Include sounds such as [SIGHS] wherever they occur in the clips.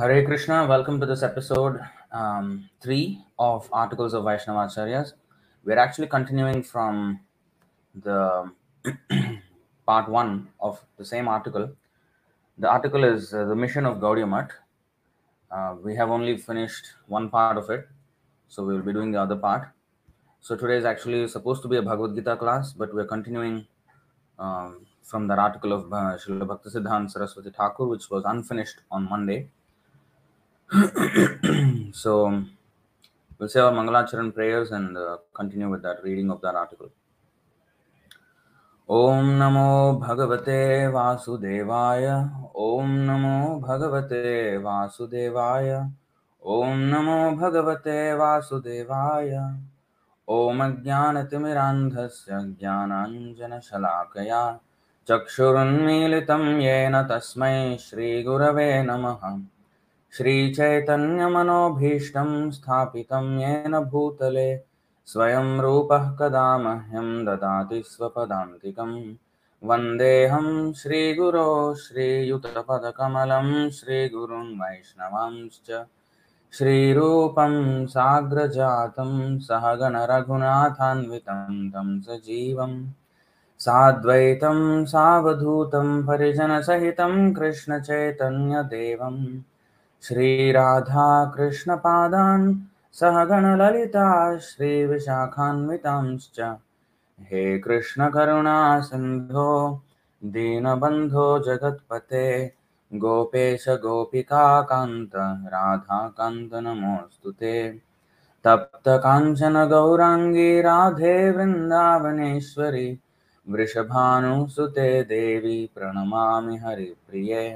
Hare Krishna, welcome to this episode um, 3 of Articles of Vaishnavacharyas. We're actually continuing from the [CLEARS THROAT] part 1 of the same article. The article is uh, The Mission of Gaudiya Mutt. Uh, we have only finished one part of it, so we will be doing the other part. So today is actually supposed to be a Bhagavad Gita class, but we're continuing um, from that article of uh, Srila Bhaktisiddhanta Saraswati Thakur, which was unfinished on Monday so we'll say our Mangalacharan prayers and uh, continue with that reading of that article. ॐ नमो भगवते वासुदेवाय ॐ नमो भगवते वासुदेवाय ॐ नमो भगवते वासुदेवाय ॐ अज्ञानतिमिरान्धस्य ज्ञानाञ्जनशलाकया चक्षुरुन्मीलितं येन तस्मै श्रीगुरवे नमः श्रीचैतन्यमनोभीष्टं स्थापितं येन भूतले, स्वयं रूपः कदा मह्यं ददाति स्वपदान्तिकं। वन्देऽहं श्रीगुरो श्रीयुतपदकमलं श्रीगुरुन् वैष्णवांश्च। श्रीरूपं साग्रजातं, सहगणरघुनाथान्वितं तं सजीवं। साद्वैतं सावधूतं, परिजनसहितं कृष्णचैतन्यदेवं श्रीराधाकृष्णपादान् सहगणललिता श्रीविशाखान्वितांश्च हे कृष्णकरुणा सिन्धो दीनबन्धो जगत्पते गोपेश गोपिकान्त राधाकान्त नमोऽस्तु ते तप्तकाञ्चन गौराङ्गी राधे वृन्दावनेश्वरि वृषभानुसुते देवी प्रणमामि हरिप्रिये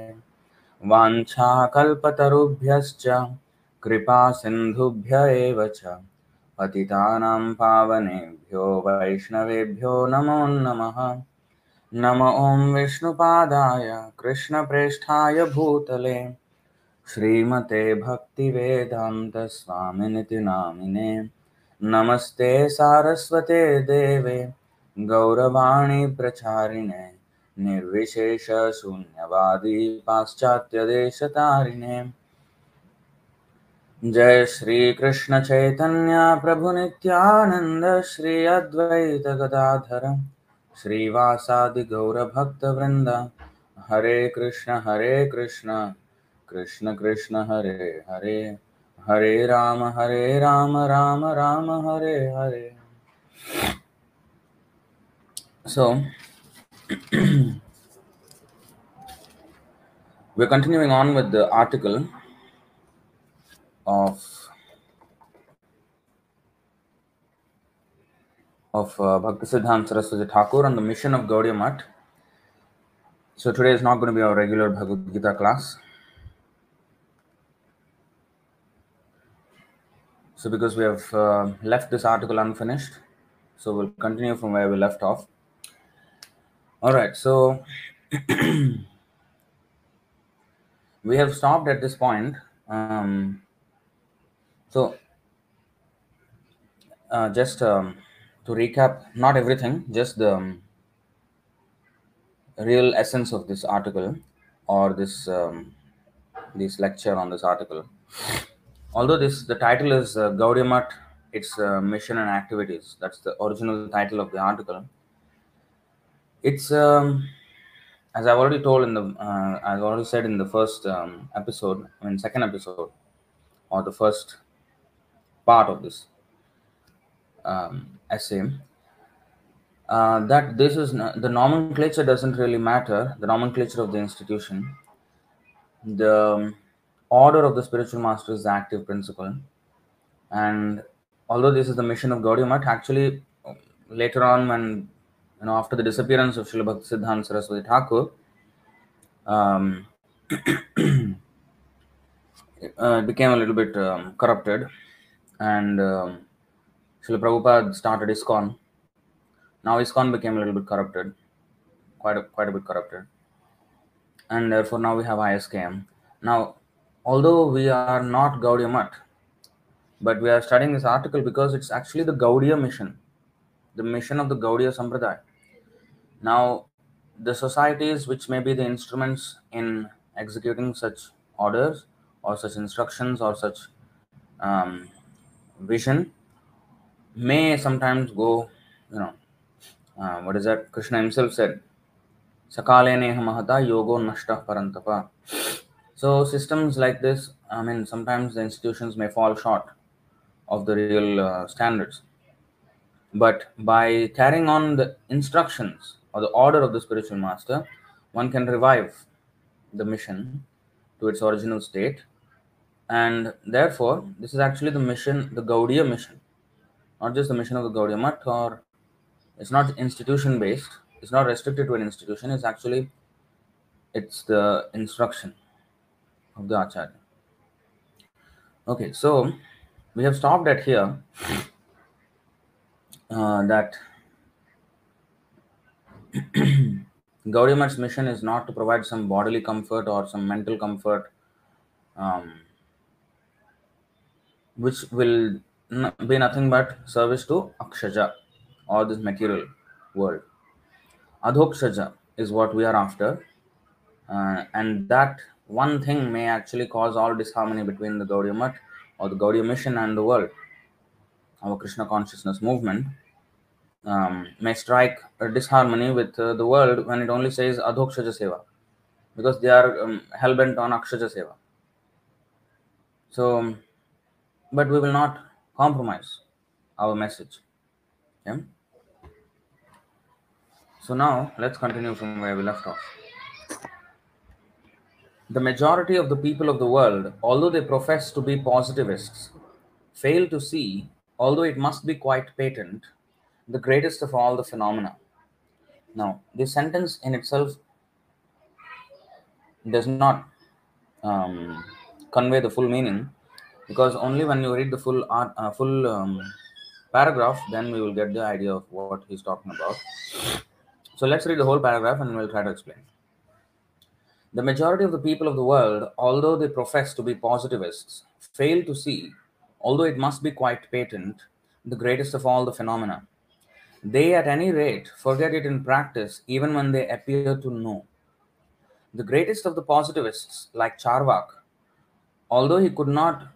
वाञ्छाकल्पतरुभ्यश्च कृपा सिन्धुभ्य एव च पतितानां पावनेभ्यो वैष्णवेभ्यो नमो नमः नम ॐ विष्णुपादाय कृष्णप्रेष्ठाय भूतले श्रीमते भक्तिवेदान्तस्वामिनिति नामिने नमस्ते सारस्वते देवे गौरवाणी प्रचारिणे निर्विशेषशून्यवादी पाश्चात्यदेशतारिणे जय श्री कृष्ण चैतन्य प्रभु नित्यानंद श्री अद्वैत गदाधर श्रीवासादि गौर भक्त वृंद हरे कृष्ण हरे कृष्ण कृष्ण कृष्ण हरे हरे हरे राम हरे Ram Ram Ram Hare Hare so [CLEARS THROAT] we're continuing on with the article of of uh, Bhaktisiddhanta Saraswati Thakur on the mission of Gaudiya Mutt. So today is not going to be our regular Bhagavad Gita class. So because we have uh, left this article unfinished, so we'll continue from where we left off. All right, so [CLEARS THROAT] we have stopped at this point. Um, so uh, just um, to recap, not everything, just the um, real essence of this article or this um, this lecture on this article. Although this the title is uh, Gaudiya its uh, mission and activities. That's the original title of the article. It's um, as I've already told in the uh, I've already said in the first um, episode, I mean second episode, or the first part of this um, essay uh, that this is no- the nomenclature doesn't really matter. The nomenclature of the institution the um, order of the spiritual master is the active principle and although this is the mission of Gaudiya actually later on when after the disappearance of Srila Bhakti Siddhanta Saraswati Thakur um, [CLEARS THROAT] uh, it became a little bit um, corrupted and um, Srila Prabhupada started ISKCON now ISKCON became a little bit corrupted, quite a, quite a bit corrupted, and therefore now we have ISKM. Now, although we are not Gaudiya Mutt, but we are studying this article because it's actually the Gaudiya mission, the mission of the Gaudiya Sampradaya. Now, the societies which may be the instruments in executing such orders or such instructions or such um, vision may sometimes go, you know, uh, what is that? Krishna himself said, Sakale neha mahata yogo nashta parantapa. So systems like this, I mean, sometimes the institutions may fall short of the real uh, standards. But by carrying on the instructions or the order of the spiritual master, one can revive the mission to its original state. And therefore, this is actually the mission, the Gaudiya mission, not just the mission of the Gaudiya Math, or it's not institution based, it's not restricted to an institution, it's actually it's the instruction of the Acharya. Okay, so we have stopped at here uh, that [CLEARS THROAT] Gaudiya Math's mission is not to provide some bodily comfort or some mental comfort, um, which will n- be nothing but service to Akshaja or this material world. Adhokshaja is what we are after, uh, and that one thing may actually cause all disharmony between the Gaudiya Math or the Gaudiya mission and the world. Our Krishna consciousness movement um, may strike a disharmony with uh, the world when it only says Adhokshaja Seva because they are um, hell bent on Akshaja Seva. So, but we will not compromise our message. Okay? So now let's continue from where we left off. The majority of the people of the world, although they profess to be positivists, fail to see, although it must be quite patent, the greatest of all the phenomena. Now, this sentence in itself does not um, convey the full meaning because only when you read the full art, uh, full um, paragraph, then we will get the idea of what he's talking about. So let's read the whole paragraph and we'll try to explain. The majority of the people of the world, although they profess to be positivists, fail to see, although it must be quite patent, the greatest of all the phenomena. They, at any rate, forget it in practice even when they appear to know. The greatest of the positivists, like Charvak, although he could not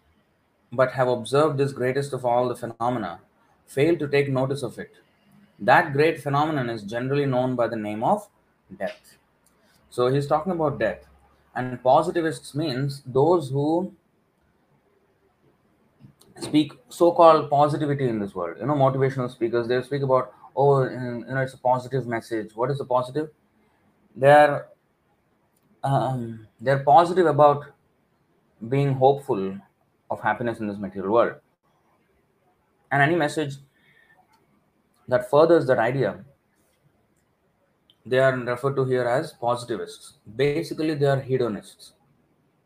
but have observed this greatest of all the phenomena, failed to take notice of it. That great phenomenon is generally known by the name of death. So he's talking about death. And positivists means those who speak so-called positivity in this world. You know, motivational speakers, they speak about, oh, you know, it's a positive message. What is the positive? They're um, they're positive about being hopeful of happiness in this material world. And any message that furthers that idea, they are referred to here as positivists. Basically, they are hedonists.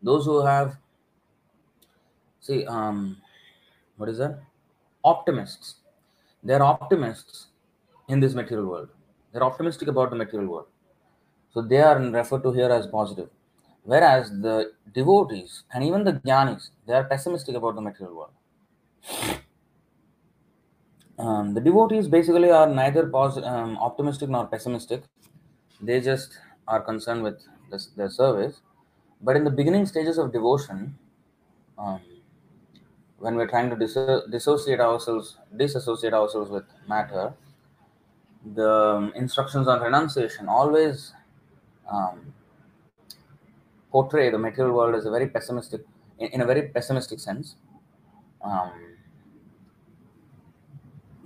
Those who have, see, um, what is that? Optimists. They are optimists in this material world. They're optimistic about the material world. So they are referred to here as positive. Whereas the devotees and even the jnanis, they are pessimistic about the material world. Um, the devotees basically are neither pos- um, optimistic nor pessimistic. They just are concerned with this, their service. But in the beginning stages of devotion, um, when we're trying to dis- dissociate ourselves, disassociate ourselves with matter, the um, instructions on renunciation always um, portray the material world as a very pessimistic, in, in a very pessimistic sense. Um,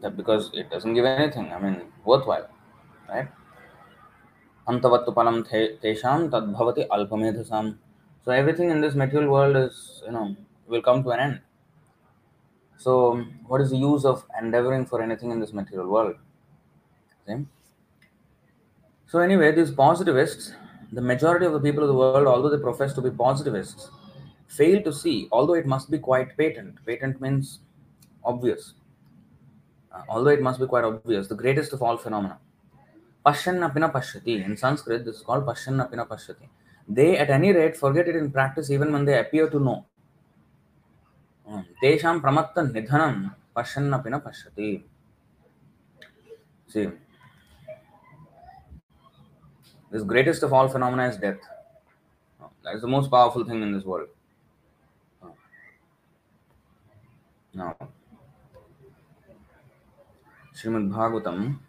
that because it doesn't give anything, I mean, worthwhile, right? Antavattu palam tesham tadbhavati alpamedhasam. So everything in this material world is, you know, will come to an end. So what is the use of endeavoring for anything in this material world? Okay. So anyway, these positivists, the majority of the people of the world, although they profess to be positivists, fail to see, although it must be quite patent. Patent means obvious. Uh, although it must be quite obvious, the greatest of all phenomena. Pashanapina pashyati. In Sanskrit, this is called Pashanapina pashyati. They, at any rate, forget it in practice even when they appear to know. तेषां प्रमत्त निधनं पश्यन्नपि न पश्यति See, this greatest of all phenomena is death. That is the most powerful thing in this world. Now, Srimad Bhagavatam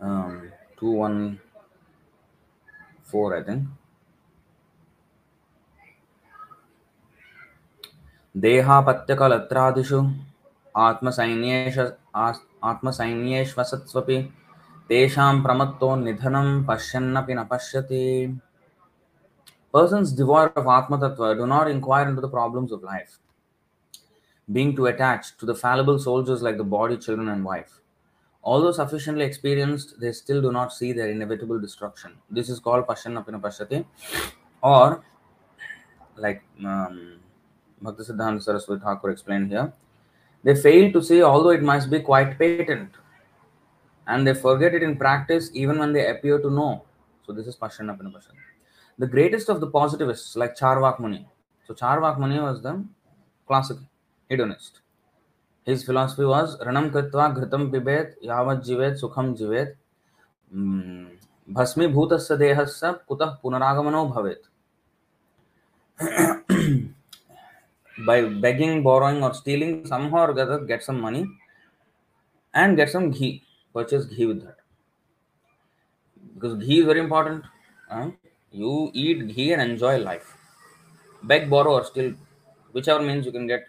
um, 214, I think. देहापत्यकलत्रादिषु आत्मसैन्येष आस्- आत्मसैन्येष्वसत्स्वपि Tesham pramatton nidhanam. Persons devoid of Atma Tattva do not inquire into the problems of life, being too attached to the fallible soldiers like the body, children, and wife. Although sufficiently experienced, they still do not see their inevitable destruction. This is called pasyannapi napashyati, or like um, Bhaktisiddhanta Saraswati Thakur explained here, they fail to see, although it must be quite patent and they forget it in practice even when they appear to know. So, this is Pashanapina Pashyati. The greatest of the positivists, like Charvak Muni. So, Charvak Muni was the classic hedonist. His philosophy was Ranam KritvaGhritam Pibet Yavat Jivet Sukham Jivet mm, Bhasmi Bhutasya Dehasya Kutah Punaragamano Bhavet. [CLEARS THROAT] By begging, borrowing, or stealing, somehow or other, get some money and get some ghee. Purchase ghee with that. Because ghee is very important. huh? You eat ghee and enjoy life. Beg, borrow, or steal, whichever means you can get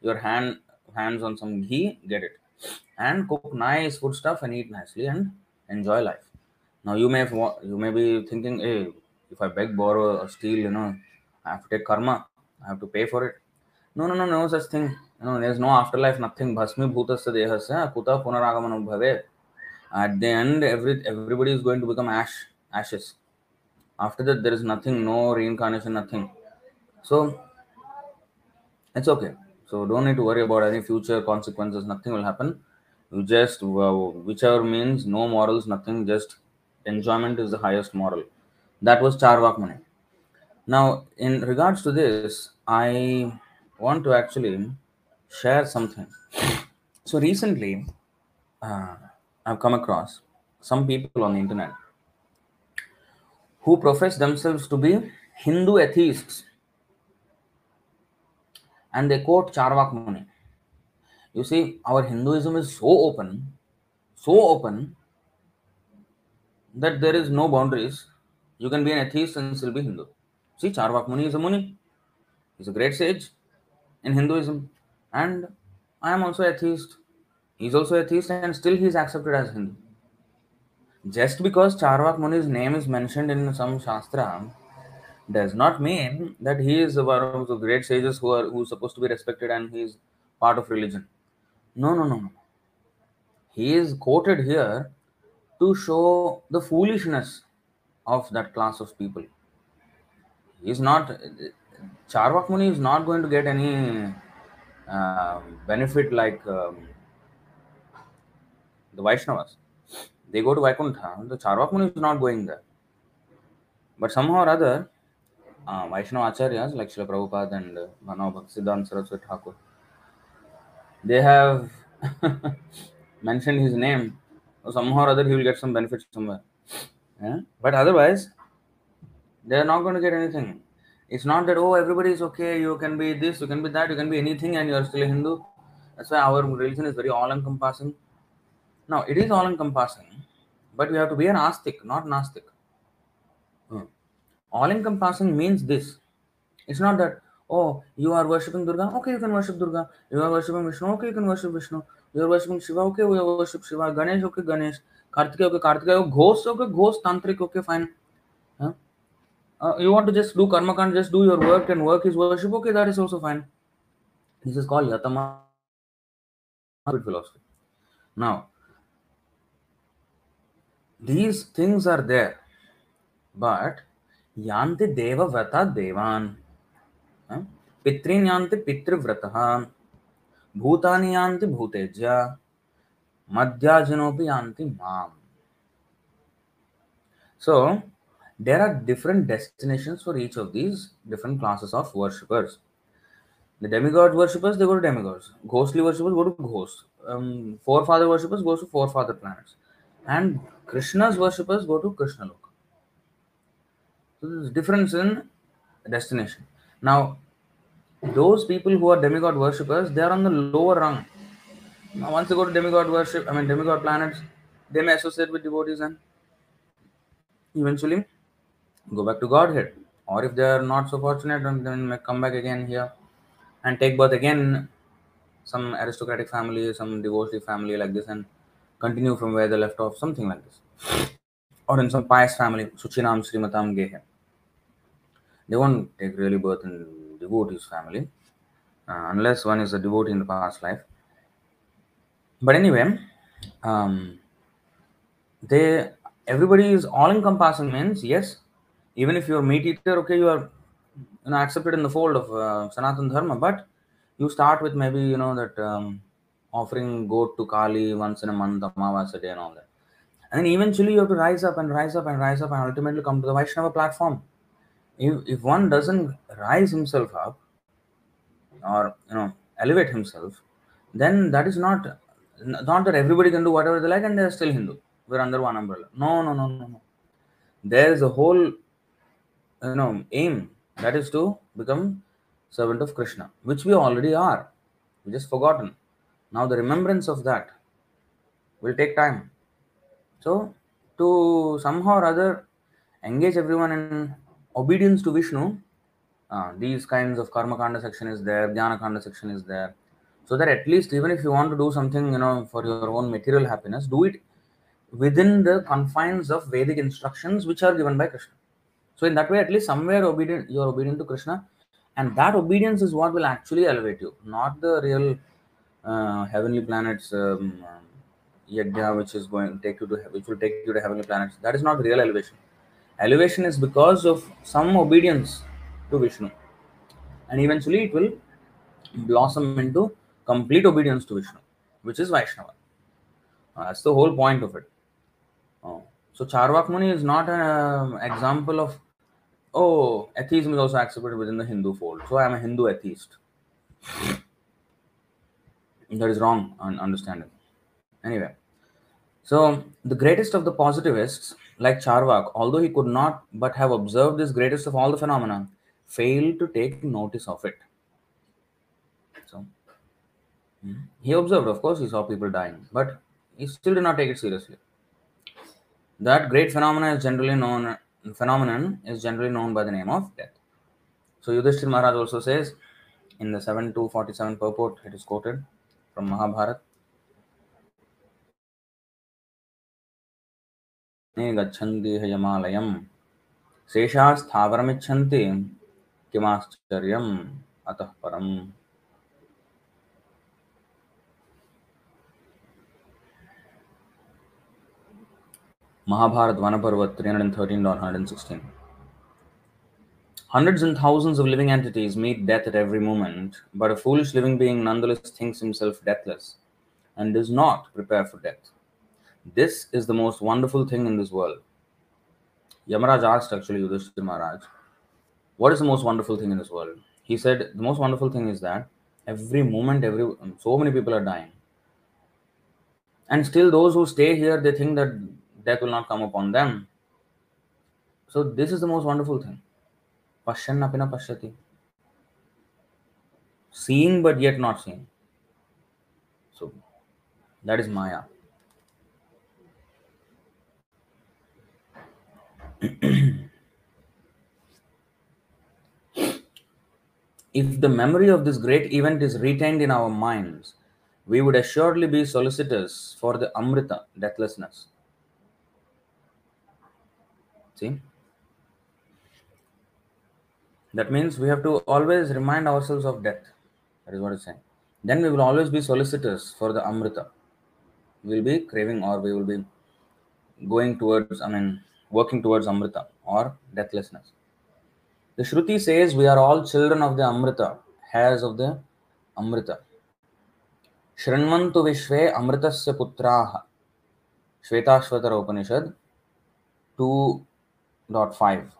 your hand hands on some ghee, get it. And cook nice food stuff and eat nicely and enjoy life. Now you may you may be thinking, hey, if I beg, borrow, or steal, you know, I have to take karma. I have to pay for it. No, no, no, no such thing. No, there's no afterlife, nothing. Bhasmi bhutasya dehasya kuta punaragamanam bhave. At the end, every everybody is going to become ash, ashes. After that, there is nothing, no reincarnation, nothing. So it's okay. So don't need to worry about any future consequences. Nothing will happen. You just whichever means no morals, nothing. Just enjoyment is the highest moral. That was Charvak Muni. Now, in regards to this, I want to actually share something. So recently, uh, I've come across some people on the internet who profess themselves to be Hindu atheists, and they quote Charvak Muni. You see, our Hinduism is so open, so open that there is no boundaries. You can be an atheist and still be Hindu. See, Charvak Muni is a Muni. He's a great sage in Hinduism. And I am also atheist. He's also a atheist and still he is accepted as Hindu. Just because Charvak Muni's name is mentioned in some Shastra does not mean that he is one of the great sages who are who is supposed to be respected and he is part of religion. No, no, no, no. He is quoted here to show the foolishness of that class of people. He is not Charvak Muni is not going to get any uh, benefit like um, the Vaishnavas. They go to Vaikuntha. The Charvak Muni is not going there. But somehow or other, uh, Vaishnava Acharyas like Srila Prabhupada and uh, Manav Bhaktisiddhanta Saraswati Thakur, they have [LAUGHS] mentioned his name. So somehow or other, he will get some benefit somewhere. Yeah? But otherwise, they are not going to get anything. It's not that, oh, everybody is okay, you can be this, you can be that, you can be anything, and you are still a Hindu. That's why our religion is very all encompassing. Now, it is all encompassing, but you have to be an astic, not nastic. Hmm. All encompassing means this. It's not that, oh, you are worshipping Durga, okay, you can worship Durga. You are worshipping Vishnu, okay, you can worship Vishnu. You are worshipping Shiva, okay, we worship Shiva. Ganesh, okay, Ganesh. Kartikeya, okay, Kartikeya. Ghost, okay, Ghost. Tantric, okay, fine. Huh? Uh, you want to just do karma can't just do your work and work is worship, okay, that is also fine. This is called Yatama philosophy. Now, these things are there, but yanti deva vrata devan. Huh? Yanti pitrivrataha. Bhutani yanti bhuteja. Madhyajanopi yanti mam. So, there are different destinations for each of these different classes of worshippers. The demigod worshippers, they go to demigods. Ghostly worshippers go to ghosts. Um, forefather worshippers go to forefather planets. And Krishna's worshippers go to Krishna Loka. So there's difference in destination. Now, those people who are demigod worshippers, they are on the lower rung. Now, once they go to demigod worship, I mean demigod planets, they may associate with devotees and eventually go back to Godhead. Or if they are not so fortunate, then may come back again here and take birth again some aristocratic family, some devotee family like this, and continue from where they left off, something like this. Or in some pious family, Suchinam Srimatam Gehe. They won't take really birth in devotee's family, uh, unless one is a devotee in the past life. But anyway, um, they everybody is all encompassing means yes, even if you're meat eater, okay, you are you know accepted in the fold of uh, Sanatan Dharma, but you start with maybe you know that um, offering goat to Kali once in a month, Amavasa day, and all that. And then eventually you have to rise up and rise up and rise up and ultimately come to the Vaishnava platform. If, if one doesn't rise himself up or you know elevate himself, then that is not not that everybody can do whatever they like and they're still Hindu. We're under one umbrella. No, no, no, no, no. There is a whole you know aim that is to become servant of Krishna, which we already are. We just forgotten. Now the remembrance of that will take time. So to somehow or other engage everyone in obedience to Vishnu, uh, these kinds of karma kanda section is there, jnana kanda section is there, so that at least even if you want to do something, you know, for your own material happiness, do it within the confines of Vedic instructions which are given by Krishna. So in that way, at least somewhere obedient, you are obedient to Krishna, and that obedience is what will actually elevate you, not the real uh, heavenly planets um, yajna, which is going to take you to which will take you to heavenly planets. That is not real elevation. Elevation is because of some obedience to Vishnu, and eventually it will blossom into complete obedience to Vishnu, which is Vaishnava. Uh, that's the whole point of it. Oh. So Charvak Muni is not an uh, example of oh atheism is also accepted within the Hindu fold. So I am a Hindu atheist. That is wrong on understanding. Anyway, so the greatest of the positivists, like Charvak, although he could not but have observed this greatest of all the phenomena, failed to take notice of it. So hmm, he observed, of course, he saw people dying, but he still did not take it seriously. That great phenomena is generally known phenomenon is generally known by the name of death. So Yudhishthir Maharaj also says in the 7247 purport, it is quoted from Mahabharata गच्छन्ति यमालयम् शेषास्थावरमिच्छन्ति किमाश्चर्यम् अतः परम् Mahabharata, Vanaparvat, 313 116. Hundreds and thousands of living entities meet death at every moment, but a foolish living being nonetheless thinks himself deathless and does not prepare for death. This is the most wonderful thing in this world. Yamaraj asked actually Yudhishthira Maharaj, What is the most wonderful thing in this world? He said, The most wonderful thing is that every moment, every so many people are dying. And still those who stay here, they think that death will not come upon them. So this is the most wonderful thing. Pashyan apina pashyati. Seeing but yet not seeing. So that is Maya. if the memory of this great event is retained in our minds, we would assuredly be solicitous for the Amrita, deathlessness. See? That means we have to always remind ourselves of death. That is what it's saying. Then we will always be solicitous for the Amrita. We will be craving or we will be going towards, I mean, working towards Amrita or deathlessness. The Shruti says we are all children of the Amrita, heirs of the Amrita. शृण्वन्तु विश्वे अमृतस्य पुत्राः श्वेताश्वतर उपनिषद 2.5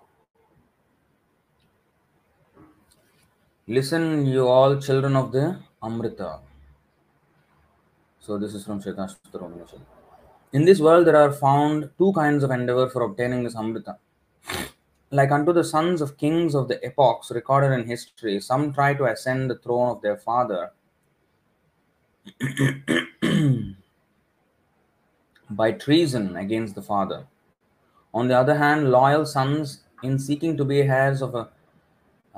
Listen, you all children of the Amrita. So, this is from Upanishad. In this world, there are found two kinds of endeavor for obtaining this Amrita. Like unto the sons of kings of the epochs recorded in history, some try to ascend the throne of their father [CLEARS THROAT] by treason against the father. On the other hand, loyal sons, in seeking to be heirs of a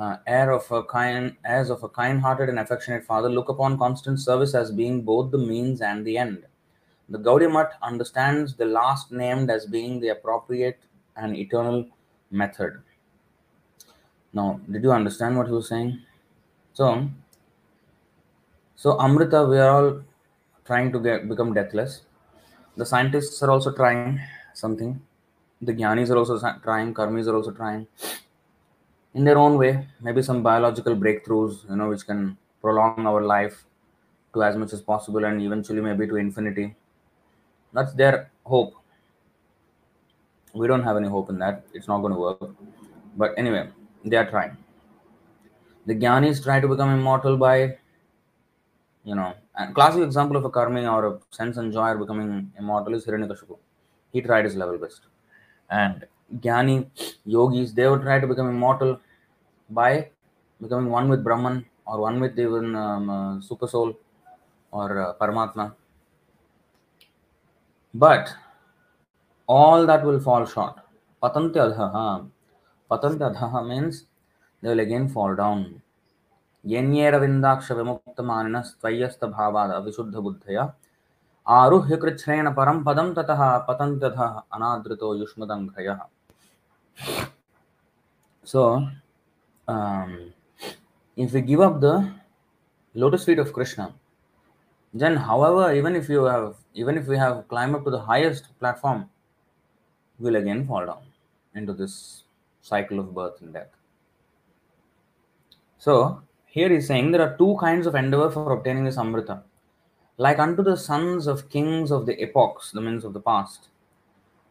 uh, of a kind, heirs of a kind-hearted and affectionate father, look upon constant service as being both the means and the end. The Gaudiya Mutt understands the last named as being the appropriate and eternal method. Now, did you understand what he was saying? So, so Amrita, we are all trying to get become deathless. The scientists are also trying something. The Gyanis are also trying. Karmis are also trying in their own way. Maybe some biological breakthroughs, you know, which can prolong our life to as much as possible and eventually maybe to infinity. That's their hope. We don't have any hope in that. It's not going to work. But anyway, they are trying. The Gyanis try to become immortal by, you know, a classic example of a karmi or a sense enjoyer becoming immortal is Hiranyakashipu. He tried his level best. And jnani yogi they try to become immortal by becoming one with Brahman or one with super soul or Paramatma but all that will fall short पतंत अध पतंत अध means they will again fall down यन्येरविन्दाक्ष विमुक्त मानिन स्त्वय्यस्त भावाद अविशुद्ध बुद्धय आरुह्य कृच्छ्रेण परम पदम ततः पतंत अध अनादृतो युष्मदंघयः so um, if we give up the lotus feet of krishna then however even if you have even if we have climbed up to the highest platform we'll again fall down into this cycle of birth and death. So here he's saying there are two kinds of endeavor for obtaining this amrita. Like unto the sons of kings of the epochs the means of the past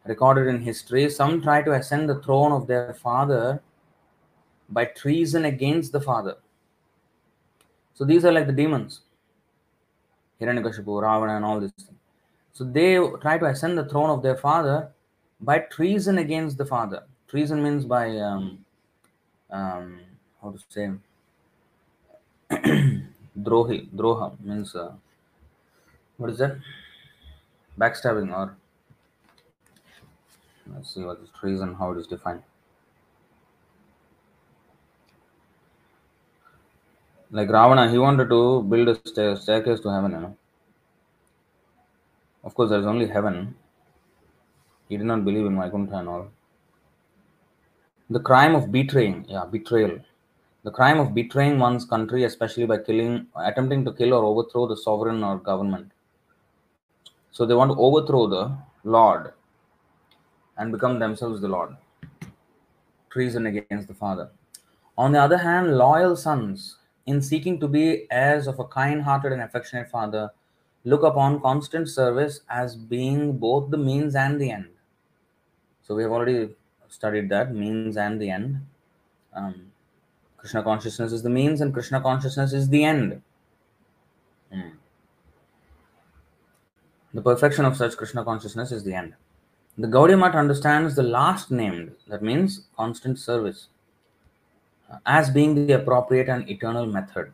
recorded in history, some try to ascend the throne of their father by treason against the father. So these are like the demons, Hiranyakashipu, Ravana, and all these things. So they try to ascend the throne of their father by treason against the father. Treason means by um, um, how to say [CLEARS THROAT] drohi, droha means uh, what is that? Backstabbing or Let's see what is treason, how it is defined. Like Ravana, he wanted to build a stair- staircase to heaven, you know. Of course, there is only heaven. He did not believe in Vaikuntha and all. The crime of betraying, yeah, betrayal. The crime of betraying one's country, especially by killing, attempting to kill or overthrow the sovereign or government. So they want to overthrow the Lord and become themselves the Lord. Treason against the Father. On the other hand, loyal sons, in seeking to be heirs of a kind hearted and affectionate Father, look upon constant service as being both the means and the end. So we have already studied that means and the end. Um, Krishna consciousness is the means, and Krishna consciousness is the end. Hmm. The perfection of such Krishna consciousness is the end. The Gaudiya Mutt understands the last named, that means constant service, uh, as being the appropriate and eternal method.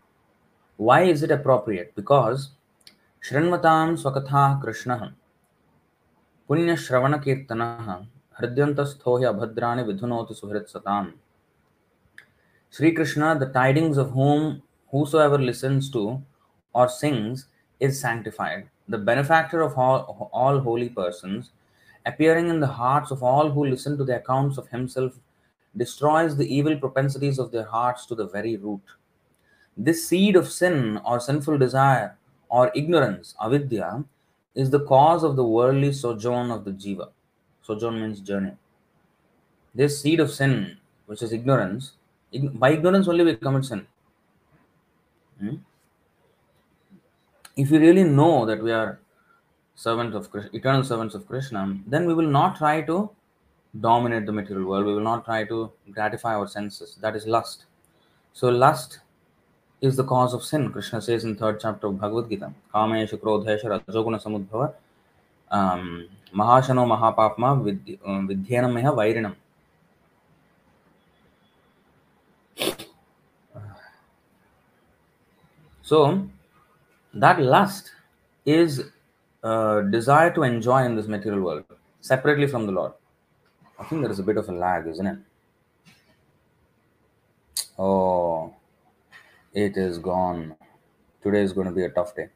Why is it appropriate? Because Shrinvatam Swakatha Krishna Punya Shravana Kirtana Hridyantastho Abhadrani Vidhunoti Suhrit Satam. Sri Krishna, the tidings of whom whosoever listens to or sings is sanctified, the benefactor of all, all holy persons appearing in the hearts of all who listen to the accounts of himself, destroys the evil propensities of their hearts to the very root. This seed of sin or sinful desire or ignorance, avidya, is the cause of the worldly sojourn of the jiva. Sojourn means journey. This seed of sin, which is ignorance, by ignorance only we commit sin. Hmm? If we really know that we are servants of Krishna, eternal servants of Krishna, then we will not try to dominate the material world. We will not try to gratify our senses. That is lust. So lust is the cause of sin. Krishna says in third chapter of Bhagavad Gita, Kamesha Krodhesha Rajoguna Samudbhava, um, Mahashano Mahapapma um, Vidhyanam Meha Vairinam. So that lust is a desire to enjoy in this material world separately from the Lord. I think there is a bit of a lag, isn't it? Oh, it is gone. Today is going to be a tough day.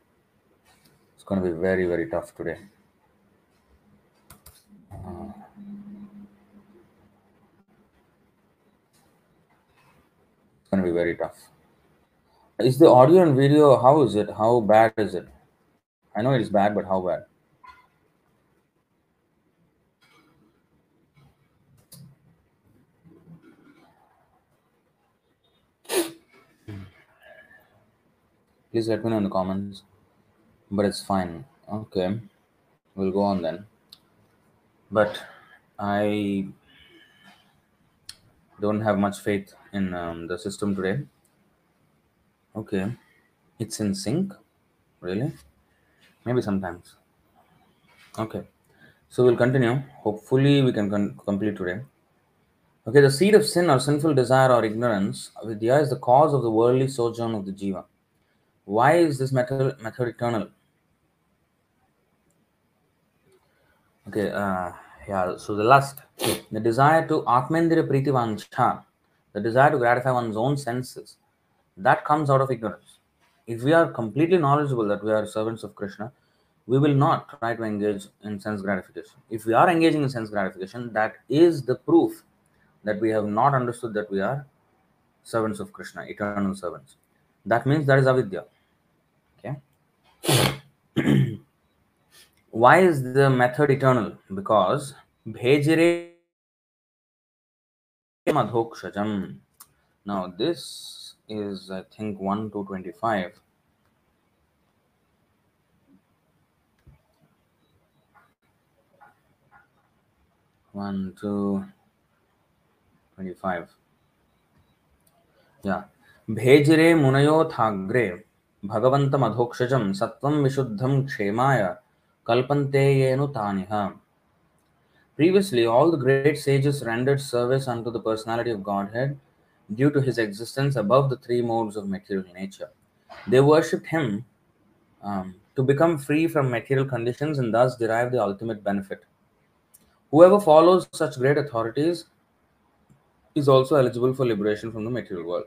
It's going to be very, very tough today. Uh, it's going to be very tough. Is the audio and video, how is it? How bad is it? I know it is bad, but how bad? Please let me know in the comments. But it's fine. Okay. We'll go on then. But I don't have much faith in um, the system today. Okay. It's in sync. Really? Maybe sometimes. Okay. So we'll continue. Hopefully, we can con- complete today. Okay, the seed of sin or sinful desire or ignorance, vidya, is the cause of the worldly sojourn of the jiva. Why is this method, method eternal? Okay, uh, yeah, so the lust, the desire to atmendriya priti vancha, the desire to gratify one's own senses, that comes out of ignorance. If we are completely knowledgeable that we are servants of Krishna, we will not try to engage in sense gratification. If we are engaging in sense gratification, that is the proof that we have not understood that we are servants of Krishna, eternal servants. That means that is avidya. Okay. [CLEARS THROAT] Why is the method eternal? Because bhejire. Now this is I think 1 to 25. One, two, 25. Yeah. भेजिरे मुनयोथाग्रे भगवन्तमधोक्षजं सत्वं विशुद्धं क्षेमाय कल्पन्ते येनु तानिह. Previously, all the great sages rendered service unto the personality of Godhead due to his existence above the three modes of material nature. They worshipped him um, to become free from material conditions and thus derive the ultimate benefit. Whoever follows such great authorities is also eligible for liberation from the material world.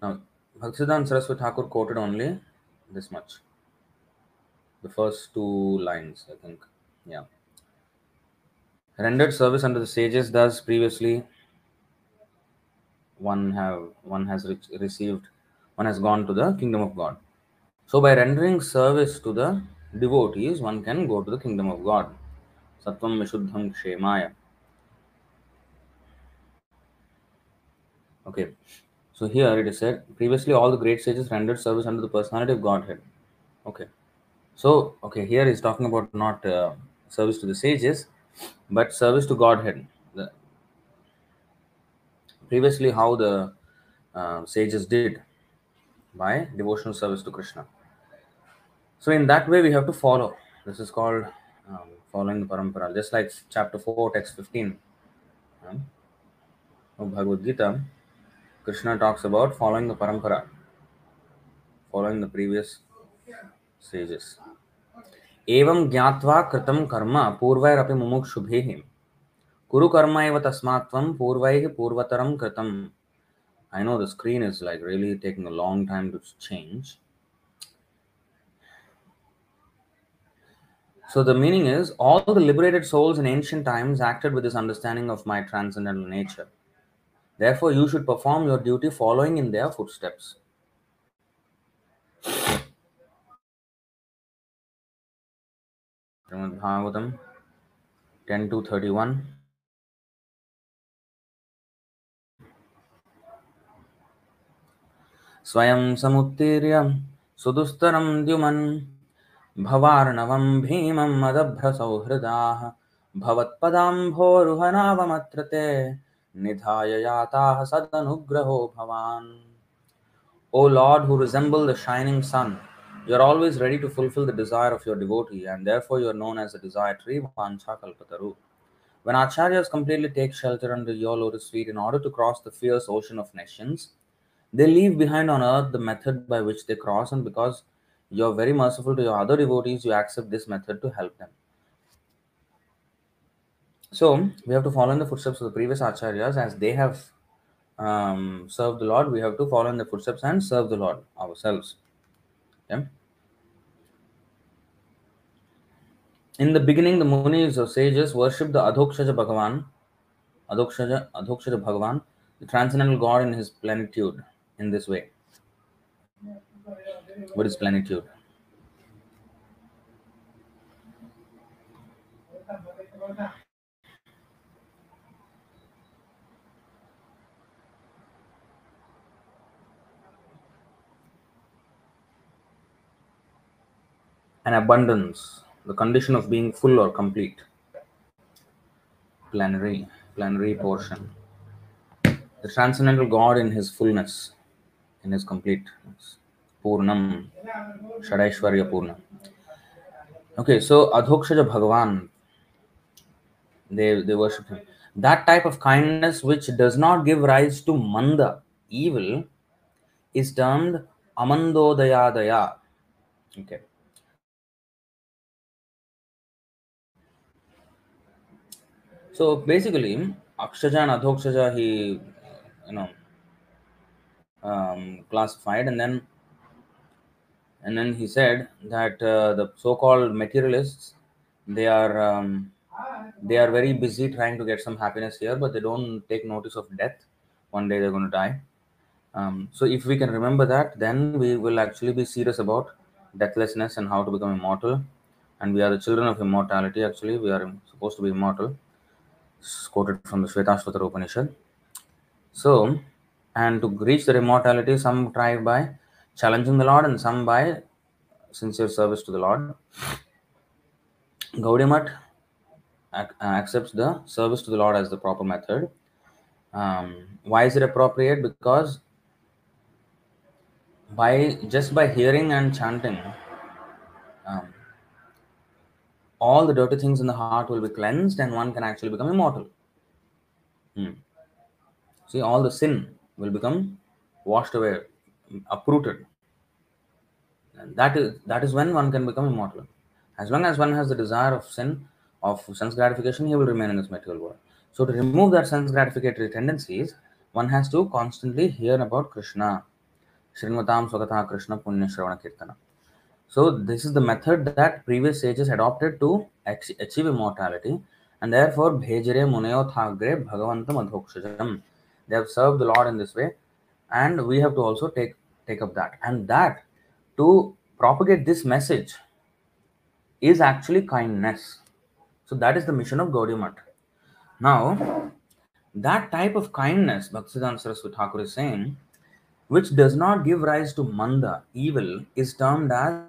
Now, Bhaktisiddhanta Saraswati Thakur quoted only this much. The first two lines, I think. Yeah. Rendered service under the sages, thus previously one have one has re- received, one has gone to the kingdom of God. So by rendering service to the devotees, one can go to the kingdom of God. Sattvam Vishuddham Kshemaya. Okay. So here it is said, previously all the great sages rendered service under the personality of Godhead. Okay. So, okay, here talking about not uh, service to the sages, but service to Godhead. The, previously, how the uh, sages did by devotional service to Krishna. So, in that way, we have to follow. This is called um, following the parampara, just like chapter 4, text 15 um, of Bhagavad Gita. Krishna talks about following the parampara, following the previous sages. एवं ज्ञात्वा कृतं कर्म पूर्वैरपि मुमुक्षुभिः कुरु कर्म एव तस्मात् त्वं पूर्वैः पूर्वतरं कृतम् I know the screen is like really taking a long time to change. So the meaning is all the liberated souls in ancient times acted with this understanding of my transcendental nature. Therefore, you should perform your duty following in their footsteps. Srimad Bhagavatam 10 to 31. स्वयं समुत्तीर्य सुदुस्तरं द्युमन् भवार्णवं भीमं मदभ्रसौहृदाः भवत्पदाम्भोरुहनावमत्र ते निधाय याताः सदनुग्रहो भवान् O Lord, who resemble the shining sun, you are always ready to fulfill the desire of your devotee, and therefore you are known as the desire tree, Vancha Kalpataru. When acharyas completely take shelter under your lotus feet in order to cross the fierce ocean of nescience, they leave behind on earth the method by which they cross, and because you're very merciful to your other devotees, you accept this method to help them. So we have to follow in the footsteps of the previous acharyas as they have um, served the Lord. We have to follow in the footsteps and serve the Lord ourselves. Okay? In the beginning, the munis or sages worshipped the Adhokshaja Bhagavan, Adhokshaja, Adhokshaja Bhagavan, the transcendental God in his plenitude, in this way. What is plenitude? An abundance, the condition of being full or complete. Plenary, plenary portion. The transcendental God in his fullness, in his completeness. Purnam, Shadaishwarya Purnam. Okay, so Adhokshaja Bhagavan, they, they worship him. That type of kindness which does not give rise to manda, evil, is termed amandodayadaya. Okay. So basically, Akshaja and Adhokshaja he, you know, um, classified, and then and then he said that uh, the so-called materialists they are um, they are very busy trying to get some happiness here, but they don't take notice of death. One day they're going to die. Um, so if we can remember that, then we will actually be serious about deathlessness and how to become immortal. And we are the children of immortality. Actually, we are supposed to be immortal. Quoted from the Shvetashvatara Upanishad. So, and to reach the immortality, some try by challenging the Lord and some by sincere service to the Lord. Gaudiya Math accepts the service to the Lord as the proper method. Um, why is it appropriate? Because by just by hearing and chanting, um, all the dirty things in the heart will be cleansed, and one can actually become immortal. Hmm. See, all the sin will become washed away, uprooted. And that is that is when one can become immortal. As long as one has the desire of sin, of sense gratification, he will remain in this material world. So to remove that sense gratificatory tendencies, one has to constantly hear about Krishna. Srinvatam Swagata Krishna Punya Shravana Kirtana. So this is the method that previous sages adopted to ach- achieve immortality, and therefore Bhejare Munayo Thagre Bhagavantam Adhokshajam. They have served the Lord in this way, and we have to also take take up that. And that to propagate this message is actually kindness. So that is the mission of Gaudiya. Now, that type of kindness, Bhaktisiddhanta Saraswati Thakur is saying, which does not give rise to manda, evil, is termed as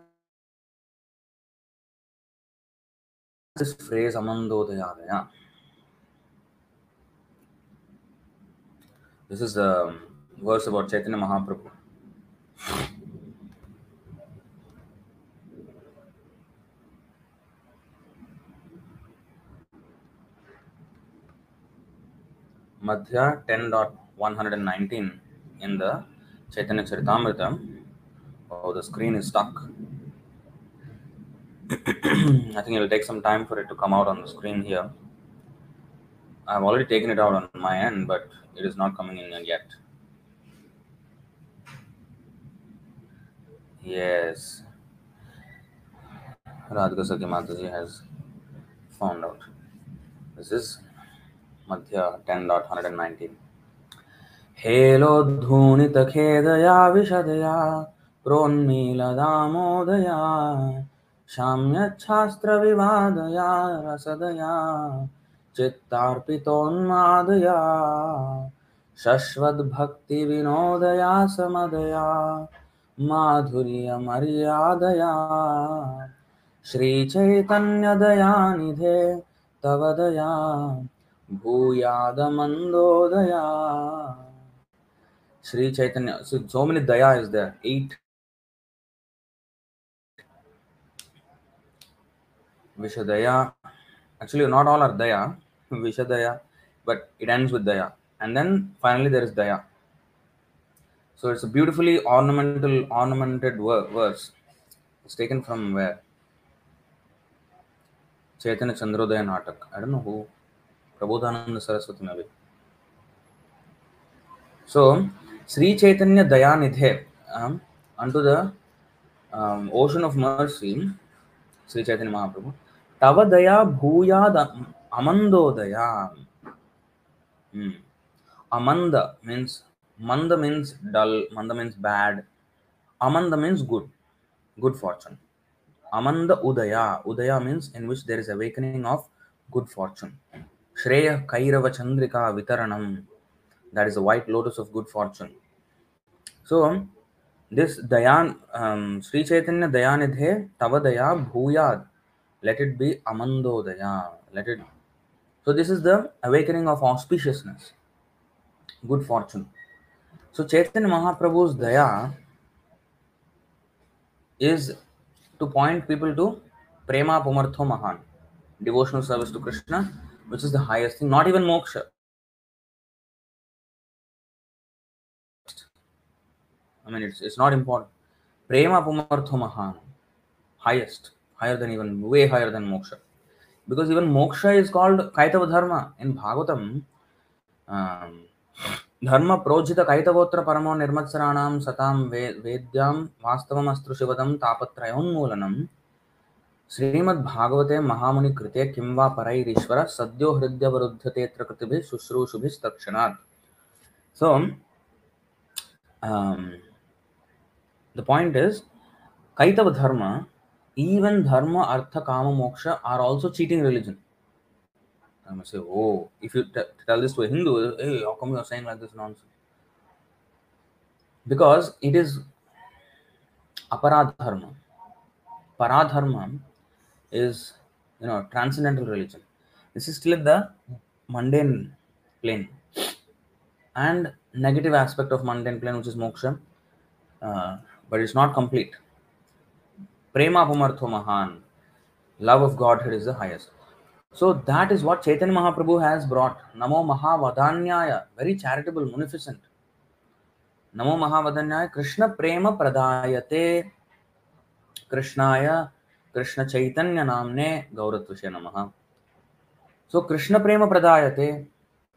this phrase amandodayadaya. This is a verse about Chaitanya Mahaprabhu. Madhya 10.119 in the Chaitanya Charitamrita. Oh, the screen is stuck. [CLEARS THROAT] I think it'll take some time for it to come out on the screen here. I've already taken it out on my end, but it is not coming in yet. Yes. Radhika Saki Mataji has found out. This is Madhya 10.119. हेलोद्धूणितखेदया विशदया प्रोन्मीलदामोदया शाम्यच्छास्त्रविवादया रसदया चित्तार्पितोन्मादया शश्वद्भक्तिविनोदया समदया माधुर्यमर्यादया श्रीचैतन्यदयानिधे तव दया भूयादमन्दोदया Sri Chaitanya. So, so many daya is there. Eight. Vishadaya. Actually, not all are daya. [LAUGHS] Vishadaya, but it ends with Daya. And then finally there is Daya. So it's a beautifully ornamental, ornamented verse. It's taken from where? Chaitanya Chandrodaya Natak. I don't know who. Prabodhananda Saraswati maybe. So, Sri Chaitanya Dayanidhe, um, unto the um, ocean of mercy, Sri Chaitanya Mahaprabhu, तव दया भूयाद अमंदोदया हम्म। अमंद means मंद means dull मंद means bad अमंद means good good fortune अमंद उदया, उदय means in which there is awakening of good fortune श्रेय कैरव चंद्रिका वितरण that is a white lotus of good fortune so this दया श्री चैतन्य दयानिधे तव दया भूयाद let it be Amandodaya, let it. So, this is the awakening of auspiciousness, good fortune. So, Chaitanya Mahaprabhu's Daya is to point people to Prema Pumartho Mahan, devotional service to Krishna, which is the highest thing, not even moksha. I mean, it's, it's not important. Prema Pumartho Mahan, highest, higher than even, way higher than moksha. Because even moksha is called Kaitava Dharma. In Bhagavatam, um, धर्म प्रोजित कैतवोत्र परमो निर्मत्सराणां सतां वे वेद्यां वास्तवमस्त्रु शिवदं तापत्रयोन्मूलनं श्रीमद्भागवते महामुनिकृते किं वा परैरीश्वर सद्यो हृद्यवरुध्यतेऽत्र कृतिभिः शुश्रूषुभिस्तक्षणात् So, um, the point is, Kaitava Dharma, even Dharma, Artha, Kama, Moksha are also cheating religion. I must say, oh, if you t- tell this to a Hindu, hey, how come you are saying like this nonsense? Because it is aparadharma. Paradharma is, you know, transcendental religion. This is still the mundane plane. And negative aspect of mundane plane, which is moksha, uh, but it's not complete. Prema pumartho mahan. Love of Godhead is the highest. So that is what Chaitanya Mahaprabhu has brought. Namo Mahavadanyaya, very charitable, munificent. Namo Mahavadanyaya, Krishna Prema Pradayate, Krishnaya, Krishna Chaitanya Namne, Gauratvashe Namaha. So Krishna Prema Pradayate,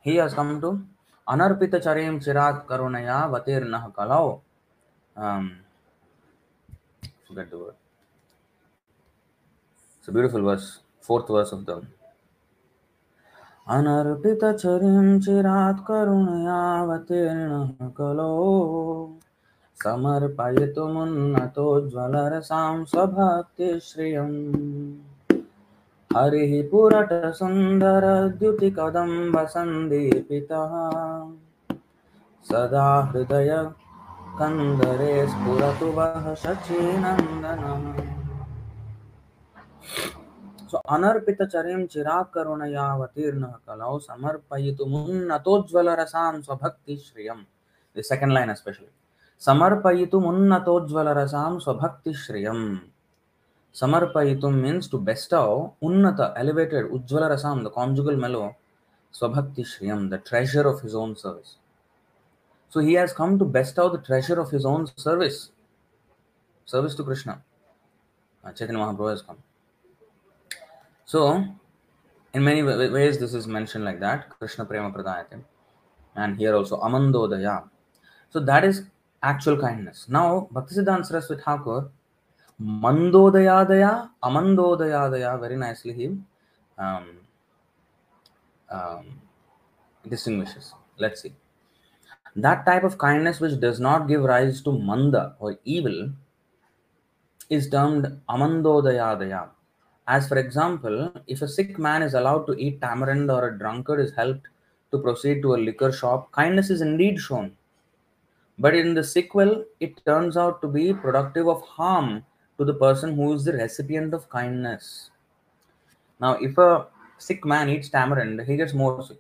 he has come to Anarpita Charim Chirat Karunaya Vatirnah Kalau. Um, forget the word. A beautiful verse, fourth verse of the अनर्पितचरिं चिरात् करुणयावतीर्णः कलो। समर्पयतु समर्पयितुमुन्नतोज्ज्वलरसां स्वभक्तिश्रियम् हरिः पुरटसुन्दरद्युतिकदम्बसन्दीपितः सदा हृदय कन्दरे स्फुरतु वः शचीनन्दनः Chirak karunaya vatirna kalau samarpayitu munnatojvala rasam swabhakti shriyam. The second line especially. Samarpayitu munnatojvala rasam swabhakti shriyam. Samarpayitum means to bestow unnata, elevated, ujjvala rasam, the conjugal mellow, swabhakti shriyam, the treasure of his own service. So he has come to bestow the treasure of his own service, service to Krishna. Uh, Chaitanya Mahaprabhu has come. So, in many ways, this is mentioned like that Krishna Prema Pradayate, and here also Amandodaya. So, that is actual kindness. Now, Bhaktisiddhanta Saraswati Thakur, Mandodayadaya, Amandodayadaya, very nicely he um, um, distinguishes. Let's see. That type of kindness which does not give rise to manda or evil is termed amandodayadaya. As for example, if a sick man is allowed to eat tamarind or a drunkard is helped to proceed to a liquor shop, kindness is indeed shown. But in the sequel, it turns out to be productive of harm to the person who is the recipient of kindness. Now, if a sick man eats tamarind, he gets more sick.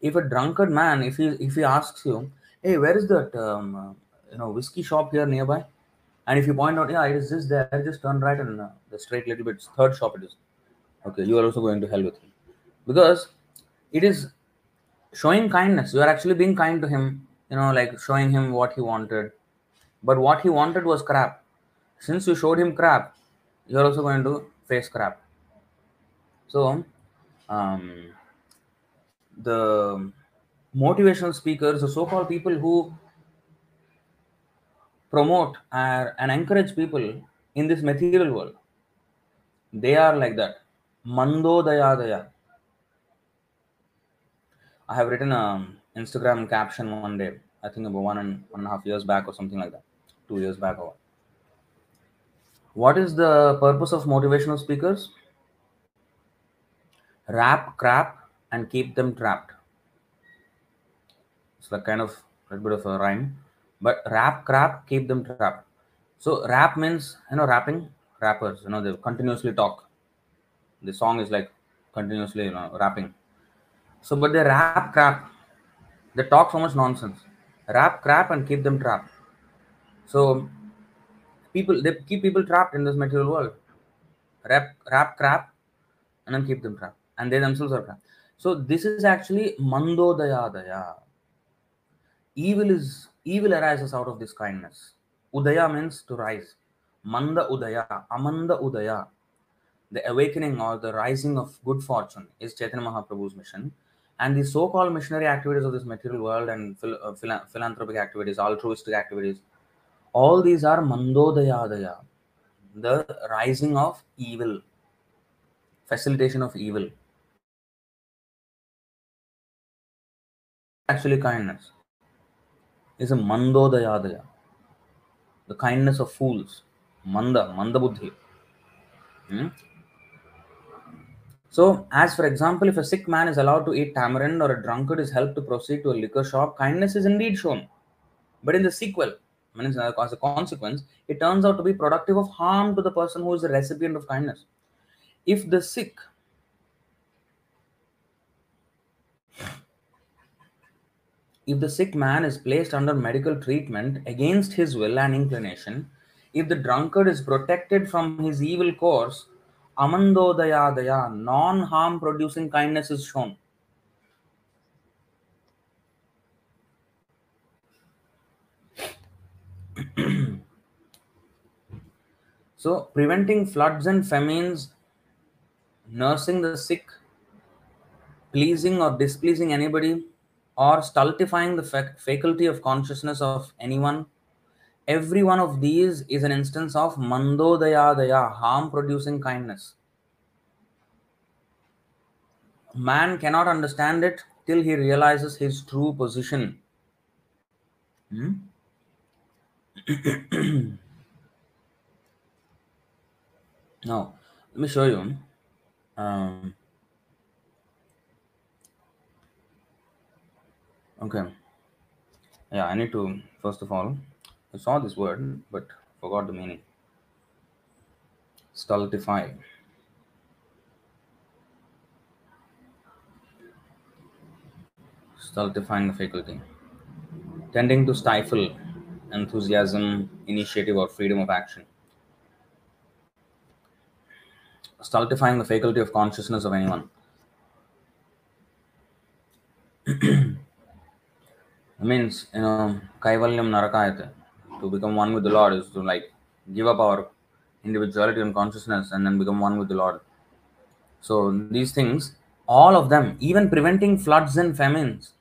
If a drunkard man, if he if he asks you, "Hey, where is that um, you know whiskey shop here nearby?" And if you point out, "Yeah, it is this there," just turn right and uh, the straight little bit. Third shop it is. Okay, you are also going to hell with him, because it is showing kindness you are actually being kind to him you know like showing him what he wanted but what he wanted was crap since you showed him crap you're also going to face crap so um, the motivational speakers the so-called people who promote and encourage people in this material world. They are like that. Mando daya daya I have written an um, Instagram caption one day, I think about one and one and a half years back or something like that, two years back or what. Is the purpose of motivational speakers? Rap crap and keep them trapped. It's like kind of a little bit of a rhyme, but rap crap keep them trapped. So rap means you know rapping rappers. You know they continuously talk. The song is like continuously you know rapping so, but they rap crap. They talk so much nonsense. Rap crap and keep them trapped. So, people they keep people trapped in this material world. Rap rap crap, and then keep them trapped, and they themselves are trapped. So, this is actually mando daya daya. Evil is evil arises out of this kindness. Udaya means to rise. Manda udaya, amanda udaya. The awakening or the rising of good fortune is Chaitanya Mahaprabhu's mission and the so-called missionary activities of this material world and phil- uh, phila- philanthropic activities altruistic activities all these are mandodayadaya the rising of evil facilitation of evil actually kindness is a mandodayadaya the kindness of fools manda manda buddhi Hmm? So, as for example, if a sick man is allowed to eat tamarind or a drunkard is helped to proceed to a liquor shop, kindness is indeed shown. But in the sequel, I mean, as a consequence, it turns out to be productive of harm to the person who is the recipient of kindness. If the sick if the sick man is placed under medical treatment against his will and inclination, if the drunkard is protected from his evil course, amandodayadaya, non-harm producing kindness is shown. [CLEARS THROAT] so, preventing floods and famines, nursing the sick, pleasing or displeasing anybody, or stultifying the fac- faculty of consciousness of anyone, every one of these is an instance of mandodayadaya, harm producing kindness. Man cannot understand it till he realizes his true position. Hmm? [CLEARS THROAT] now, let me show you. Um, okay. Yeah, I need to, first of all, I saw this word but forgot the meaning. Stultify. Stultifying the faculty. Tending to stifle enthusiasm, initiative, or freedom of action. Stultifying the faculty of consciousness of anyone. [CLEARS THROAT] means, you know, Kaivalyam Narakayate. To become one with the Lord is to like give up our individuality and consciousness and then become one with the Lord. So these things, all of them, even preventing floods and famines,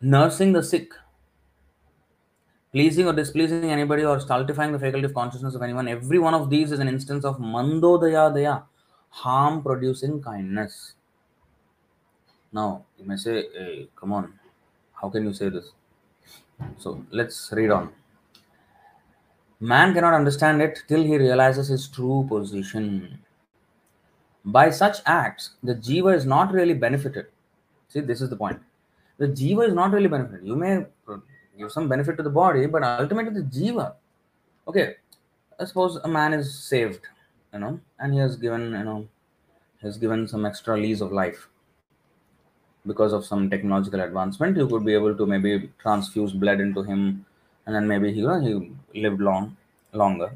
nursing the sick, pleasing or displeasing anybody, or stultifying the faculty of consciousness of anyone, every one of these is an instance of mandodaya daya, harm producing kindness. Now, you may say, hey, come on, how can you say this? So let's read on. Man cannot understand it till he realizes his true position. By such acts, the jiva is not really benefited. See, this is the point. The jiva is not really benefited. You may give some benefit to the body, but ultimately the jiva. Okay, I suppose a man is saved, you know, and he has given, you know, has given some extra lease of life because of some technological advancement. You could be able to maybe transfuse blood into him, and then maybe he, he lived long, longer.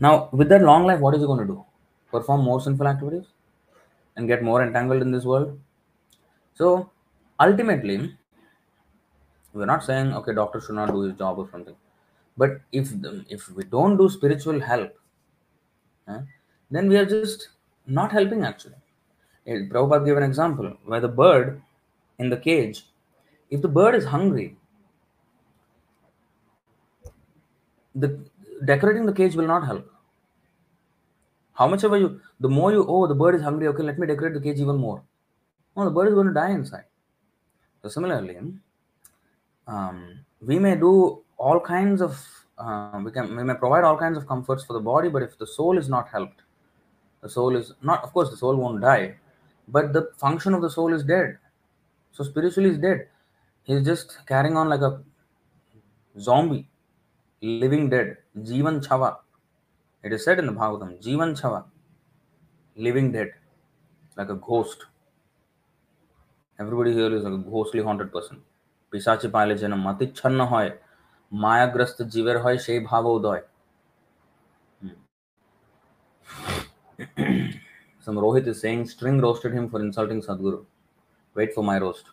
Now, with that long life, what is he going to do? Perform more sinful activities? and get more entangled in this world. So ultimately, we're not saying okay, doctor should not do his job or something. But if if we don't do spiritual help, eh, then we are just not helping actually. Eh, Prabhupada gave an example where the bird in the cage, if the bird is hungry, the decorating the cage will not help. How much ever you, the more you, oh, the bird is hungry, okay, let me decorate the cage even more. No, the bird is going to die inside. So similarly, um, we may do all kinds of, uh, we can we may provide all kinds of comforts for the body, but if the soul is not helped, the soul is not. Of course, the soul won't die, but the function of the soul is dead. So spiritually, is dead. He's just carrying on like a zombie, living dead. Jivan chava. It is said in the Bhagavatam, Jivan chava, living dead, like a ghost. Everybody here is like a ghostly haunted person. পিসাচি পাইলে যেন মতিচ্ছন্ন হয় মায়াগ্রস্ত জীবের হয় সেই ভাব উদয় some Rohit is saying string roasted him for insulting Sadhguru. Wait for my roast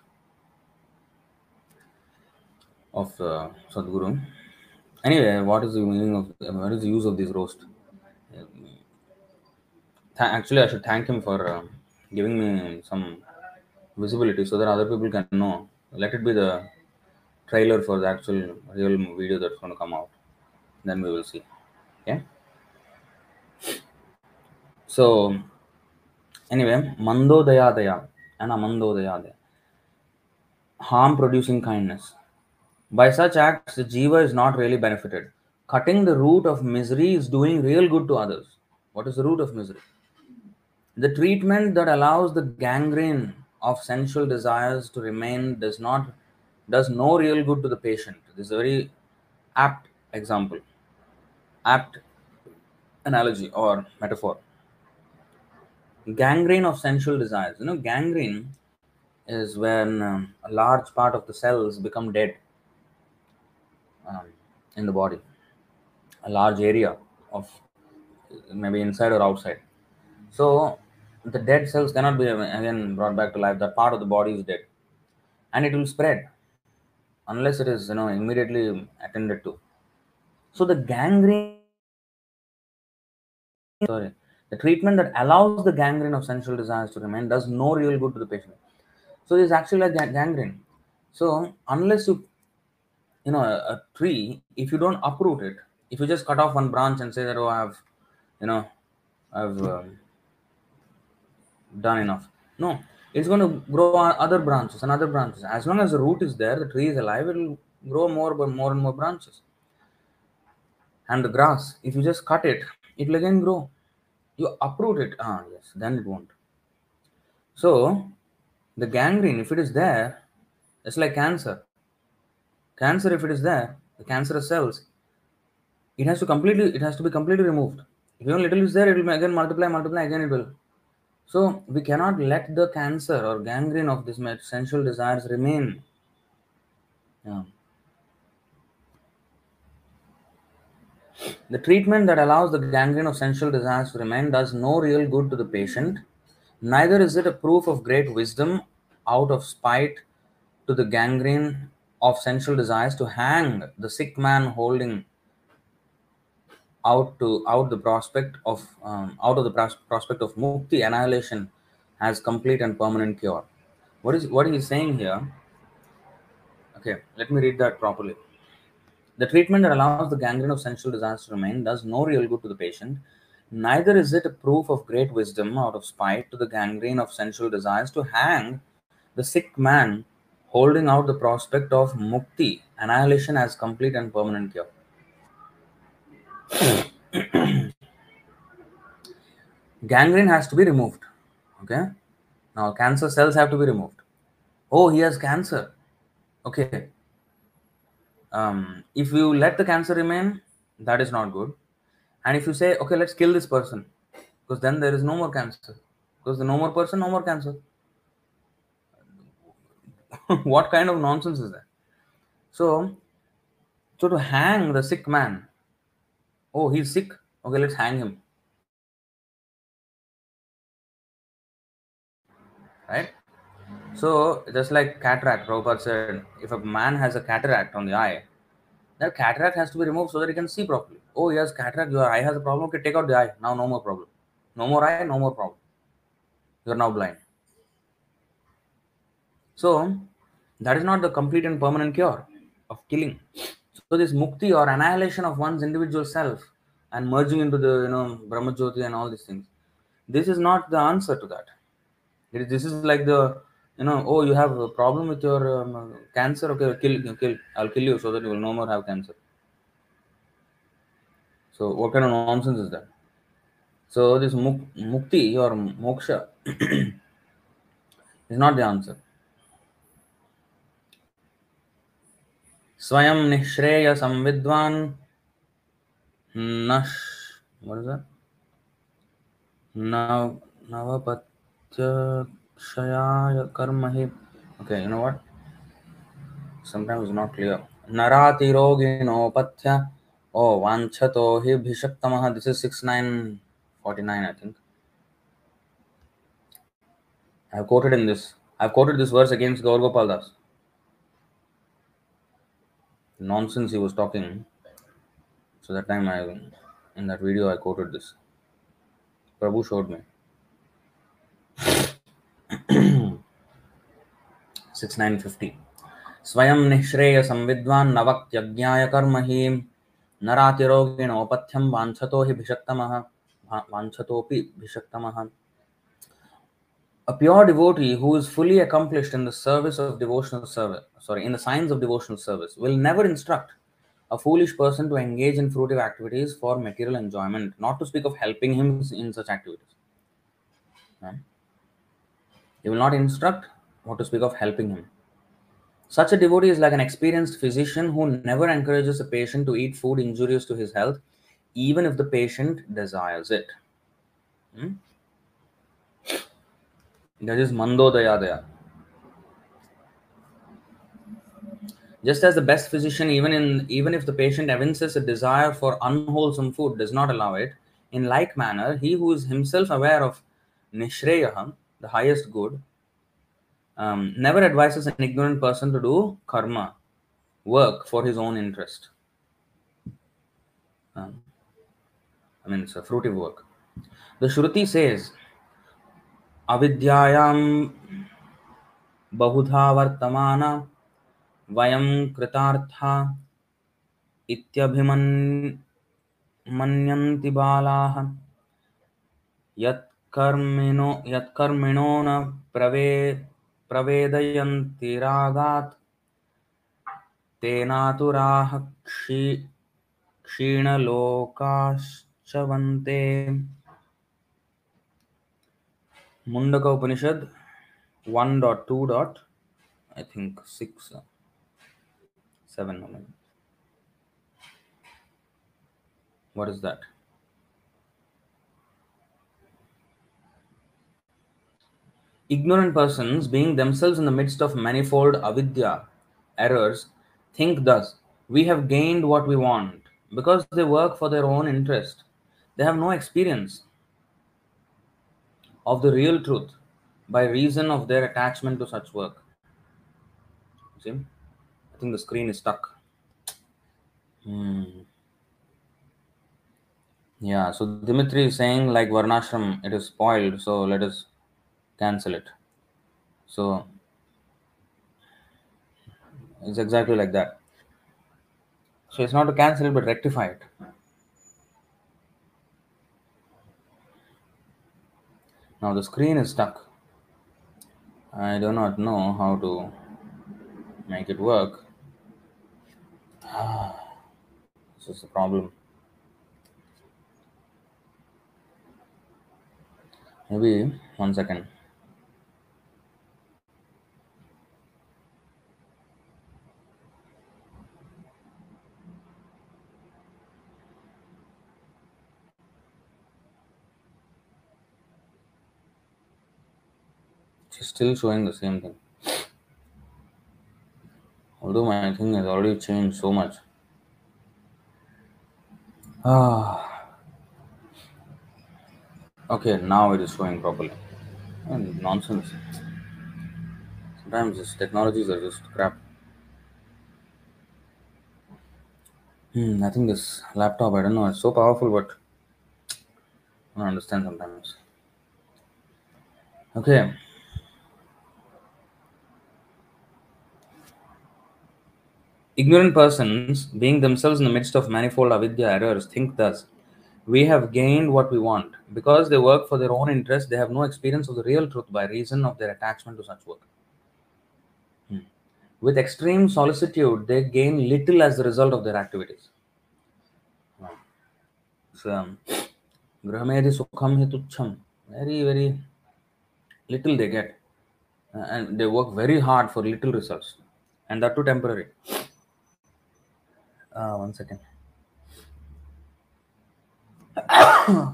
of uh, Sadhguru. Anyway, what is the meaning of what is the use of this roast? Actually, I should thank him for uh, giving me some visibility so that other people can know. Let it be the trailer for the actual real video that's going to come out. Then we will see. Okay. So, anyway, Mando Daya Daya and Amando Daya Daya. Harm producing kindness. By such acts, the jiva is not really benefited. Cutting the root of misery is doing real good to others. What is the root of misery? The treatment that allows the gangrene of sensual desires to remain does not does no real good to the patient. This is a very apt example, apt analogy or metaphor. Gangrene of sensual desires. You know, gangrene is when um, a large part of the cells become dead um, in the body, a large area of maybe inside or outside. So the dead cells cannot be again brought back to life. That part of the body is dead, and it will spread unless it is you know immediately attended to. So the gangrene, sorry, the treatment that allows the gangrene of sensual desires to remain does no real good to the patient. So it's actually like gang- gangrene. So unless you, you know, a, a tree, if you don't uproot it, if you just cut off one branch and say that oh I've, you know, I've um, done enough. No, it's going to grow other branches and other branches. As long as the root is there, the tree is alive, it will grow more more and more branches. And the grass, if you just cut it, it will again grow. You uproot it, ah yes, then it won't. So the gangrene, if it is there, it's like cancer. Cancer, if it is there, the cancerous cells, it has to completely, it has to be completely removed. If even little is there, it will again multiply, multiply, again it will. So we cannot let the cancer or gangrene of this sensual desires remain. Yeah. The treatment that allows the gangrene of sensual desires to remain does no real good to the patient. Neither is it a proof of great wisdom out of spite to the gangrene of sensual desires to hang the sick man holding out to out the prospect of um, out of the pros- prospect of mukti annihilation as complete and permanent cure. What is what he is saying here? Okay, let me read that properly. The treatment that allows the gangrene of sensual desires to remain does no real good to the patient. Neither is it a proof of great wisdom out of spite to the gangrene of sensual desires to hang the sick man holding out the prospect of mukti, annihilation as complete and permanent cure. [COUGHS] gangrene has to be removed. Okay. Now, cancer cells have to be removed. Oh, he has cancer. Okay. Um, if you let the cancer remain, that is not good. And if you say, okay, let's kill this person, because then there is no more cancer. Because the no more person, no more cancer. [LAUGHS] what kind of nonsense is that? So, so to hang the sick man, oh, he's sick. Okay, let's hang him. right? So just like cataract, Prabhupada said, if a man has a cataract on the eye, that cataract has to be removed so that he can see properly. Oh, yes, cataract, your eye has a problem. Okay, take out the eye. Now no more problem. No more eye, no more problem. You are now blind. So that is not the complete and permanent cure of killing. So this mukti or annihilation of one's individual self and merging into the you know Brahmajyoti and all these things, this is not the answer to that. This is like the you know oh you have a problem with your um, cancer okay kill kill I'll kill you so that you will no more have cancer. So what kind of nonsense is that? So this muk- mukti or moksha [CLEARS THROAT] is not the answer. स्वयं निःश्रेय संविद्वान नश what नव नवपत्यक्षयाय कर्महि okay you know what sometimes it's not clear नरातिरोगिणोपथ्य oh vanchato hi bhishaktamah this is 6949 i think i have quoted in this i've quoted this verse against gaur gopal das nonsense he was talking so that time i in that video i quoted this prabhu showed me 6950 स्वयं निःश्रेय संविद्वान् नवक्त्यज्ञाय कर्म हि नरातिरोगिणोपथ्यं वाञ्छतो हि भिषक्तमः वाञ्छतोऽपि भिषक्तमः A pure devotee who is fully accomplished in the service of devotional service, sorry, in the science of devotional service, will never instruct a foolish person to engage in fruitive activities for material enjoyment, not to speak of helping him in such activities. He will not instruct, what to speak of helping him. Such a devotee is like an experienced physician who never encourages a patient to eat food injurious to his health, even if the patient desires it. Hmm? That is Mandodayadaya. Just as the best physician, even in even if the patient evinces a desire for unwholesome food, does not allow it, in like manner, he who is himself aware of Nishreyaham, the highest good, um, never advises an ignorant person to do karma, work for his own interest. Um, I mean, it's a fruitive work. The Shruti says, अविद्यायां बहुधा वर्तमान वयं कृतार्था इत्यभिमन्यन्ति बालाः यत्कर्मिणो यत्कर्मिणो न प्रवे, प्रवेदयन्ति रागात्। तेनातुराः क्षी क्षीणलोकाश्च वन्ते Mundaka Upanishad one dot two dot I think six seven what is that? Ignorant persons, being themselves in the midst of manifold avidya errors, think thus We have gained what we want because they work for their own interest. They have no experience of the real truth by reason of their attachment to such work. See? I think the screen is stuck. Hmm. Yeah, so Dimitri is saying like Varnashram, it is spoiled, so let us cancel it. So it's exactly like that. So it's not to cancel it but rectify it. Now the screen is stuck. I do not know how to make it work. [SIGHS] this is the problem. Maybe one second. It's still showing the same thing. Although my thing has already changed so much. Ah. Okay, now it is showing properly. And nonsense. Sometimes these technologies are just crap. Hmm, I think this laptop, I don't know, it's so powerful, but I don't understand sometimes. Okay. Ignorant persons, being themselves in the midst of manifold avidya errors, think thus We have gained what we want. Because they work for their own interest, they have no experience of the real truth by reason of their attachment to such work. Hmm. With extreme solicitude, they gain little as the result of their activities. So, um, Grahamedi Sukham Hitucham, very, very little they get. Uh, and they work very hard for little results. And that too temporary. Uh, one second.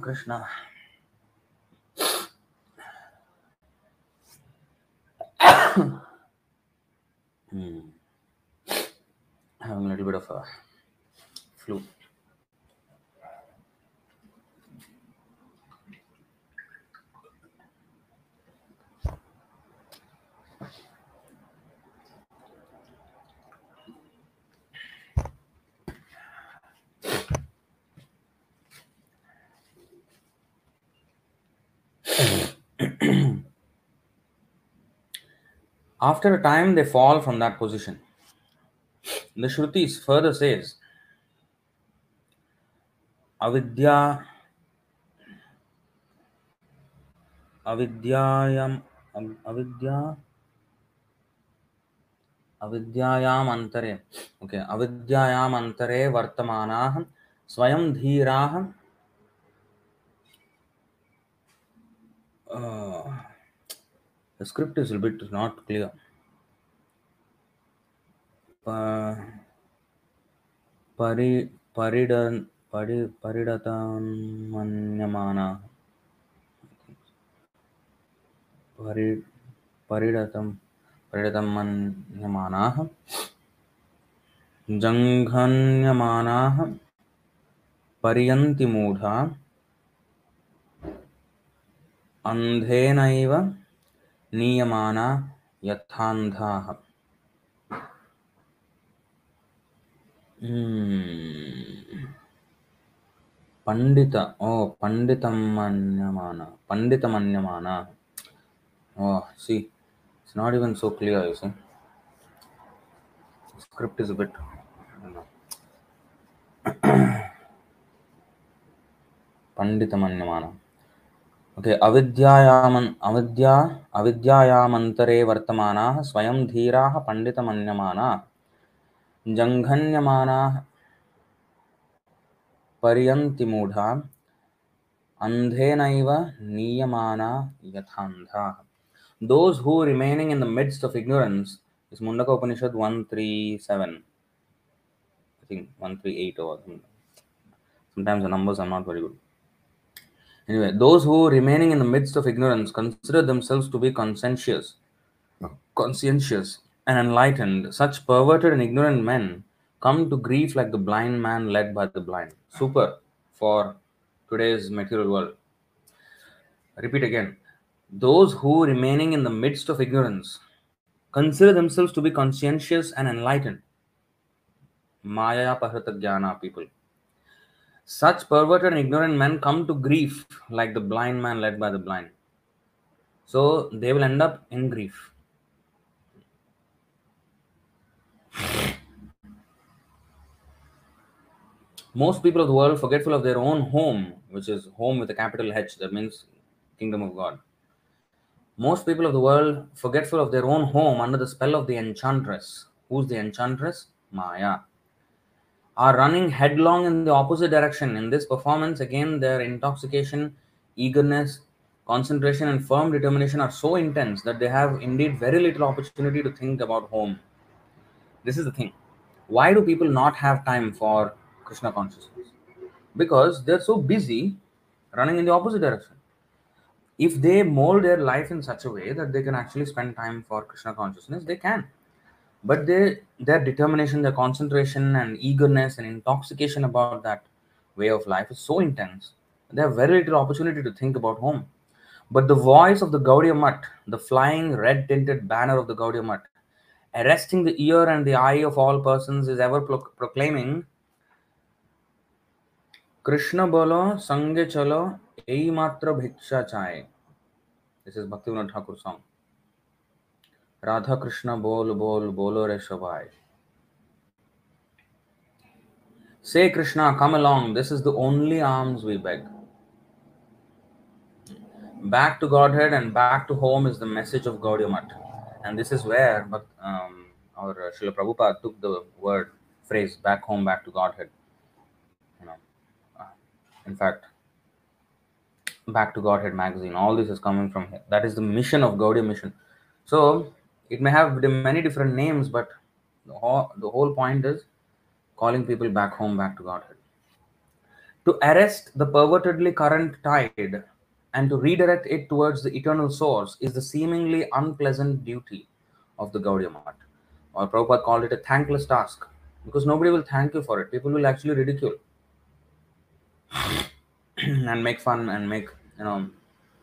Krishna. hmm. Having a little bit of a flu. After a time, they fall from that position. The Shrutis further says, Avidya avidyayam avidya avidyayam antare okay avidyayam antare vartamanah swayam dhirah uh, the script is a bit not clear uh, pari paridan pari paridatan manyamana परि परिणतं परिणतं मन्यमानाः जङ्घन्यमानाः पर्यन्ति मूढा अन्धेनैव नीयमाना यथान्धाः पण्डित ओ पण्डितमन्यमाना पण्डितमन्यमाना Oh, see, it's not even so clear, you see. The script is a bit. पंडितमन्यमान okay अविद्यायामन् अविद्या अविद्यायामन्तरे वर्तमानाः स्वयं धीराः पण्डितमन्यमाना जङ्घन्यमानाः पर्यन्ति मूढा अन्धेनैव नीयमाना यथान्धाः those who remaining in the midst of ignorance is Mundaka Upanishad 137. I think 138 or sometimes the numbers are not very good. Anyway, those who remaining in the midst of ignorance consider themselves to be conscientious, conscientious and enlightened. Such perverted and ignorant men come to grief like the blind man led by the blind. Super for today's material world. Repeat again those who, remaining in the midst of ignorance, consider themselves to be conscientious and enlightened. Maya Pahrata Jnana people. Such perverted and ignorant men come to grief like the blind man led by the blind. So they will end up in grief. Most people of the world, forgetful of their own home, which is home with a capital H, that means kingdom of God most people of the world, forgetful of their own home under the spell of the enchantress. Who's the enchantress? Maya. Are running headlong in the opposite direction. In this performance, again, their intoxication, eagerness, concentration, and firm determination are so intense that they have indeed very little opportunity to think about home. This is the thing. Why do people not have time for Krishna consciousness? Because they're so busy running in the opposite direction if they mold their life in such a way that they can actually spend time for krishna consciousness they can but their determination their concentration and eagerness and intoxication about that way of life is so intense they have very little opportunity to think about home But the voice of the Gaudiya Mutt, the flying red tinted banner of the Gaudiya Mutt, arresting the ear and the eye of all persons, is ever pro- proclaiming Krishna bolo, sange chalo, ei matra bhiksha chaye. This is Bhaktivinoda Thakur song. Krishna bol bol bolo re shabai. Say Krishna, come along. This is the only alms we beg. Back to Godhead and back to home is the message of Gaudiya Math. And this is where um, our Srila Prabhupada took the word, phrase, back home, back to Godhead. You know, uh, in fact, back to Godhead magazine, all this is coming from here. That is the mission of Gaudiya mission. So it may have many different names, but the whole, the whole point is calling people back home, back to Godhead. To arrest the pervertedly current tide and to redirect it towards the eternal source is the seemingly unpleasant duty of the Gaudiya Math. Or Prabhupada called it a thankless task because nobody will thank you for it. People will actually ridicule [CLEARS THROAT] and make fun and make, you know,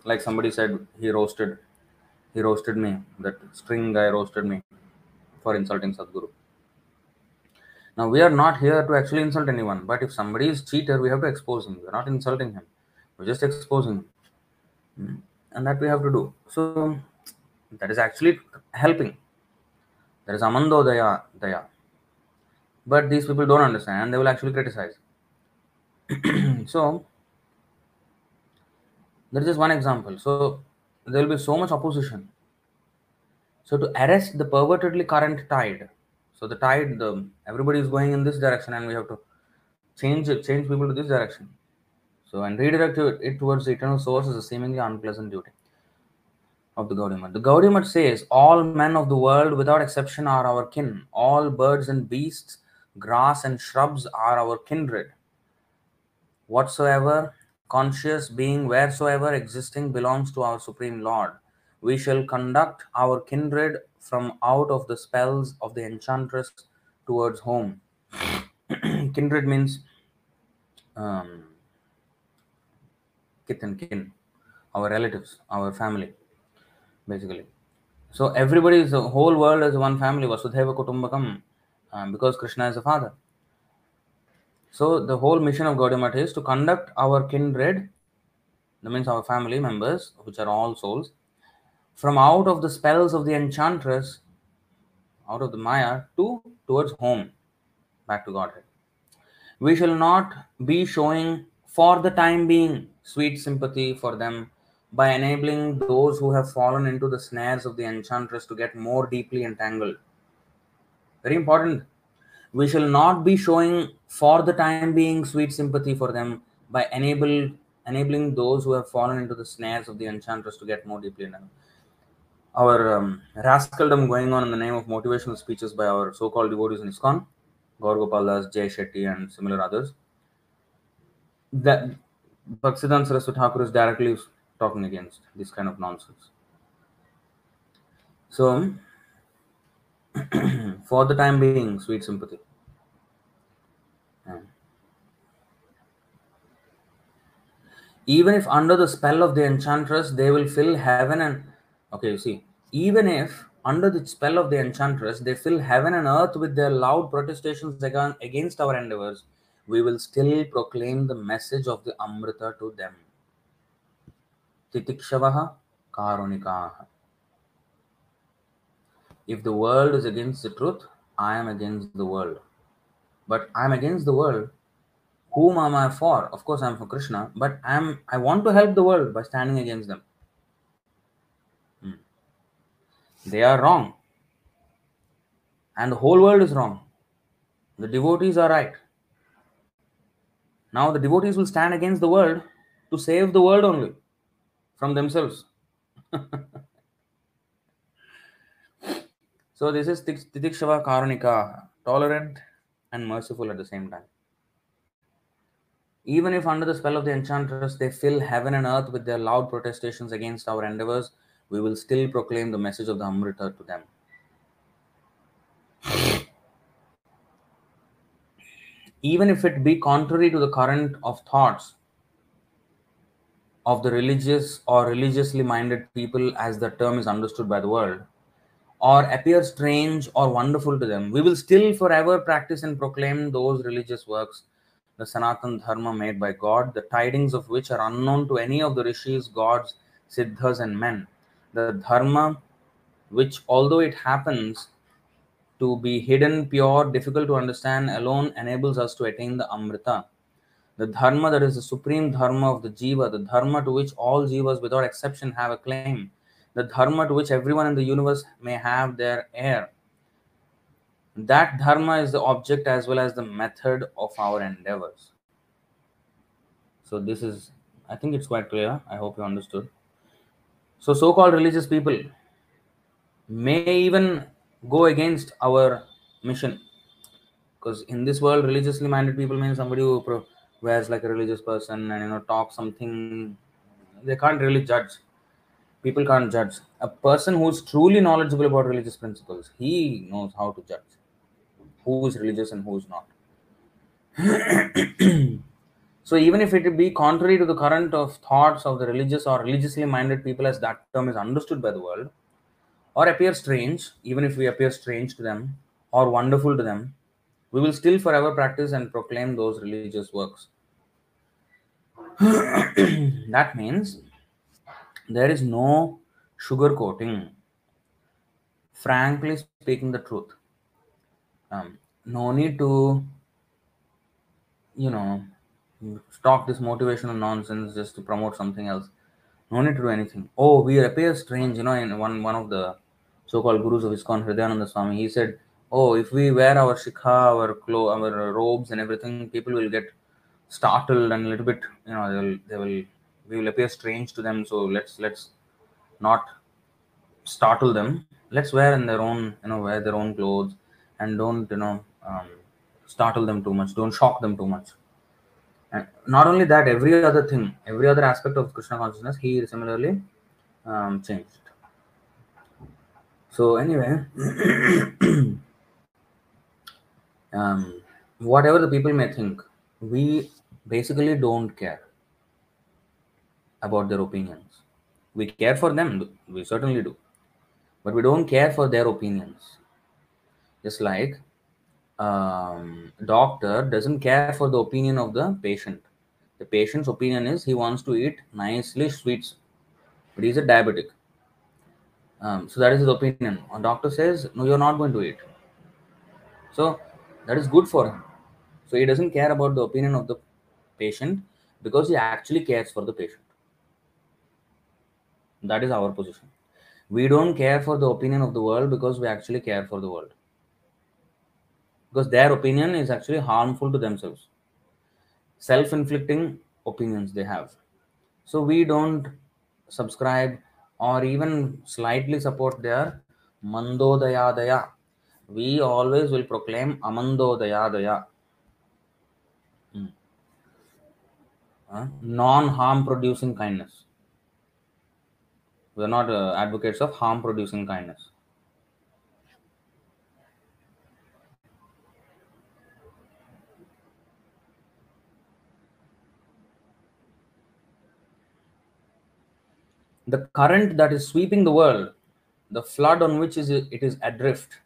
like somebody said, he roasted, he roasted me. That string guy roasted me for insulting Sadhguru. Now we are not here to actually insult anyone, but if somebody is cheater, we have to expose him. We're not insulting him. We're just exposing him hmm. and that we have to do. So that is actually helping. There is amando daya daya. But these people don't understand and they will actually criticize. [CLEARS THROAT] so there is just one example. So there will be so much opposition. So to arrest the pervertedly current tide, so the tide, the everybody is going in this direction, and we have to change it, change people to this direction. So, and redirect it towards the eternal source is a seemingly unpleasant duty of the Gaudiya Math. The Gaudiya Math says, All men of the world without exception are our kin. All birds and beasts, grass and shrubs are our kindred. Whatsoever, conscious being, wheresoever existing belongs to our Supreme Lord. We shall conduct our kindred from out of the spells of the enchantress towards home. [CLEARS THROAT] kindred means um, kith and kin, our relatives, our family, basically. So everybody is the whole world is one family, Vasudhaiva Kutumbakam, um, because Krishna is the father. So the whole mission of Gaudiya is to conduct our kindred, that means our family members, which are all souls, from out of the spells of the enchantress, out of the Maya, to towards home, back to Godhead. We shall not be showing for the time being sweet sympathy for them by enabling those who have fallen into the snares of the enchantress to get more deeply entangled. Very important. We shall not be showing for the time being sweet sympathy for them by enable, enabling those who have fallen into the snares of the enchantress to get more deeply entangled. Our um, rascaldom going on in the name of motivational speeches by our so called devotees in ISKCON, Gaur Das, Jay Shetty, and similar others. That Bhaktisiddhanta Saraswati Thakur is directly talking against this kind of nonsense. So, [CLEARS THROAT] for the time being, sweet sympathy. Even if under the spell of the enchantress, they will fill heaven and. Okay, you see, even if under the spell of the enchantress, they fill heaven and earth with their loud protestations against our endeavors, we will still proclaim the message of the Amrita to them. Titikshavaha Karunikaha. If the world is against the truth, I am against the world. But I am against the world. Whom am I for? Of course, I am for Krishna, but I am I want to help the world by standing against them. Hmm. They are wrong, and the whole world is wrong. The devotees are right. Now the devotees will stand against the world to save the world only from themselves. [LAUGHS] so this is Titikshava Karunika, tolerant and merciful at the same time. Even if under the spell of the enchantress they fill heaven and earth with their loud protestations against our endeavors, we will still proclaim the message of the Amrita to them. even if it be contrary to the current of thoughts. of the religious or religiously minded people, as the term is understood by the world, or appear strange or wonderful to them, we will still forever practice and proclaim those religious works, the Sanatan Dharma made by God, the tidings of which are unknown to any of the rishis, gods, siddhas, and men. The Dharma, which although it happens to be hidden, pure, difficult to understand, alone enables us to attain the Amrita. The Dharma that is the supreme Dharma of the Jiva, the Dharma to which all Jivas without exception have a claim, the Dharma to which everyone in the universe may have their heir. That Dharma is the object as well as the method of our endeavors. So, this is, I think it's quite clear. I hope you understood. So, so called religious people may even go against our mission because in this world religiously minded people mean somebody who wears like a religious person and you know talk something they can't really judge people can't judge a person who's truly knowledgeable about religious principles he knows how to judge who is religious and who is not [CLEARS THROAT] so even if it be contrary to the current of thoughts of the religious or religiously minded people as that term is understood by the world or appear strange, even if we appear strange to them or wonderful to them, we will still forever practice and proclaim those religious works. [CLEARS THROAT] that means there is no sugarcoating. Frankly speaking, the truth. Um, no need to, you know, talk this motivational nonsense just to promote something else. No need to do anything. Oh, we appear strange, you know. In one one of the so-called gurus of ISKCON, Hridayananda Swami, he said, "Oh, if we wear our shikha, our clo- our robes, and everything, people will get startled and a little bit, you know, they will they will we will appear strange to them. So let's let's not startle them. Let's wear in their own, you know, wear their own clothes, and don't you know um, startle them too much. Don't shock them too much." And not only that, every other thing, every other aspect of Krishna consciousness, he similarly um, changed. So anyway, [COUGHS] um, whatever the people may think, we basically don't care about their opinions. We care for them, we certainly do, but we don't care for their opinions. Just like um, doctor doesn't care for the opinion of the patient. The patient's opinion is he wants to eat nicely sweets, but he's a diabetic. Um, so that is his opinion. A doctor says, no, you're not going to eat. So that is good for him. So he doesn't care about the opinion of the patient because he actually cares for the patient. That is our position. We don't care for the opinion of the world because we actually care for the world. Because their opinion is actually harmful to themselves. Self inflicting opinions they have. So we don't subscribe or even slightly support their Mandodayadaya. We always will proclaim Amandodayadaya. Hmm. Uh, non harm producing kindness. We are not uh, advocates of harm producing kindness. The current that is sweeping the world, the flood on which is it is adrift,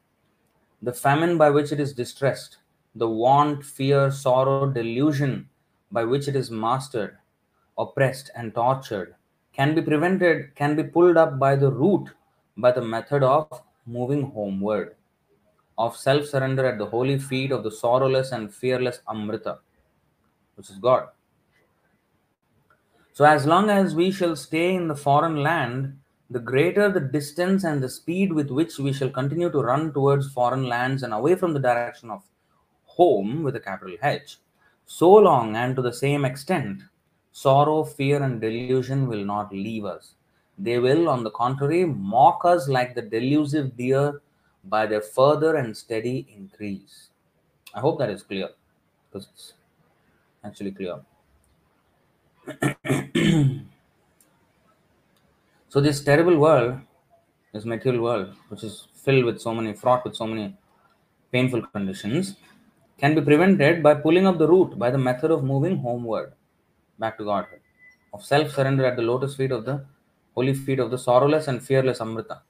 the famine by which it is distressed, the want, fear, sorrow, delusion by which it is mastered, oppressed, and tortured, can be prevented, can be pulled up by the root by the method of moving homeward, of self surrender at the holy feet of the sorrowless and fearless Amrita, which is God. So, as long as we shall stay in the foreign land, the greater the distance and the speed with which we shall continue to run towards foreign lands and away from the direction of home with a capital H, so long and to the same extent, sorrow, fear, and delusion will not leave us. They will, on the contrary, mock us like the delusive deer by their further and steady increase. I hope that is clear because it's actually clear. [CLEARS THROAT] so this terrible world this material world which is filled with so many fraught with so many painful conditions can be prevented by pulling up the root by the method of moving homeward back to godhead of self surrender at the lotus feet of the holy feet of the sorrowless and fearless Amrita.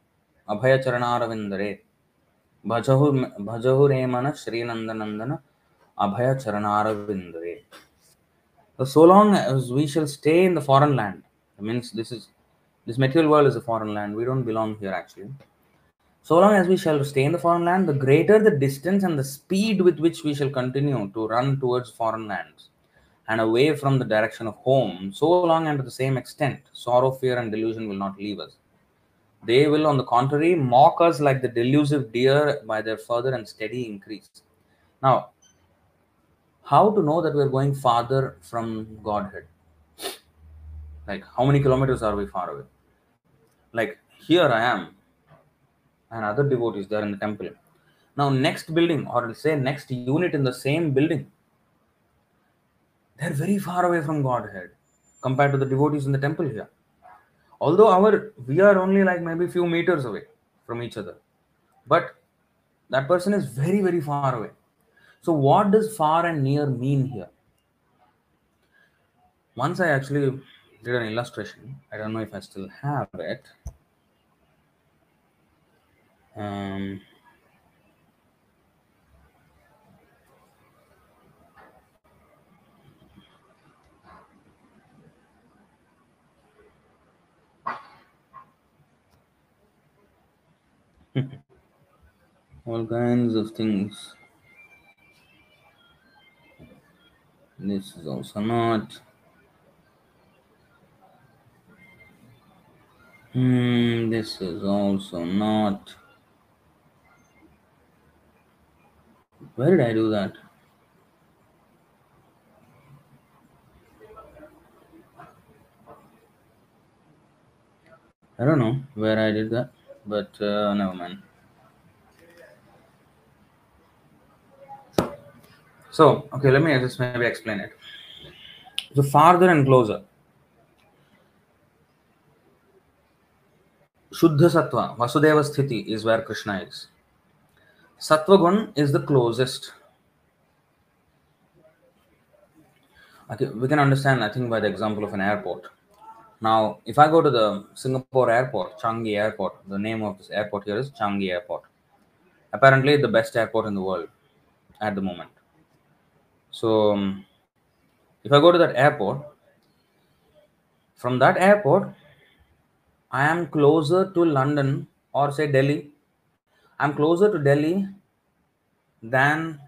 Abhaya Charanaravindare. Bhajahu Bhajahu Remana Srinandanandana Abhaya Charanaravindare. So, so long as we shall stay in the foreign land, it means this is this material world is a foreign land. We don't belong here actually. So long as we shall stay in the foreign land, the greater the distance and the speed with which we shall continue to run towards foreign lands and away from the direction of home, so long and to the same extent, sorrow, fear, and delusion will not leave us. They will, on the contrary, mock us like the delusive deer by their further and steady increase. Now, how to know that we're going farther from Godhead? Like, how many kilometers are we far away? Like, here I am, and other devotees there in the temple. Now, next building, or say next unit in the same building, they're very far away from Godhead compared to the devotees in the temple here. Although our we are only like maybe few meters away from each other, but that person is very very far away. So, what does far and near mean here? Once I actually did an illustration. I don't know if I still have it. Um, [LAUGHS] all kinds of things. This is also not. Hmm, this is also not. Where did I do that? I don't know where I did that, but uh, never mind. So, okay, let me just maybe explain it. So, farther and closer. Shuddha Sattva, Vasudeva Sthiti is where Krishna is. Sattva Gun is the closest. Okay, we can understand, I think, by the example of an airport. Now, if I go to the Singapore airport, Changi Airport, the name of this airport here is Changi Airport. Apparently, the best airport in the world at the moment. So, um, if I go to that airport, from that airport, I am closer to London or say Delhi. I'm closer to Delhi than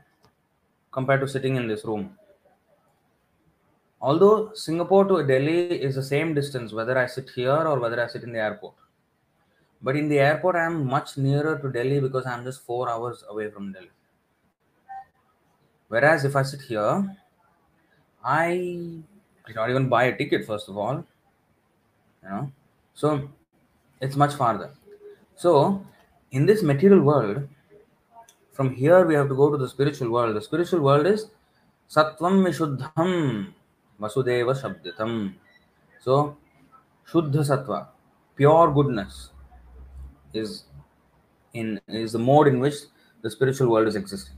compared to sitting in this room. Although Singapore to Delhi is the same distance, whether I sit here or whether I sit in the airport. But in the airport, I am much nearer to Delhi because I'm just four hours away from Delhi. Whereas if I sit here, I did not even buy a ticket, first of all. You know, so it's much farther. So in this material world, from here we have to go to the spiritual world. The spiritual world is Sattvam Vishuddham Vasudeva Shabditam. So Shuddha Sattva, pure goodness, is in is the mode in which the spiritual world is existing.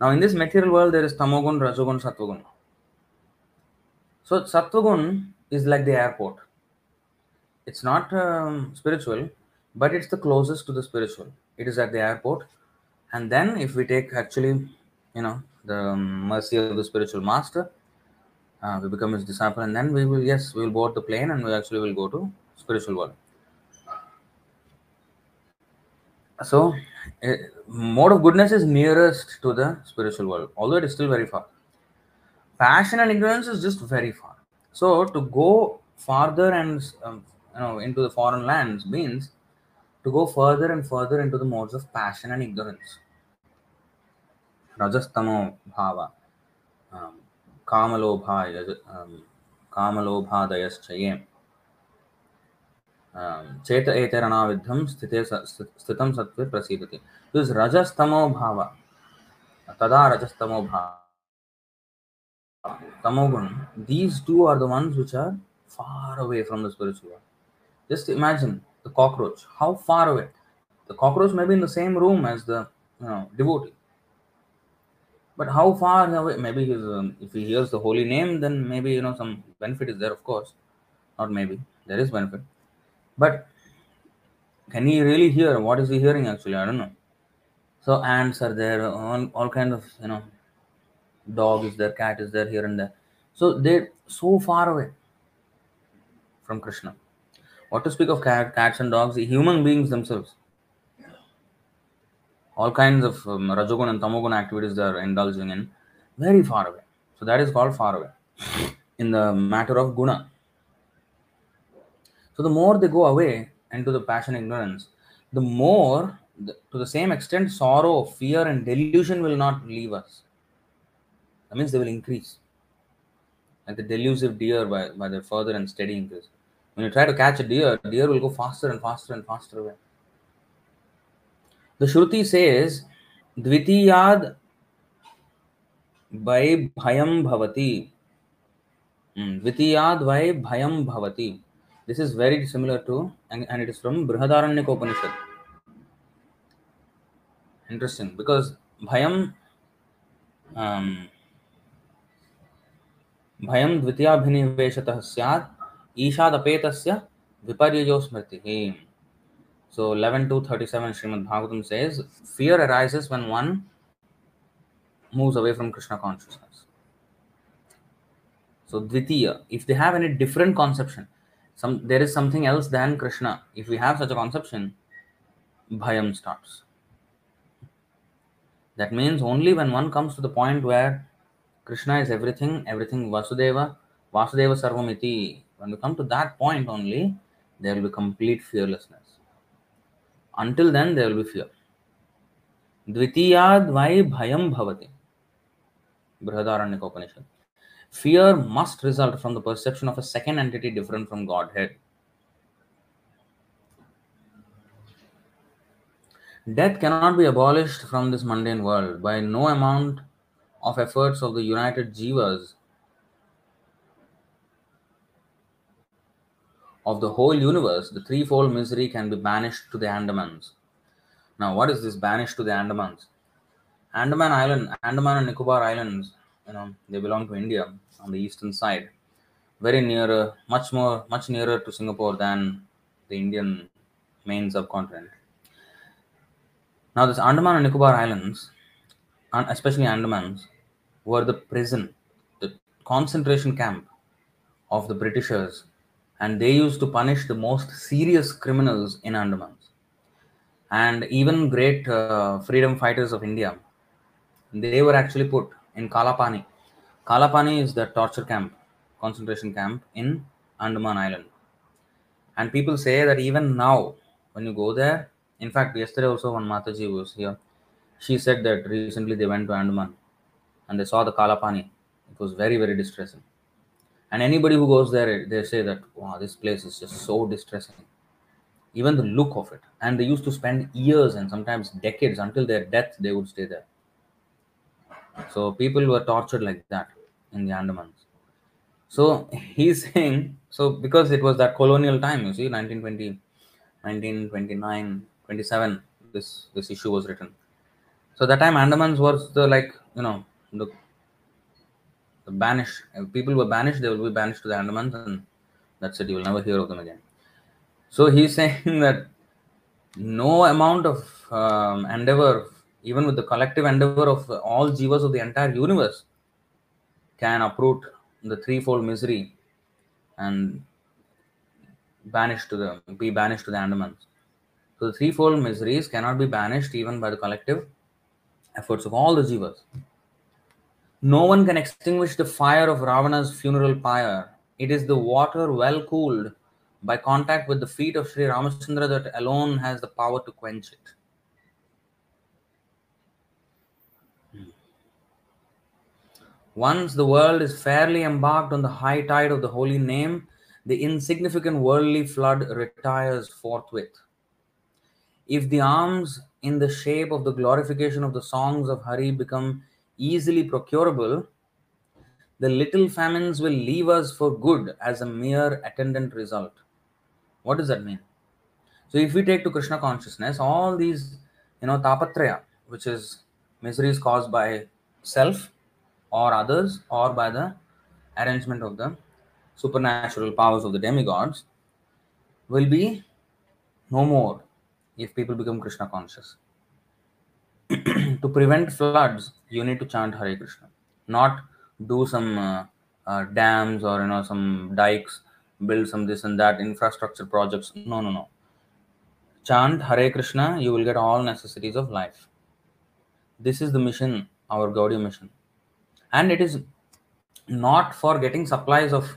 Now in this material world there is Tamogun, Rajogun, Sattvagun. So Sattvagun is like the airport. It's not um, spiritual, but it's the closest to the spiritual. It is at the airport, and then if we take actually, you know, the mercy of the spiritual master, uh, we become his disciple, and then we will yes, we will board the plane, and we actually will go to spiritual world. So, uh, mode of goodness is nearest to the spiritual world, although it is still very far. Passion and ignorance is just very far. So, to go farther and um, you know into the foreign lands means to go further and further into the modes of passion and ignorance. Rajastamo bhava, um, kamalobha, um, kamalobhadayaschaye. चेत एतरणाविद्धं स्थिते स्थितं सत्त्वे प्रसीदति this रजस्तमो भाव तदा रजस्तमो भाव tamogun these two are the ones which are far away from the spiritual world just imagine the cockroach how far away the cockroach may be in the same room as the you know devotee but how far away maybe he's, um, if he hears the holy name then maybe you know some benefit is there of course Not maybe. There is benefit. But can he really hear? What is he hearing actually? I don't know. So ants are there, all, all kind of, you know, dog is there, cat is there, here and there. So they're so far away from Krishna. What to speak of cat, cats and dogs, human beings themselves. All kinds of um, Rajogun and Tamogun activities they are indulging in, very far away. So that is called far away in the matter of guna. So the more they go away into the passion ignorance, the more, the, to the same extent, sorrow, fear, and delusion will not leave us. That means they will increase. Like the delusive deer by, by their further and steady increase. When you try to catch a deer, deer will go faster and faster and faster away. The Shruti says, Dvitiyad vai bhayam bhavati. Hmm, Dvitiyad vai bhayam bhavati. This is very similar to, and, and it is from Brihadaranyaka Upanishad. Interesting, because bhayam, um, भयं द्वितीयाभिनिवेशतः स्यात् ईशादपेतस्य विपर्ययो स्मृतिः So 11 to 37 Srimad Bhagavatam says, fear arises when one moves away from Krishna consciousness. So Dvitiya, if they have any different conception, some there is something else than Krishna. If we have such a conception, bhayam starts. That means only when one comes to the point where Krishna is everything, everything Vasudeva, Vasudeva Sarvamiti. When we come to that point only, there will be complete fearlessness. Until then, there will be fear. Vai bhayam bhavati. Brihadaranyaka Upanishad. Fear must result from the perception of a second entity different from Godhead. Death cannot be abolished from this mundane world by no amount of efforts of the united jivas of the whole universe, the threefold misery can be banished to the Andamans. Now, what is this banished to the Andamans? Andaman Island, Andaman and Nicobar Islands, you know, they belong to India on the eastern side, very near, much more, much nearer to Singapore than the Indian main subcontinent. Now, this Andaman and Nicobar Islands, and especially Andamans, were the prison, the concentration camp of the Britishers, and they used to punish the most serious criminals in Andamans. And even great uh, freedom fighters of India, they were actually put in Kalapani. Kalapani is the torture camp, concentration camp in Andaman Island. And people say that even now, when you go there, in fact, yesterday also when Mataji was here, she said that recently they went to Andaman and they saw the Kalapani. It was very, very distressing. And anybody who goes there, they say that, wow, this place is just so distressing. Even the look of it. And they used to spend years and sometimes decades until their death, they would stay there. So people were tortured like that in the Andamans. So he's saying, so because it was that colonial time, you see, 1920, 1929, 27, this, this issue was written. So that time Andamans was the like, you know, the, the banish if people were banished they will be banished to the andamans and that's it. You will never hear of them again. So he's [LAUGHS] saying that no amount of um, endeavor even with the collective endeavor of all jivas of the entire universe can uproot the threefold misery and banish to the be banished to the andamans so the threefold miseries cannot be banished even by the collective efforts of all the jivas no one can extinguish the fire of Ravana's funeral pyre. It is the water well cooled by contact with the feet of Sri Ramachandra that alone has the power to quench it. Once the world is fairly embarked on the high tide of the holy name, the insignificant worldly flood retires forthwith. If the alms in the shape of the glorification of the songs of Hari become easily procurable, the little famines will leave us for good as a mere attendant result. What does that mean? So, if we take to Krishna consciousness, all these, you know, tapatraya, which is miseries caused by self or others or by the arrangement of the supernatural powers of the demigods will be no more if people become Krishna conscious. [CLEARS THROAT] to prevent floods, you need to chant Hare Krishna, not do some uh, uh, dams or you know some dikes, build some this and that infrastructure projects. No, no, no. Chant Hare Krishna, you will get all necessities of life. This is the mission, our Gaudiya mission, and it is not for getting supplies of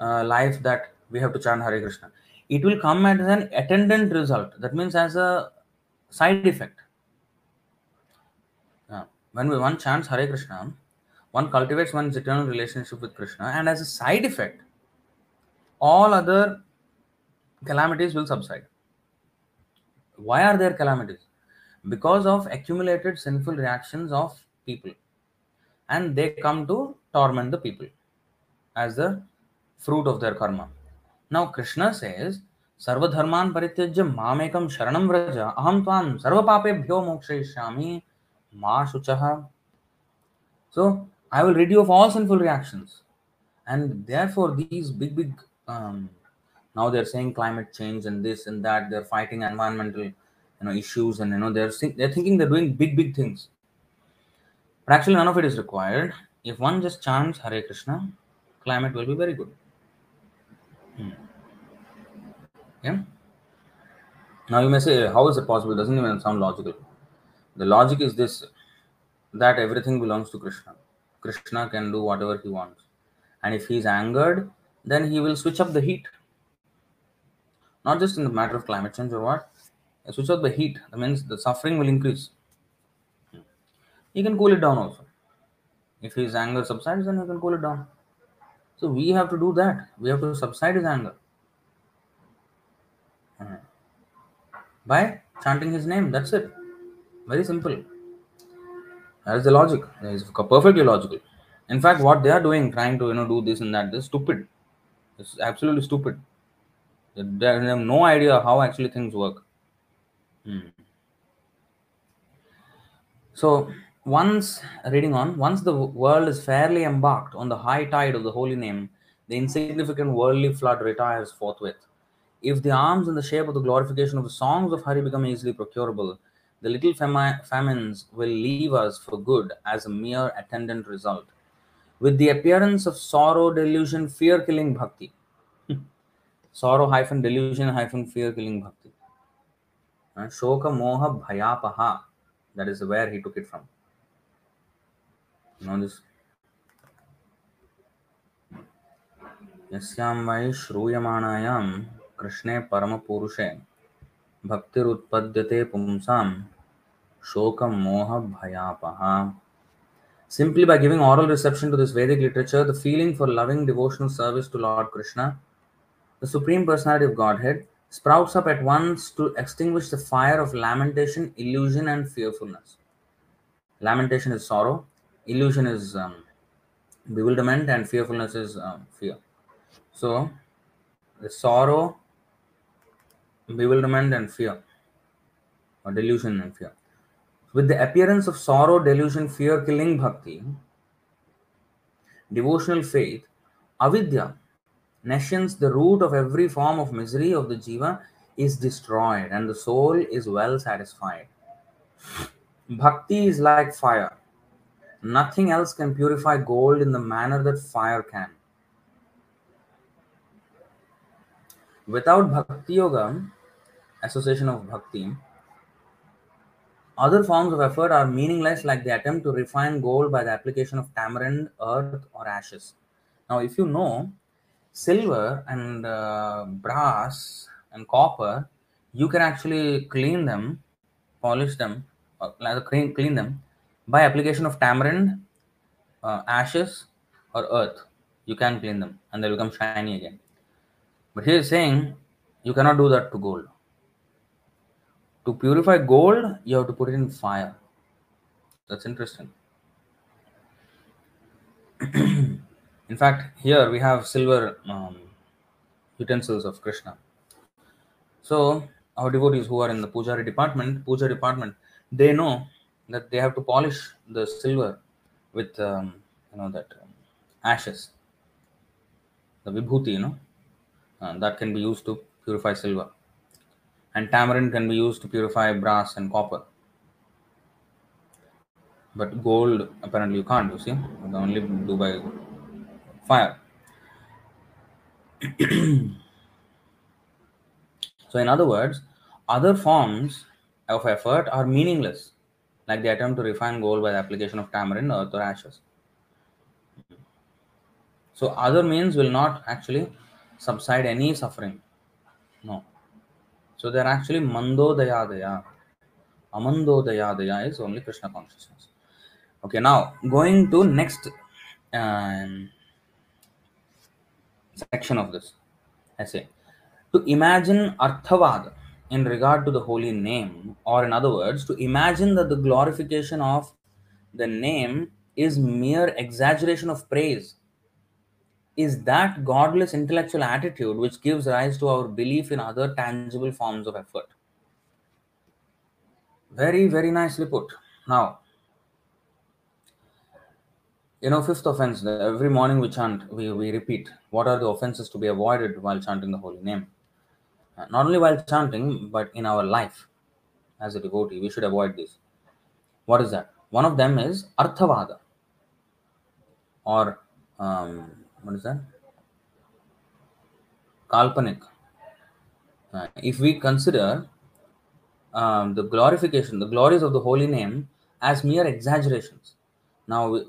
uh, life that we have to chant Hare Krishna. It will come as an attendant result. That means as a side effect. When one chants Hare Krishna, one cultivates one's eternal relationship with Krishna, and as a side effect, all other calamities will subside. Why are there calamities? Because of accumulated sinful reactions of people, and they come to torment the people as the fruit of their karma. Now, Krishna says, Sarva dharman parityajya mamekam sharanam vraja aham tvam sarva papebhyo mokshayishyami ma shuchaha. So, I will rid you of all sinful reactions. And therefore, these big, big, um, now they're saying climate change and this and that, they're fighting environmental you know, issues and you know, they're, they're thinking they're doing big, big things. But actually, none of it is required. If one just chants Hare Krishna, climate will be very good. Hmm. Yeah. Now you may say, how is it possible? Doesn't even sound logical. The logic is this that everything belongs to Krishna. Krishna can do whatever he wants. And if he is angered, then he will switch up the heat. Not just in the matter of climate change or what. Switch up the heat. That means the suffering will increase. He can cool it down also. If his anger subsides, then he can cool it down. So we have to do that. We have to subside his anger. Uh-huh. By chanting his name. That's it. Very simple. That is the logic. Is perfectly logical. In fact, what they are doing, trying to you know do this and that, is stupid. It's absolutely stupid. They have no idea how actually things work. Hmm. So once reading on, once the world is fairly embarked on the high tide of the holy name, the insignificant worldly flood retires forthwith. If the alms in the shape of the glorification of the songs of Hari become easily procurable, the little fami- famines will leave us for good as a mere attendant result. With the appearance of sorrow, delusion, fear killing bhakti. [LAUGHS] sorrow hyphen delusion hyphen fear killing bhakti. Uh, Shoka moha bhayapaha. That is where he took it from. You know this? यस्यां वै श्रूयमाणायां कृष्णे परमपुरुषे भक्तिरुत्पद्यते पुंसां shoka moha bhayapaha. Simply by giving oral reception to this Vedic literature, the feeling for loving devotional service to Lord Krishna, the Supreme Personality of Godhead, sprouts up at once to extinguish the fire of lamentation, illusion, and fearfulness. Lamentation is sorrow, illusion is um, bewilderment, and fearfulness is um, fear. So, the sorrow, bewilderment, and fear, or delusion and fear. With the appearance of sorrow, delusion, fear killing bhakti, devotional faith, avidya, nescience, the root of every form of misery of the jiva, is destroyed and the soul is well satisfied. Bhakti is like fire. Nothing else can purify gold in the manner that fire can. Without Bhakti Yoga, association of Bhakti, other forms of effort are meaningless, like the attempt to refine gold by the application of tamarind, earth, or ashes. Now, if you know, silver and uh, brass and copper, you can actually clean them, polish them, or clean, clean them by application of tamarind, uh, ashes, or earth. You can clean them and they become shiny again. But he is saying you cannot do that to gold. To purify gold, you have to put it in fire. That's interesting. [CLEARS THROAT] in fact, here we have silver um, utensils of Krishna. So our devotees who are in the pujari department, puja department, they know that they have to polish the silver with um, you know that um, ashes the vibhuti, you know, uh, that can be used to purify silver. And tamarind can be used to purify brass and copper. But gold, apparently, you can't, you see, you can only do by fire. [CLEARS THROAT] so, in other words, other forms of effort are meaningless, like the attempt to refine gold by the application of tamarind, earth, or ashes. So, other means will not actually subside any suffering. No. So, they're actually mandodayadaya. Amandodayadaya is only Krishna consciousness. Okay, now going to next um, section of this essay. To imagine Arthavad in regard to the holy name, or in other words, to imagine that the glorification of the name is mere exaggeration of praise, is that godless intellectual attitude which gives rise to our belief in other tangible forms of effort. Very, very nicely put. Now, you know, fifth offense, every morning we chant, we, we repeat what are the offenses to be avoided while chanting the holy name. Uh, not only while chanting, but in our life as a devotee, we should avoid this. What is that? One of them is Arthavada or um, what is that? Kalpanik. Uh, if we consider um, the glorification, the glories of the holy name as mere exaggerations. Now, we,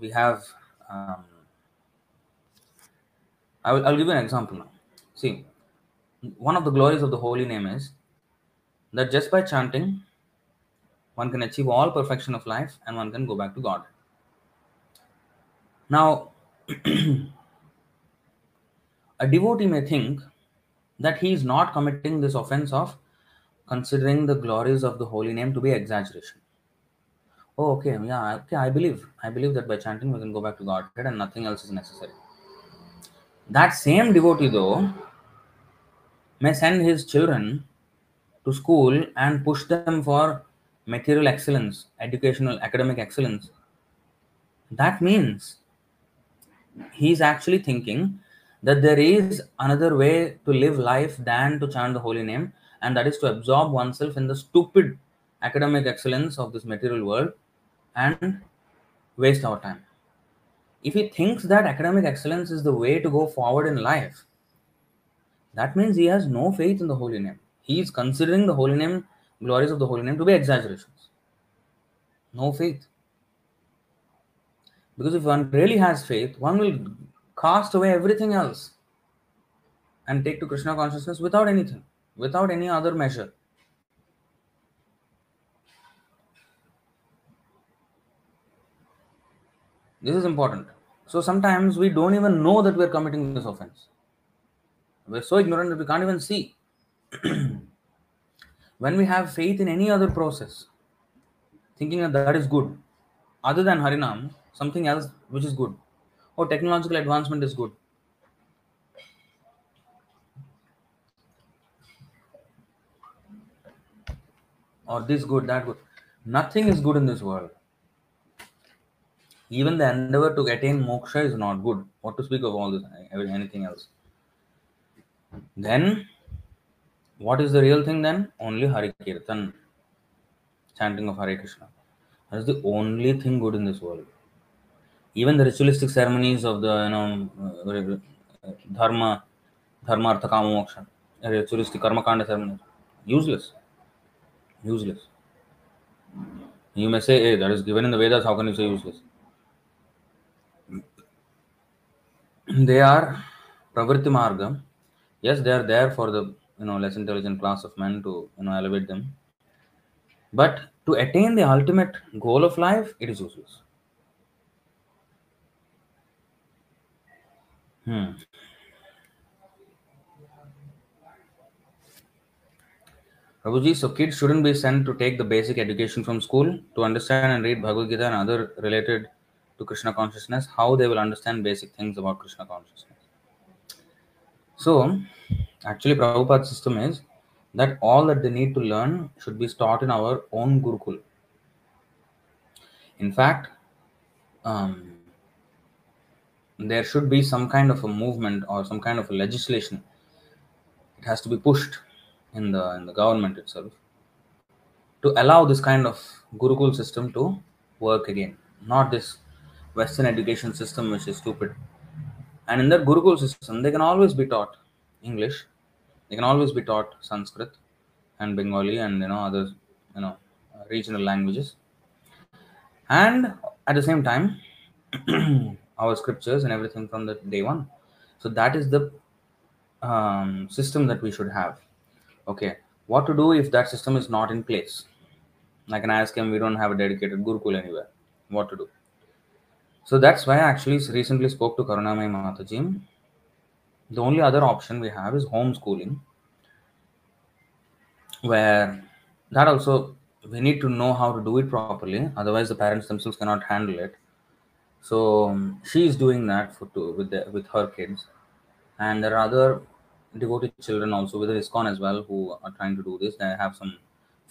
we have, um, I will, I'll give you an example now. See, one of the glories of the holy name is that just by chanting, one can achieve all perfection of life and one can go back to God. Now, a devotee may think that he is not committing this offense of considering the glories of the holy name to be exaggeration. Oh, okay, yeah, okay, I believe. I believe that by chanting we can go back to Godhead and nothing else is necessary. That same devotee, though, may send his children to school and push them for material excellence, educational, academic excellence. That means he's actually thinking that there is another way to live life than to chant the holy name, and that is to absorb oneself in the stupid academic excellence of this material world and waste our time. If he thinks that academic excellence is the way to go forward in life, that means he has no faith in the holy name. He is considering the holy name, glories of the holy name to be exaggerations. No faith. Because if one really has faith, one will cast away everything else and take to Krishna consciousness without anything, without any other measure. This is important. So sometimes we don't even know that we're committing this offense. We're so ignorant that we can't even see. [CLEARS THROAT] when we have faith in any other process, thinking that that is good, other than Harinam, something else which is good, or technological advancement is good. Or this good, that good. Nothing is good in this world. Even the endeavor to attain moksha is not good. What to speak of all this, eh, anything else? Then, what is the real thing then? Only Hari Kirtan, chanting of hari Krishna. That is the only thing good in this world. Even the ritualistic ceremonies of the you know uh, dharma, dharma, artha, kama, moksha, ritualistic karma kanda ceremonies, useless, useless. You may say, "Hey, that is given in the Vedas. How can you say useless?" They are pravritti marga. Yes, they are there for the you know less intelligent class of men to you know elevate them. But to attain the ultimate goal of life, it is useless. Hmm. Prabhuji, so kids shouldn't be sent to take the basic education from school to understand and read Bhagavad Gita and other related to Krishna consciousness, how they will understand basic things about Krishna consciousness. So, actually, Prabhupada's system is that all that they need to learn should be taught in our own Gurukul. In fact, um, there should be some kind of a movement or some kind of a legislation. It has to be pushed in the in the government itself to allow this kind of Gurukul system to work again, not this Western education system which is stupid. And in that Gurukul system, they can always be taught English, they can always be taught Sanskrit and Bengali and you know other you know regional languages, and at the same time, [CLEARS THROAT] our scriptures and everything from the day one. So that is the um, system that we should have. Okay, what to do if that system is not in place? Like ask him, we don't have a dedicated Gurukul anywhere. What to do? So that's why I actually recently spoke to Karunamai Mataji. The only other option we have is homeschooling, where that also we need to know how to do it properly. Otherwise, the parents themselves cannot handle it. So um, she is doing that for with the, with her kids, and there are other devoted children also with ISKCON as well who are trying to do this. They have some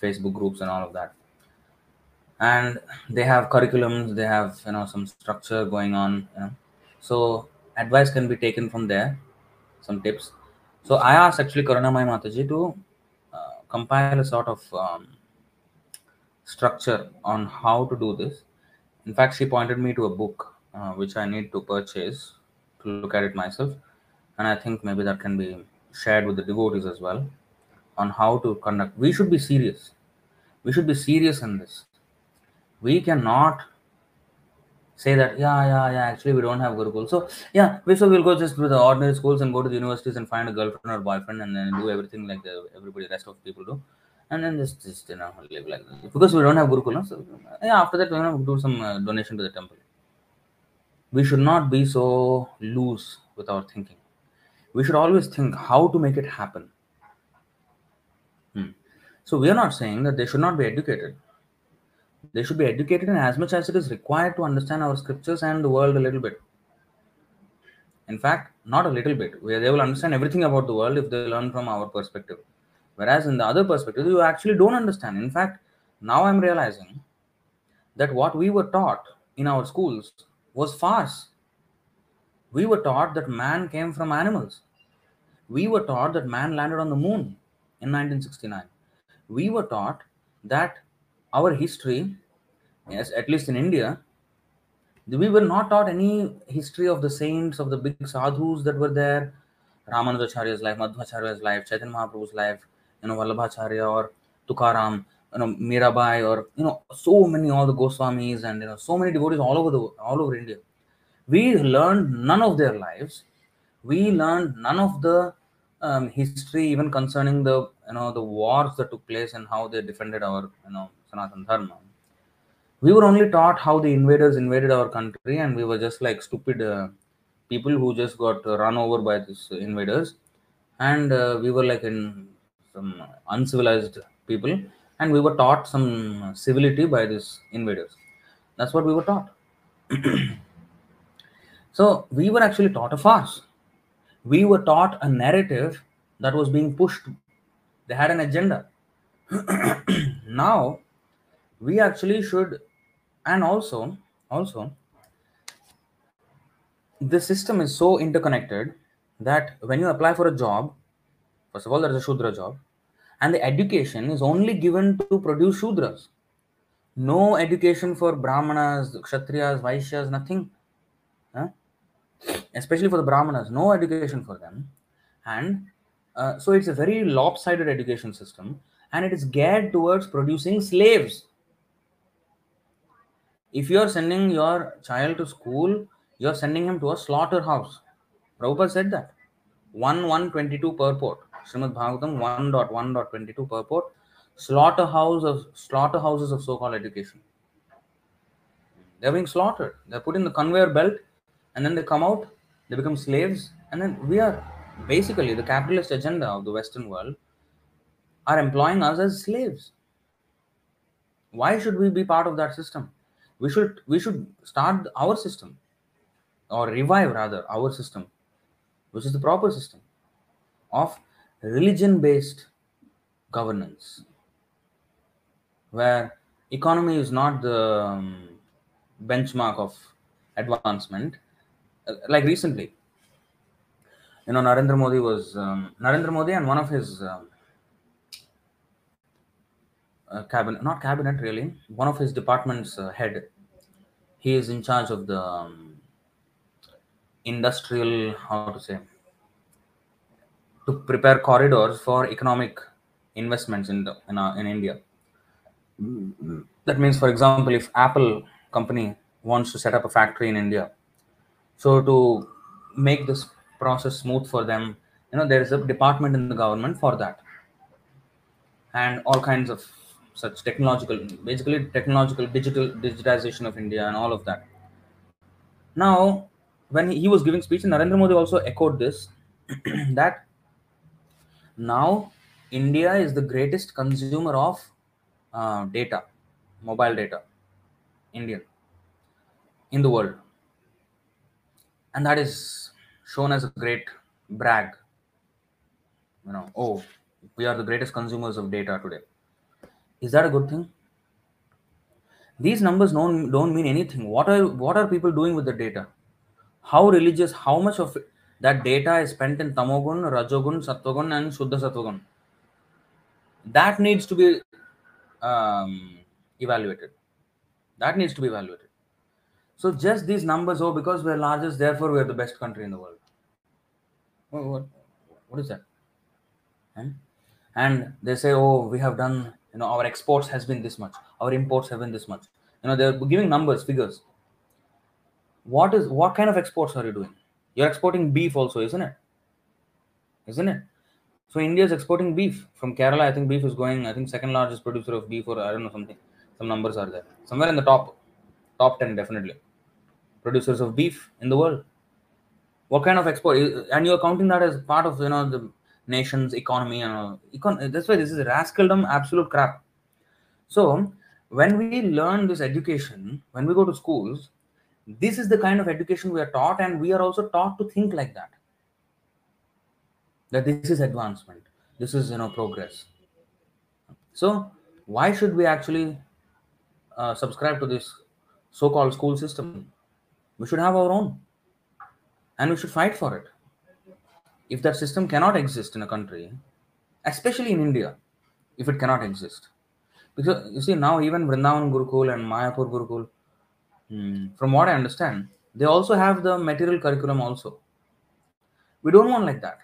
Facebook groups and all of that. And they have curriculums they have you know some structure going on you know. So advice can be taken from there some tips. So i asked actually karunamai mataji to uh, compile a sort of um, structure on how to do this in fact she pointed me to a book uh, which i need to purchase to look at it myself. And i think maybe that can be shared with the devotees as well on how to conduct. We should be serious. We should be serious in this. We cannot say that yeah yeah yeah actually we don't have gurukul. So yeah we so we'll go just to the ordinary schools and go to the universities and find a girlfriend or boyfriend and then do everything like the everybody the rest of people do and then just just you know live like that. because we don't have gurukul no? so yeah after that we're gonna do some uh, donation to the temple we should not be so loose with our thinking we should always think how to make it happen hmm. so we are not saying that they should not be educated they should be educated in as much as it is required to understand our scriptures and the world a little bit. In fact, not a little bit, where they will understand everything about the world if they learn from our perspective. Whereas in the other perspective, you actually don't understand. In fact, now I'm realizing that what we were taught in our schools was farce. We were taught that man came from animals. We were taught that man landed on the moon in 1969. We were taught that our history, yes, at least in India, we were not taught any history of the saints, of the big sadhus that were there. Ramanujacharya's life, Madhvacharya's life, Chaitanya Mahaprabhu's life, you know, Vallabhacharya or Tukaram, you know, Mirabai, or you know, so many all the Goswamis and you know, so many devotees all over the all over India. We learned none of their lives. We learned none of the um, history, even concerning the you know the wars that took place and how they defended our you know Sanatan Dharma. We were only taught how the invaders invaded our country, and we were just like stupid uh, people who just got run over by these invaders, and uh, we were like in some uncivilized people, and we were taught some civility by these invaders. That's what we were taught. [CLEARS THROAT] so we were actually taught a farce. We were taught a narrative that was being pushed. They had an agenda. [CLEARS THROAT] now we actually should and also also the system is so interconnected that when you apply for a job first of all there's a shudra job and the education is only given to produce shudras no education for brahmanas kshatriyas vaishyas nothing huh? especially for the brahmanas no education for them and uh, so it's a very lopsided education system and it is geared towards producing slaves if you are sending your child to school, you are sending him to a slaughterhouse. Prabhupada said that. 1 122 purport. Srimad Bhagavatam 1.1.22 purport. Slaughterhouse of slaughterhouses of so-called education. They're being slaughtered. They're put in the conveyor belt and then they come out, they become slaves, and then we are basically the capitalist agenda of the Western world are employing us as slaves. Why should we be part of that system? we should we should start our system or revive rather our system which is the proper system of religion based governance where economy is not the um, benchmark of advancement uh, like recently, you know, Narendra Modi was um, Narendra Modi and one of his um, uh, cabinet, not cabinet really, one of his departments uh, head. He is in charge of the um, industrial, how to say, to prepare corridors for economic investments in the, in, uh, in India. That means, for example, if Apple company wants to set up a factory in India, so to make this process smooth for them, you know, there is a department in the government for that, and all kinds of such technological, basically technological, digital digitization of India and all of that. Now, when he was giving speech, Narendra Modi also echoed this [CLEARS THROAT] that now India is the greatest consumer of uh, data, mobile data, Indian, in the world. And that is shown as a great brag. You know, oh, we are the greatest consumers of data today. Is that a good thing? These numbers don't, don't mean anything. What are what are people doing with the data? How religious, how much of that data is spent in Tamogun, Rajogun, Sattvagun, and Shuddha Sattvagun? That needs to be um, evaluated. That needs to be evaluated. So just these numbers, oh, because we're largest, therefore we're the best country in the world. What, what, what is that? And, and they say, oh, we have done, you know, our exports has been this much, our imports have been this much. You know, they're giving numbers, figures. What is what kind of exports are you doing? You're exporting beef also, isn't it? Isn't it? So India is exporting beef from Kerala. I think beef is going. I think second largest producer of beef, or I don't know something. Some numbers are there somewhere in the top, top ten definitely. Producers of beef in the world. What kind of export? And you're counting that as part of you know the nation's economy and all. Econ- that's why this is rascaldom, absolute crap. So when we learn this education, when we go to schools, this is the kind of education we are taught, and we are also taught to think like that. That this is advancement. This is you know progress. So why should we actually uh, subscribe to this so-called school system? We should have our own and we should fight for it. If that system cannot exist in a country especially in india if it cannot exist. Because you see now even vrindavan gurukul and mayapur gurukul hmm, from what i understand they also have the material curriculum also. We don't want like that.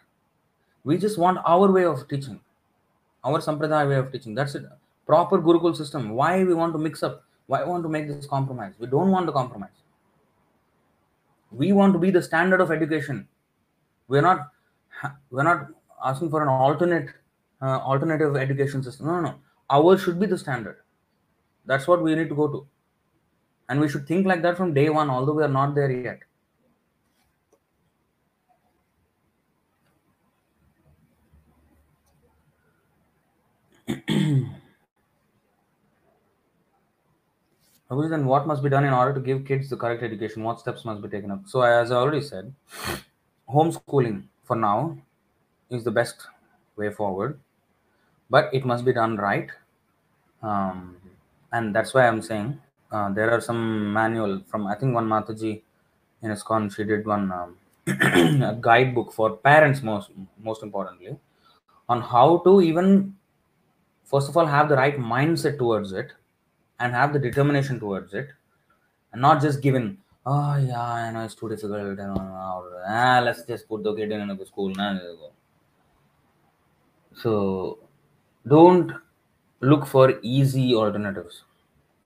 We just want our way of teaching our sampradaya way of teaching. That's it. Proper gurukul system. Why we want to mix up? Why we want to make this compromise? We don't want to compromise. We want to be the standard of education. We're not we're not asking for an alternate uh, alternative education system. No no no. Ours should be the standard. That's what we need to go to and we should think like that from day one although we are not there yet [CLEARS THROAT] then what must be done in order to give kids the correct education? What steps must be taken up? So, as I already said, homeschooling for now is the best way forward, but it must be done right. Um, and that's why I'm saying uh, there are some manual from I think one Mataji in ISKCON, she did one um, [CLEARS THROAT] a guidebook for parents most most importantly on how to even first of all have the right mindset towards it and have the determination towards it and not just given oh yeah i know it's too difficult and or, ah, let's just put the kid in another school now so don't look for easy alternatives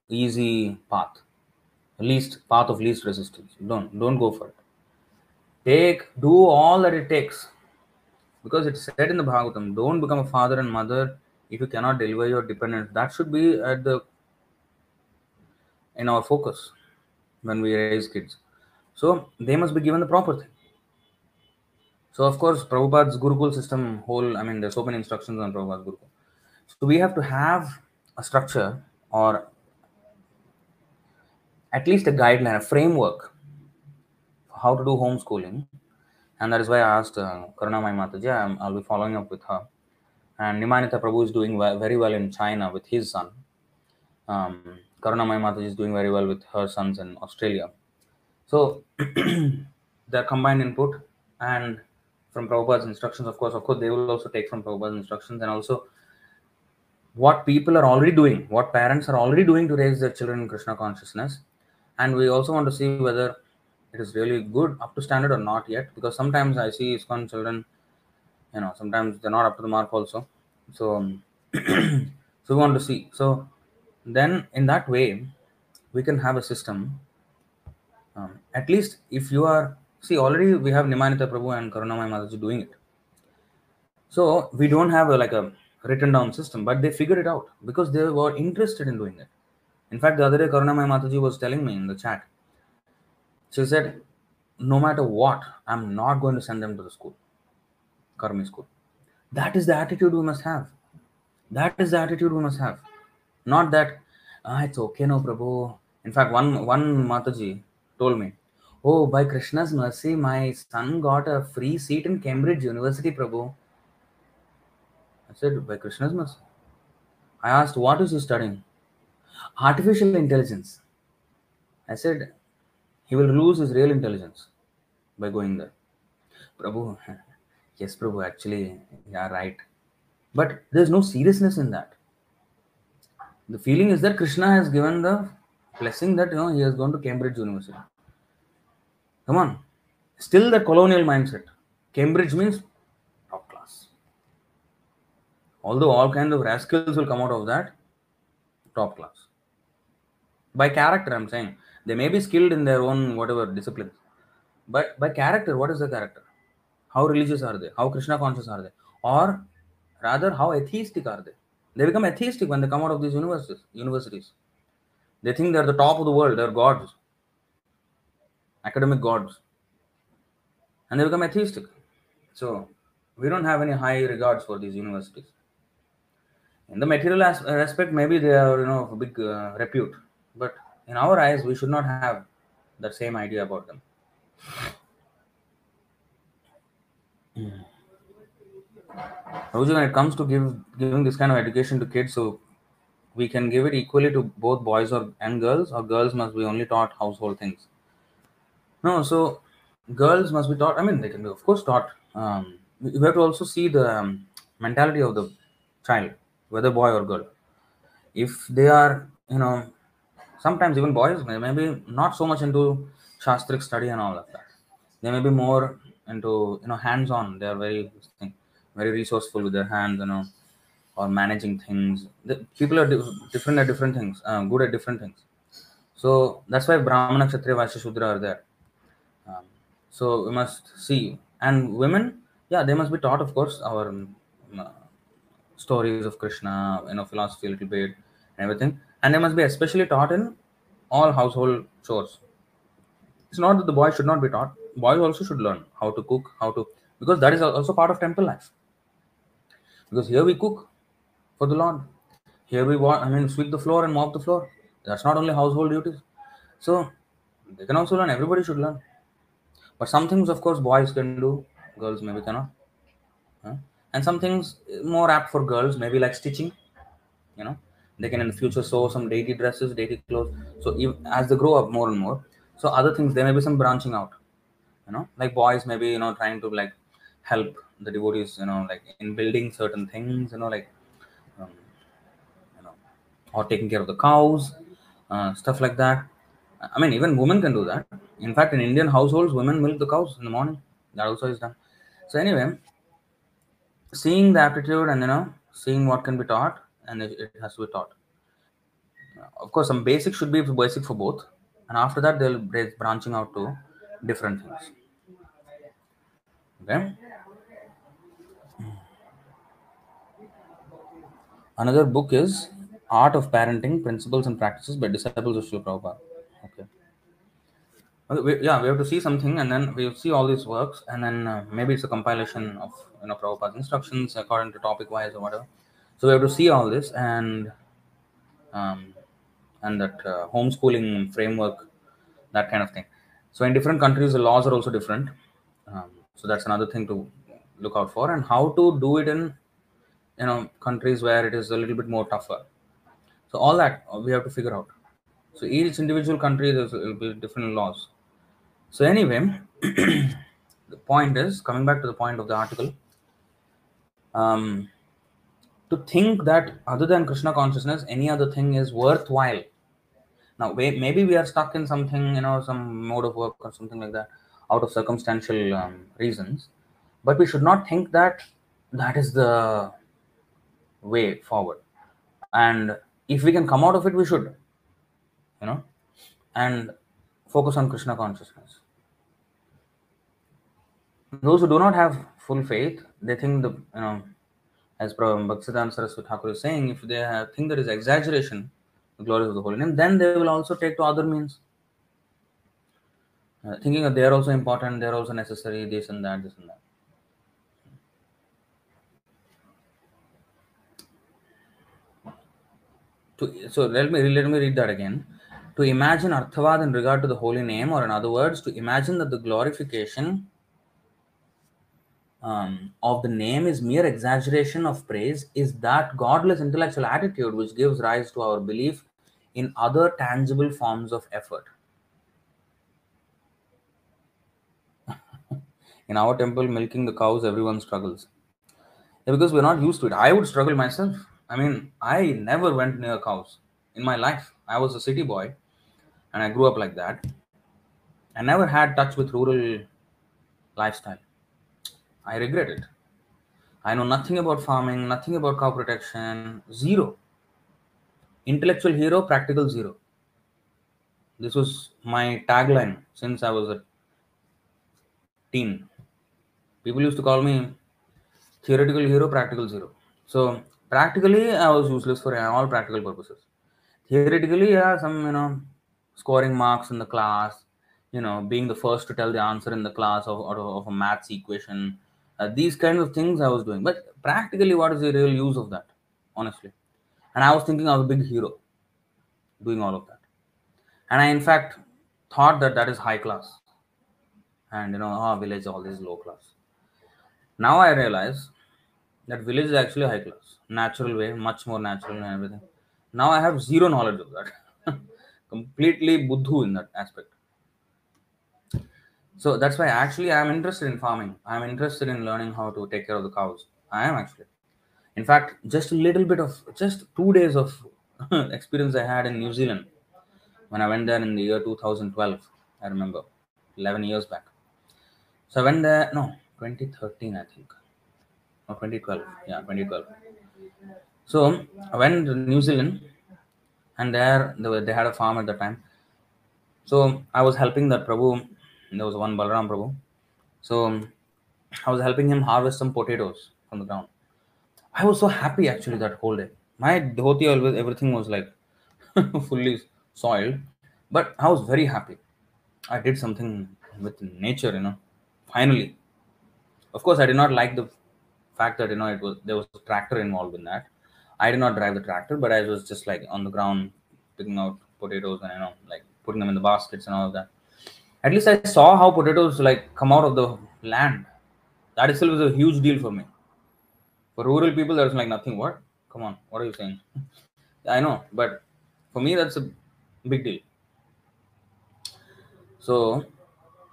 easy path. Least path of least resistance. Don't don't go for it. Take do all that it takes. Because it's said in the bhagavatam don't become a father and mother if you cannot deliver your dependence. That should be at the in our focus when we raise kids. So they must be given the proper thing. So of course prabhupada's gurukul system whole i mean there's so many instructions on prabhupada's gurukul. So we have to have a structure or at least a guideline a framework for how to do homeschooling and that is why i asked uh, karuna mai mataji i'll be following up with her and Nimanita Prabhu is doing very well in China with his son. Um, Karuna Mai Mataji is doing very well with her sons in Australia. So [CLEARS THROAT] their combined input and from Prabhupada's instructions, of course, of course, they will also take from Prabhupada's instructions and also what people are already doing, what parents are already doing to raise their children in Krishna consciousness. And we also want to see whether it is really good up to standard or not yet, because sometimes I see ISKCON children, you know, sometimes they're not up to the mark also. So, [CLEARS THROAT] so we want to see. So then in that way, we can have a system. Um, at least if you are, see, already we have Nimanita Prabhu and Karunamai Mataji doing it. So we don't have a, like a written down system, but they figured it out because they were interested in doing it. In fact, the other day, Karunamai Mataji was telling me in the chat, she said, no matter what, I'm not going to send them to the school, Karmi school. That is the attitude we must have. That is the attitude we must have. Not that, ah, it's okay, no, Prabhu. In fact, one, one Mataji told me, Oh, by Krishna's mercy, my son got a free seat in Cambridge University, Prabhu. I said, by Krishna's mercy. I asked, what is he studying? Artificial intelligence. I said, he will lose his real intelligence by going there. Prabhu, [LAUGHS] yes, Prabhu, actually, you are right. But there's no seriousness in that. The feeling is that Krishna has given the blessing that you know he has gone to Cambridge University. Come on. Still the colonial mindset. Cambridge means top class. Although all kinds of rascals will come out of that, top class. By character, I'm saying. They may be skilled in their own whatever disciplines. But by character, what is the character? How religious are they? How Krishna conscious are they? Or rather, how atheistic are they? They become atheistic when they come out of these universities. Universities. They think they're the top of the world. They're gods, academic gods, and they become atheistic. So we don't have any high regards for these universities. In the material aspect, maybe they are you know of big uh, repute, but in our eyes, we should not have the same idea about them. Mm. when it comes to give giving this kind of education to kids, so we can give it equally to both boys or and girls, or girls must be only taught household things. No, so girls must be taught. I mean, they can be, of course, taught. Um, we have to also see the um, mentality of the child, whether boy or girl. If they are, you know, sometimes even boys may maybe not so much into shastric study and all of that. They may be more into, you know, hands-on. They are very, very resourceful with their hands, you know, or managing things. The, people are different at different things, uh, good at different things. So that's why Brahmana, Kshatriya, Vaishya, Shudra are there. Um, so we must see. And women, yeah, they must be taught, of course, our um, uh, stories of Krishna, you know, philosophy a little bit, and everything. And they must be especially taught in all household chores. It's not that the boys should not be taught. Boys also should learn how to cook, how to, because that is also part of temple life. Because here we cook for the Lord. Here we want, I mean, sweep the floor and mop the floor. That's not only household duties. So they can also learn. Everybody should learn. But some things, of course, boys can do, girls maybe cannot. Huh? And some things more apt for girls, maybe like stitching. You know, they can in the future sew some dainty dresses, dainty clothes. So even as they grow up more and more, so other things there may be some branching out. You know, like boys maybe you know trying to like help the devotees, you know, like in building certain things. You know, like um, you know, or taking care of the cows, uh, stuff like that. I mean, even women can do that. In fact, in Indian households, women milk the cows in the morning. That also is done. So anyway, seeing the aptitude and you know seeing what can be taught, and it, has to be taught. Of course, some basic should be basic for both, and after that they'll be branching out to different things. Okay. Another book is Art of Parenting Principles and Practices by Disciples of Srila Prabhupada. Okay. yeah, we have to see something and then we see all these works and then uh, maybe it's a compilation of you know Prabhupada's instructions according to topic wise or whatever. So we have to see all this and um, and that uh, homeschooling framework, that kind of thing. So in different countries, the laws are also different. Um, so that's another thing to look out for and how to do it in you know countries where it is a little bit more tougher. So all that we have to figure out. So each individual country there's different laws. So, anyway, [CLEARS THROAT] the point is coming back to the point of the article um, to think that other than Krishna consciousness, any other thing is worthwhile. Now, maybe we are stuck in something, you know, some mode of work or something like that out of circumstantial um, reasons, but we should not think that that is the way forward. And if we can come out of it, we should, you know, and focus on Krishna consciousness. Those who do not have full faith, they think the, you know, as Bhaktisiddhanta Saraswati Thakur is saying, if they have, think there is exaggeration, the glories of the holy name, then they will also take to other means. Uh, thinking that they are also important, they are also necessary, this and that, this and that. To, so let me let me read that again. To imagine arthavad in regard to the holy name, or in other words, to imagine that the glorification um, of the name is mere exaggeration of praise is that godless intellectual attitude which gives rise to our belief in other tangible forms of effort. [LAUGHS] in our temple, milking the cows, everyone struggles. Yeah, because we're not used to it. I would struggle myself. I mean, I never went near cows in my life. I was a city boy and I grew up like that. I never had touch with rural lifestyle. I regret it. I know nothing about farming, nothing about cow protection, zero. Intellectual hero, practical zero. This was my tagline since I was a teen. People used to call me theoretical hero, practical zero. So practically, I was useless for all practical purposes. Theoretically, yeah, some you know, scoring marks in the class, you know, being the first to tell the answer in the class of, of a maths equation, uh, these kinds of things I was doing. But practically, what is the real use of that, honestly? And I was thinking I was a big hero doing all of that. And I, in fact, thought that that is high class. And, you know, oh, village, all this low class. Now I realize that village is actually high class, natural way, much more natural and everything. Now I have zero knowledge of that. [LAUGHS] Completely buddhu in that aspect so that's why actually i'm interested in farming. I'm interested in learning how to take care of the cows. I am actually. In fact just a little bit of just two days of [LAUGHS] experience i had in new zealand when i went there in the year 2012 i remember 11 years back. So i went there no 2013 i think. Or 2012 yeah 2012 so i went to new zealand and there they they had a farm at the time. So i was helping that prabhu there was one Balaram Prabhu. So um, I was helping him harvest some potatoes from the ground. I was so happy actually that whole day. My dhoti always everything was like [LAUGHS] fully soiled, but I was very happy. I did something with nature, you know. Finally, of course, I did not like the fact that you know it was there was a tractor involved in that. I did not drive the tractor, but I was just like on the ground picking out potatoes and you know like putting them in the baskets and all of that at least I saw how potatoes like come out of the land. That itself was a huge deal for me. For rural people, there's like nothing. What? Come on, what are you saying? [LAUGHS] I know, but for me, that's a big deal. So,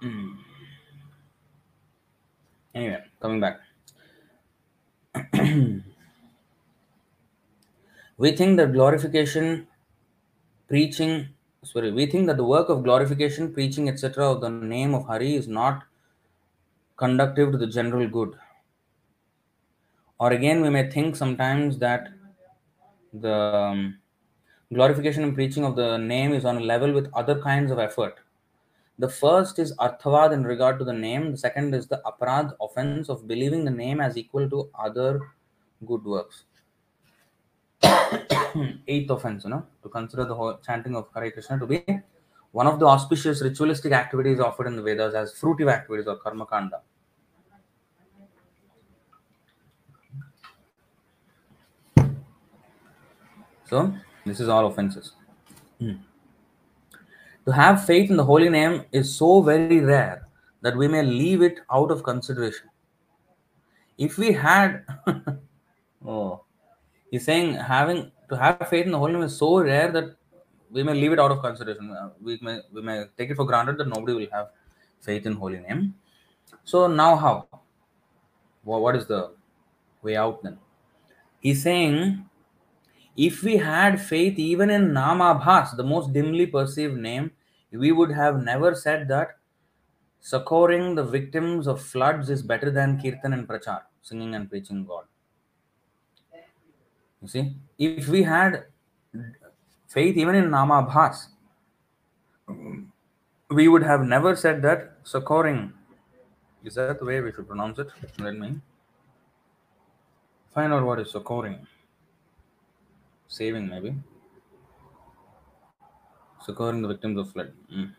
mm, anyway, coming back. [CLEARS THROAT] we think that glorification, preaching, sorry, we think that the work of glorification, preaching, etc., of the name of Hari is not conductive to the general good. Or again, we may think sometimes that the um, glorification and preaching of the name is on a level with other kinds of effort. The first is arthavad in regard to the name. The second is the aparad offense of believing the name as equal to other good works. [COUGHS] eighth offense, you know, to consider the whole chanting of Hare Krishna to be one of the auspicious ritualistic activities offered in the Vedas as fruitive activities or karma kanda. So, this is all offenses. Hmm. To have faith in the holy name is so very rare that we may leave it out of consideration. If we had, [LAUGHS] oh, he's saying having to have faith in the holy name is so rare that we may leave it out of consideration. Uh, we may we may take it for granted that nobody will have faith in holy name. So now how? What is the way out then? He's saying if we had faith even in Namabhas, the most dimly perceived name, we would have never said that succoring the victims of floods is better than kirtan and prachar, singing and preaching God. You see, if we had faith even in nama Namabhas, we would have never said that succoring is that the way we should pronounce it? Let me find out what is succoring. Saving, maybe. Succoring the victims of flood. Mm.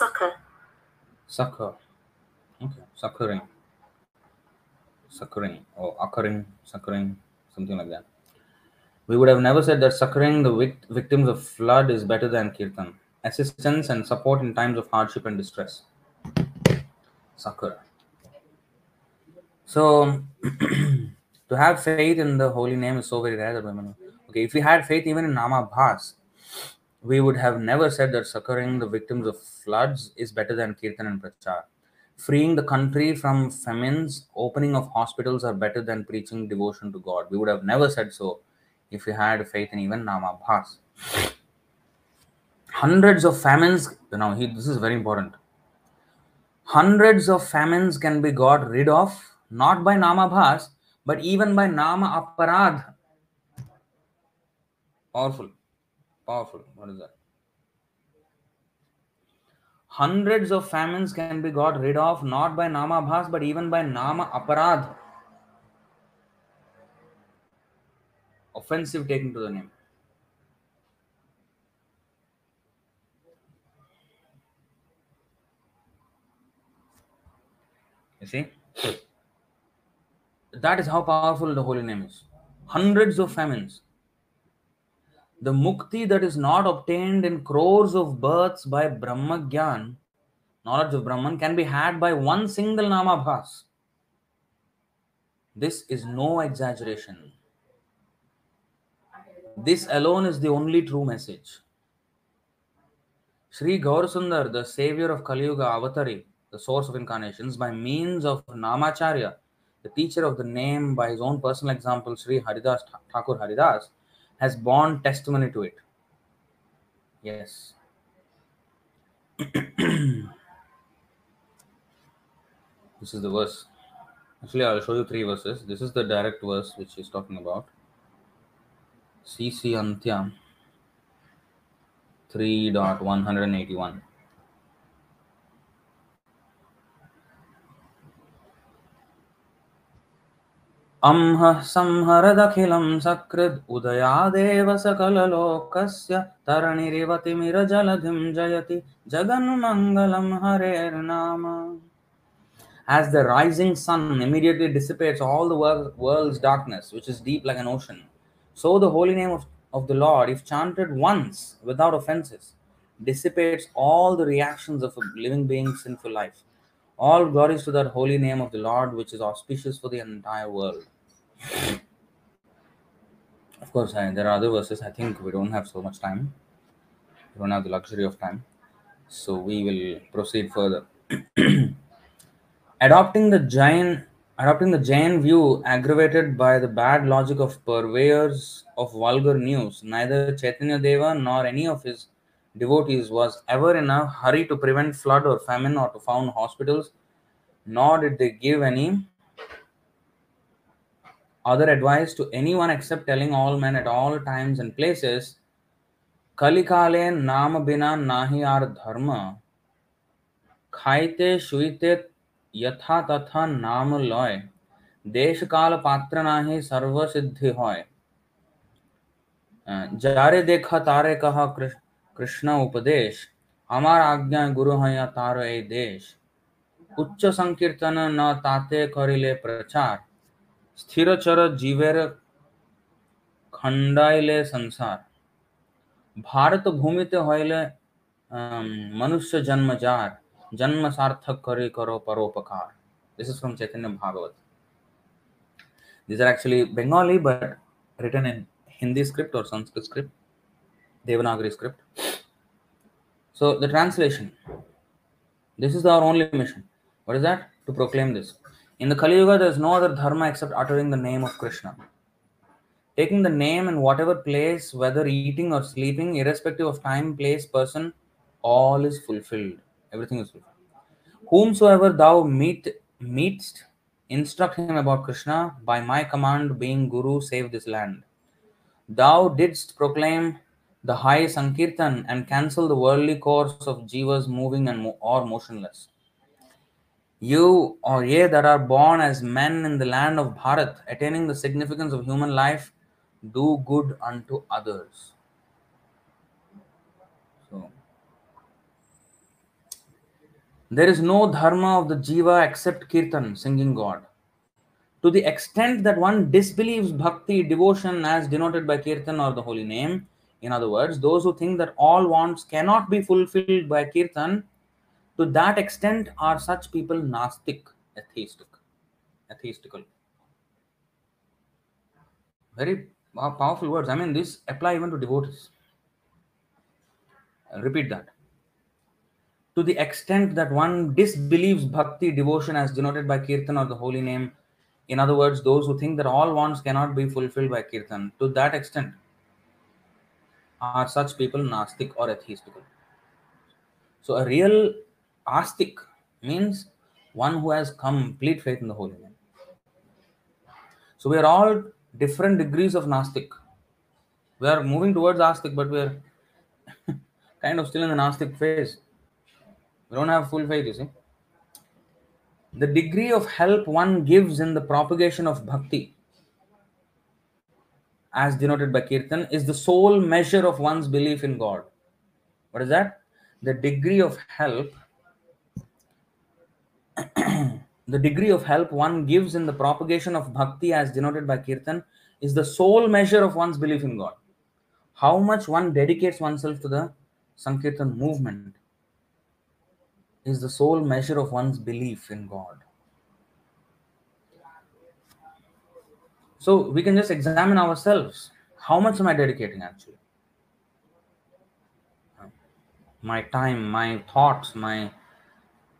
Succor. Succor. Okay, succoring. Succoring or occurring, succoring, something like that. We would have never said that succoring the vic- victims of flood is better than kirtan. Assistance and support in times of hardship and distress. Succor. So, [CLEARS THROAT] to have faith in the holy name is so very rare that women. Okay, if we had faith even in Nama Bhas, we would have never said that succoring the victims of floods is better than kirtan and prachar. Freeing the country from famines, opening of hospitals are better than preaching devotion to God. We would have never said so if we had faith in even Nama Bhas. Hundreds of famines, you know, he, this is very important. Hundreds of famines can be got rid of not by Nama Bhas, but even by Nama Aparadh. Powerful. Powerful. What is that? Hundreds of famines can be got rid of not by Nama Bhas, but even by Nama Aparad. Offensive taken to the name. You see? That is how powerful the holy name is. Hundreds of famines. The mukti that is not obtained in crores of births by Brahma Gyan, knowledge of Brahman, can be had by one single Namabhas. This is no exaggeration. This alone is the only true message. Sri Gaurasundar, the savior of Kali Yuga Avatari, the source of incarnations, by means of Namacharya, the teacher of the name by his own personal example, Sri Haridas Thakur Haridas, has borne testimony to it. Yes. [CLEARS THROAT] this is the verse. Actually, I'll show you three verses. This is the direct verse which he's talking about. CC Antya 3.181. अंह संहरदखिलं सकृद् उदयादेव सकललोकस्य तरणिरिवतिमिरजलधिं जयति जगन्मङ्गलं हरेर्नाम As the rising sun immediately dissipates all the wor- world's darkness, which is deep like an ocean, so the holy name of, of the Lord, if chanted once without offenses, dissipates all the reactions of a living being's sinful life. All glories to that holy name of the Lord, which is auspicious for the entire world. Of course, I, there are other verses. I think we don't have so much time. We don't have the luxury of time. So we will proceed further. [CLEARS THROAT] adopting the Jain adopting the Jain view aggravated by the bad logic of purveyors of vulgar news, neither Chaitanya Deva nor any of his devotees was ever in a hurry to prevent flood or famine or to found hospitals, nor did they give any other advice to anyone except telling all men at all times and places, कलिकाले नाम बिना नाही are धर्म खाइते शुईते यथा तथा नाम लय देश काल पात्र नाही सर्व सिद्धि होय जारे देखा तारे कहा कृष्ण उपदेश हमार आज्ञा गुरु है या तारो ए देश उच्च संकीर्तन न ताते करिले प्रचार स्थिरचर जीवेर खंडाइले संसार। भारत भूमि ते होयले मनुष्य जन्म जार, जन्म सार्थक करे करो परोपकार। This is from Chaitanya Bhagavata this are actually Bengali but written in Hindi script or Sanskrit script Devanagari script so the translation this is our only mission what is that to proclaim this In the Kali Yuga, there is no other dharma except uttering the name of Krishna. Taking the name in whatever place, whether eating or sleeping, irrespective of time, place, person, all is fulfilled. Everything is fulfilled. Whomsoever thou meet meetst, instruct him about Krishna by my command, being Guru, save this land. Thou didst proclaim the high Sankirtan and cancel the worldly course of jivas moving and mo- or motionless. You or ye that are born as men in the land of Bharat, attaining the significance of human life, do good unto others. So, there is no dharma of the jiva except kirtan, singing God. To the extent that one disbelieves bhakti, devotion, as denoted by kirtan or the holy name, in other words, those who think that all wants cannot be fulfilled by kirtan, to that extent are such people nastic, atheistic, atheistical. Very powerful words. I mean, this apply even to devotees. I'll repeat that. To the extent that one disbelieves bhakti, devotion, as denoted by kirtan or the holy name, in other words, those who think that all wants cannot be fulfilled by kirtan, to that extent are such people nastic or atheistical. So, a real astic means one who has complete faith in the holy name. So, we are all different degrees of nastic. We are moving towards astic, but we are [LAUGHS] kind of still in the nastic phase. We don't have full faith, you see. The degree of help one gives in the propagation of bhakti, as denoted by Kirtan, is the sole measure of one's belief in God. What is that? The degree of help, the degree of help one gives in the propagation of bhakti, as denoted by Kirtan, is the sole measure of one's belief in God. How much one dedicates oneself to the Sankirtan movement is the sole measure of one's belief in God. So we can just examine ourselves. How much am I dedicating actually? My time, my thoughts, my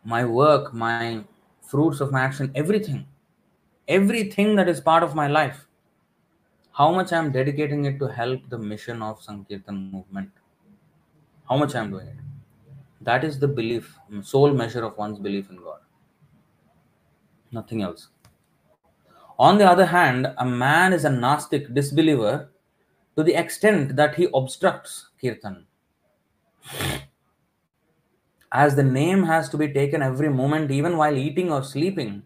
my work, my fruits of my action, everything. Everything that is part of my life. How much I am dedicating it to help the mission of Sankirtan movement. How much I am doing it. That is the belief, sole measure of one's belief in God. Nothing else. On the other hand, a man is a nastic disbeliever to the extent that he obstructs Kirtan. As the name has to be taken every moment, even while eating or sleeping.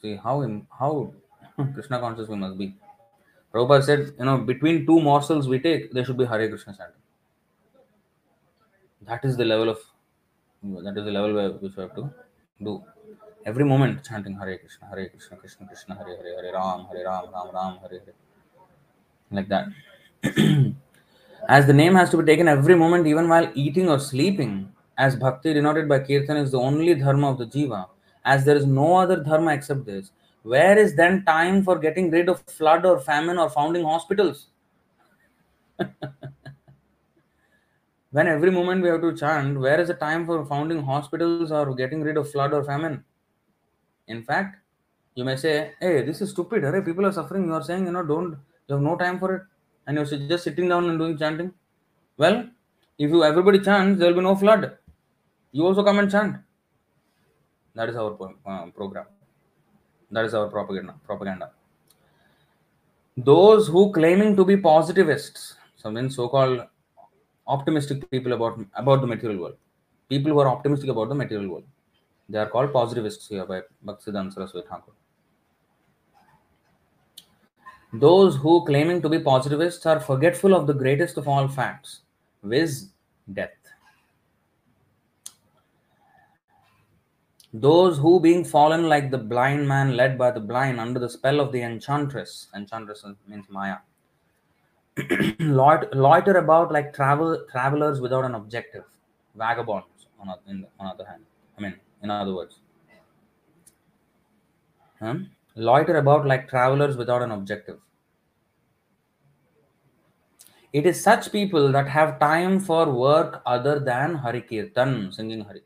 See how how [LAUGHS] Krishna conscious we must be. Prabhupada said, you know, between two morsels we take, there should be Hare Krishna chanting. That is the level of that is the level where which we have to do. Every moment chanting Hare Krishna, Hare Krishna, Krishna Krishna, Hare Hare, Hare Ram, Hare Ram, Ram Ram, Hare Hare. Like that. [CLEARS THROAT] as the name has to be taken every moment, even while eating or sleeping, as bhakti denoted by kirtan is the only dharma of the jiva, as there is no other dharma except this, where is then time for getting rid of flood or famine or founding hospitals? [LAUGHS] when every moment we have to chant, where is the time for founding hospitals or getting rid of flood or famine? In fact, you may say, hey, this is stupid. Hey, people are suffering. You are saying, you know, don't, you have no time for it. And you're just sitting down and doing chanting. Well, if you everybody chants, there will be no flood. You also come and chant. That is our uh, program. That is our propaganda. Propaganda. Those who claiming to be positivists, some so-called optimistic people about about the material world, people who are optimistic about the material world, they are called positivists here by Bhaktisiddhanta Saraswati Thakur. Those who claiming to be positivists are forgetful of the greatest of all facts, viz. death. Those who, being fallen like the blind man led by the blind under the spell of the enchantress, enchantress means Maya, [CLEARS THROAT] loiter about like travel travelers without an objective, vagabonds. On, in, on other hand, I mean, in other words, Hmm? loiter about like travelers without an objective. It is such people that have time for work other than Hari Kirtan, singing Hari.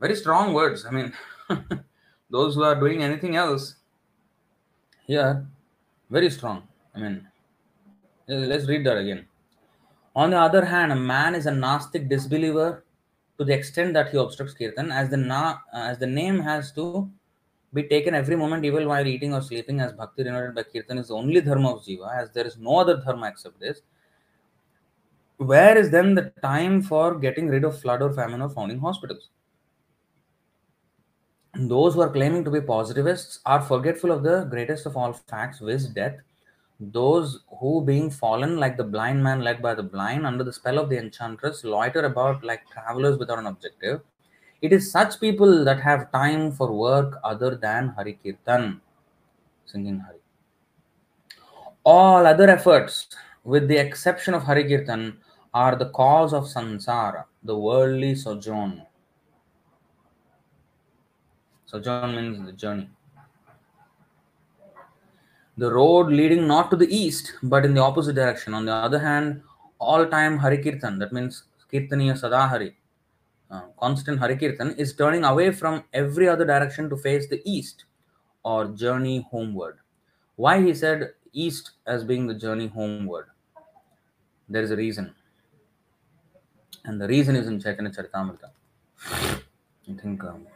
Very strong words. I mean, [LAUGHS] those who are doing anything else here, very strong. I mean, let's read that again. On the other hand, a man is a nastic disbeliever to the extent that he obstructs Kirtan, as the, na- uh, as the name has to be taken every moment, even while eating or sleeping, as bhakti denoted by Kirtan is the only dharma of Jiva, as there is no other dharma except this. Where is then the time for getting rid of flood or famine or founding hospitals? Those who are claiming to be positivists are forgetful of the greatest of all facts, viz. death. Those who, being fallen like the blind man led by the blind under the spell of the enchantress, loiter about like travelers without an objective. It is such people that have time for work other than Hari Kirtan, singing Hari. All other efforts, with the exception of Hari Kirtan, are the cause of sansara, the worldly sojourn. Sojourn means the journey. The road leading not to the east, but in the opposite direction. On the other hand, all time Hari Kirtan, that means Kirtaniya Sadahari, uh, constant Hari Kirtan, is turning away from every other direction to face the east or journey homeward. Why he said east as being the journey homeward? There is a reason. And the reason is in Chaitanya Charitamrita. I think. Um,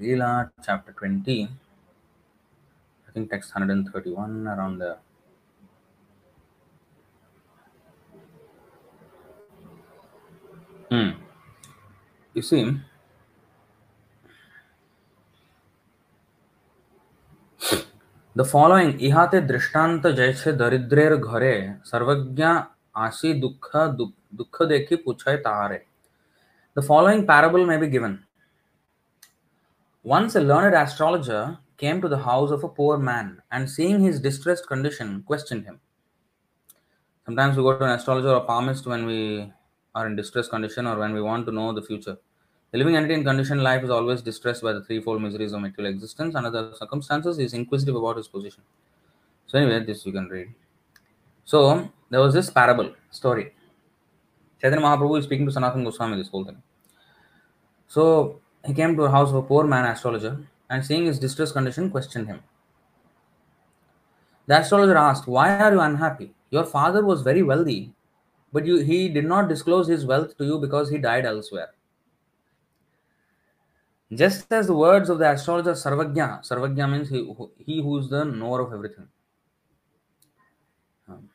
Leela, chapter 20, I think text 131, around there. Hmm. You see, [LAUGHS] The following इहाते दृष्टांत जैसे दरिद्रेर घरे सर्वज्ञ आसी दुख दुख देखी पूछे तारे The following parable may be given. Once a learned astrologer came to the house of a poor man and seeing his distressed condition questioned him. Sometimes we go to an astrologer or palmist when we are in distressed condition or when we want to know the future. The living entity in conditioned life is always distressed by the threefold miseries of material existence. Under the circumstances, he is inquisitive about his position. So, anyway, this you can read. So, there was this parable story. Chaitanya Mahaprabhu is speaking to Sanatana Goswami this whole thing. So, he came to a house of a poor man astrologer and seeing his distressed condition questioned him. The astrologer asked, Why are you unhappy? Your father was very wealthy, but you, he did not disclose his wealth to you because he died elsewhere. Just as the words of the astrologer Sarvagya, Sarvagya means he, he who is the knower of everything. Um,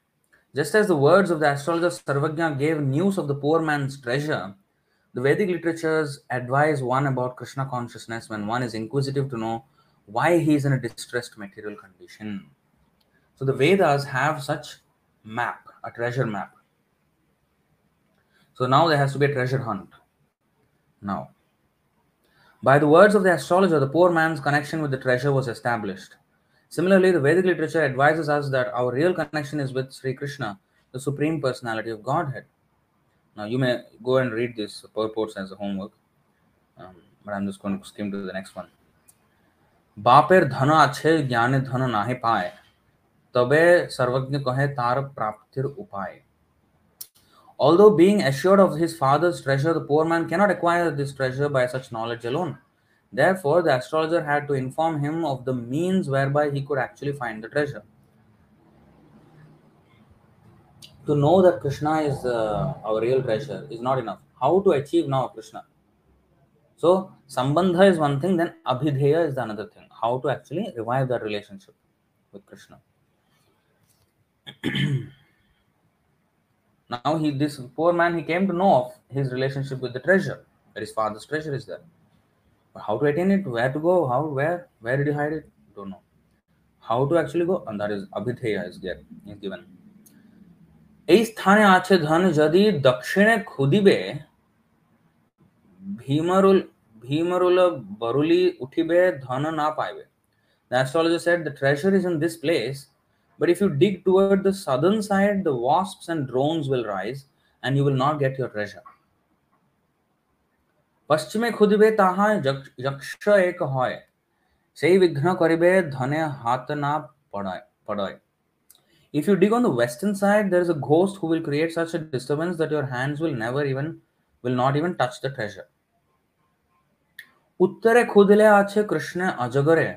just as the words of the astrologer Sarvagya gave news of the poor man's treasure, the Vedic literatures advise one about Krishna consciousness when one is inquisitive to know why he is in a distressed material condition. So the Vedas have such map, a treasure map. So now there has to be a treasure hunt. Now, by the words of the astrologer, the poor man's connection with the treasure was established. Similarly, the Vedic literature advises us that our real connection is with Sri Krishna, the Supreme Personality of Godhead. Now, you may go and read this purports as a homework, um, but I'm just going to skim to the next one. বাপের ধন আছে জ্ঞানে ধন নাহি পায় তবে সর্বজ্ঞ কহে তার প্রাপ্তির উপায় Although being assured of his father's treasure, the poor man cannot acquire this treasure by such knowledge alone. Therefore, the astrologer had to inform him of the means whereby he could actually find the treasure. To know that Krishna is uh, our real treasure is not enough. How to achieve now Krishna? So, Sambandha is one thing, then Abhidheya is the another thing. How to actually revive that relationship with Krishna. [CLEARS THROAT] now he this poor man he came to know of his relationship with the treasure that his father's treasure is there but how to attain it where to go how where where did he hide it don't know how to actually go and that is abhidheya is there is given এই স্থানে আছে ধন যদি দক্ষিণে খুদিবে ভীমরুল ভীমরুল বরুলি উঠিবে ধন না পাইবে The astrologer said the treasure is in this place, But if you dig toward the southern side, the wasps and drones will rise and you will not get your treasure. পশ্চিমে খুদিবে তাহায় যক্ষ এক হয় সেই বিঘ্ন করিবে ধনে হাত না পড়ায় পড়ায় if you dig on the western side there is a ghost who will create such a disturbance that your hands will never even will not even touch the treasure উত্তরে খুদিলে আছে কৃষ্ণ অজগরে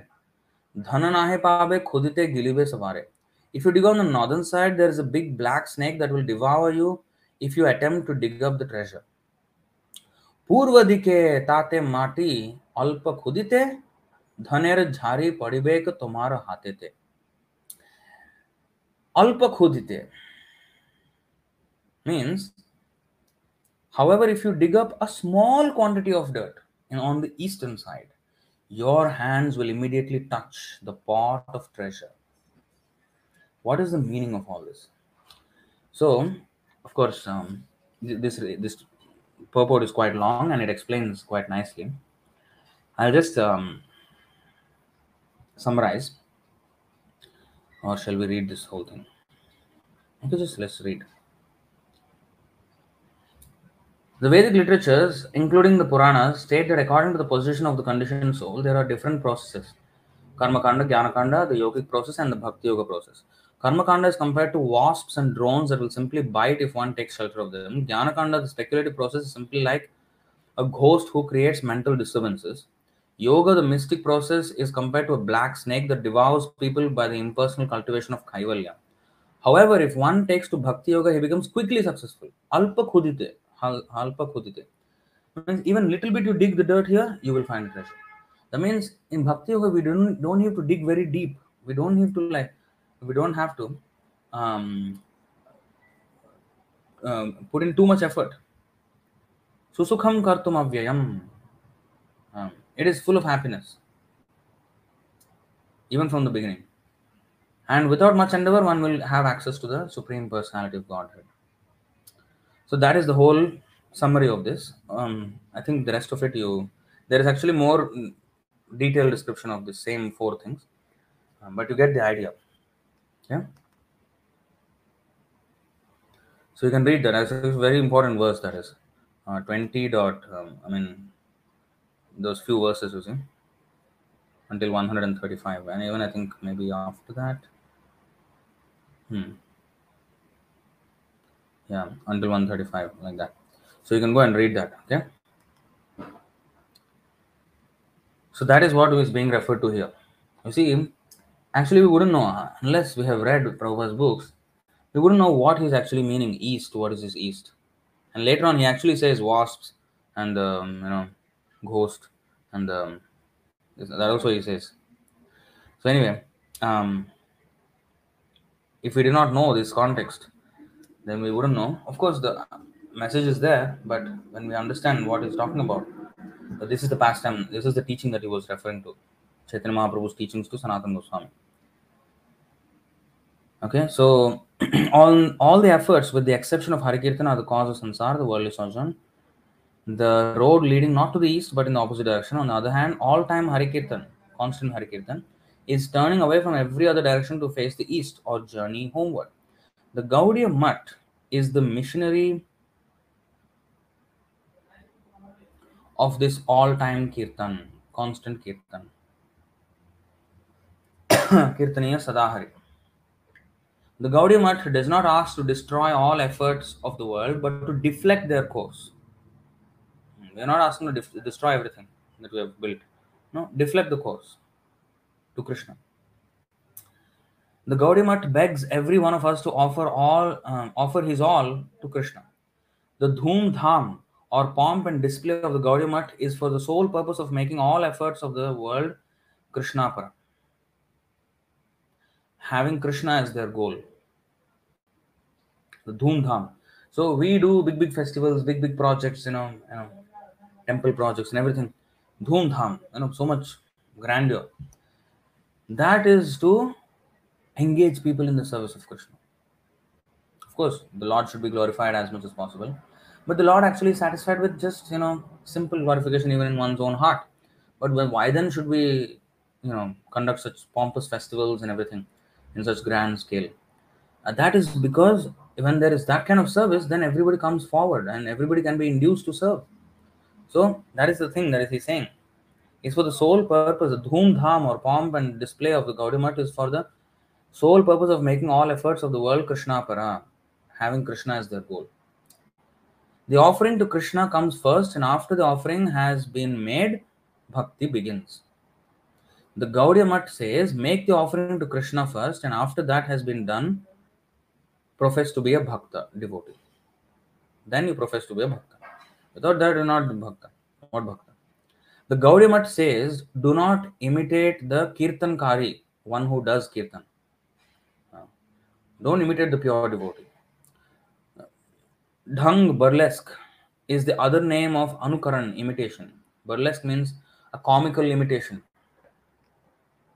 ধন নাহে পাবে খুদিতে গিলিবে সবারে if you dig on the northern side there is a big black snake that will devour you if you attempt to dig up the treasure পূর্ব দিকে তাতে মাটি অল্প খুদিতে ধনের ঝাড়ি পড়িবে তোমার হাতেতে Alpakhudite means, however, if you dig up a small quantity of dirt on the eastern side, your hands will immediately touch the pot of treasure. What is the meaning of all this? So, of course, um, this this purport is quite long and it explains quite nicely. I'll just um, summarize or shall we read this whole thing okay just let's read the Vedic literatures, including the Puranas, state that according to the position of the conditioned soul, there are different processes Karma Kanda, Jnana Kanda, the yogic process, and the Bhakti Yoga process. Karma Kanda is compared to wasps and drones that will simply bite if one takes shelter of them. Jnana Kanda, the speculative process, is simply like a ghost who creates mental disturbances. Yoga, the mystic process, is compared to a black snake that devours people by the impersonal cultivation of Kaivalya. However, if one takes to Bhakti Yoga, he becomes quickly successful. Alpa khudite, alpa khudite. Means even little bit you dig the dirt here, you will find treasure. That means in Bhakti Yoga, we don't don't have to dig very deep. We don't have to like, we don't have to um, um, put in too much effort. Susukham kartum avyayam. Um, it is full of happiness, even from the beginning. And without much endeavor, one will have access to the Supreme Personality of Godhead. So that is the whole summary of this. Um, I think the rest of it, you there is actually more detailed description of the same four things, um, but you get the idea. Yeah. So you can read that. As a very important verse that is uh, 20 dot. Um, I mean those few verses you see until 135 and even i think maybe after that hmm yeah until 135 like that. So you can go and read that okay? So that is what is being referred to here. You see actually we wouldn't know unless we have read Prabhupada's books we wouldn't know what he's actually meaning east what is his east. And later on he actually says wasps and um, you know ghost and um, that also he says. So anyway um, if we did not know this context then we wouldn't know. Of course the message is there but when we understand what he's talking about this is the pastime this is the teaching that he was referring to. Chaitanya mahaprabhu's teachings to sanatana goswami. Okay so [CLEARS THROAT] all all the efforts with the exception of harikirtan are the cause of sansar the worldly sojourn the road leading not to the east but in the opposite direction. On the other hand, all time Harikirtan, constant Harikirtan, is turning away from every other direction to face the east or journey homeward. The Gaudiya Math is the missionary of this all time Kirtan, constant Kirtan. [COUGHS] Kirtaniya Sadahari. The Gaudiya Math does not ask to destroy all efforts of the world but to deflect their course. We're not asking to def- destroy everything that we have built. No, deflect the course to Krishna. The Gaudiya begs every one of us to offer all, um, offer his all to Krishna. The Dhoom Dham or pomp and display of the Gaudiya is for the sole purpose of making all efforts of the world Krishnapara. Having Krishna as their goal. The Dhoom Dham. So we do big, big festivals, big, big projects, you know, you know, temple projects and everything. Dhoom Dham, you know, so much grandeur. That is to engage people in the service of Krishna. Of course, the Lord should be glorified as much as possible. But the Lord actually is satisfied with just, you know, simple glorification even in one's own heart. But why then should we, you know, conduct such pompous festivals and everything? in such grand scale. Uh, that is because when there is that kind of service, then everybody comes forward and everybody can be induced to serve. So that is the thing that is he saying. Is for the sole purpose, the dhoom dham or pomp and display of the Gaudiya is for the sole purpose of making all efforts of the world Krishna para, having Krishna as their goal. The offering to Krishna comes first, and after the offering has been made, bhakti begins. The Gaudiya Math says, make the offering to Krishna first, and after that has been done, profess to be a bhakta, devotee. Then you profess to be a bhakta. Without that, you're not bhakta. What bhakta? The Gaudiya Math says, do not imitate the kirtankari, one who does kirtan. Uh, don't imitate the pure devotee. Uh, Dhang burlesque is the other name of anukaran imitation. Burlesque means a comical imitation,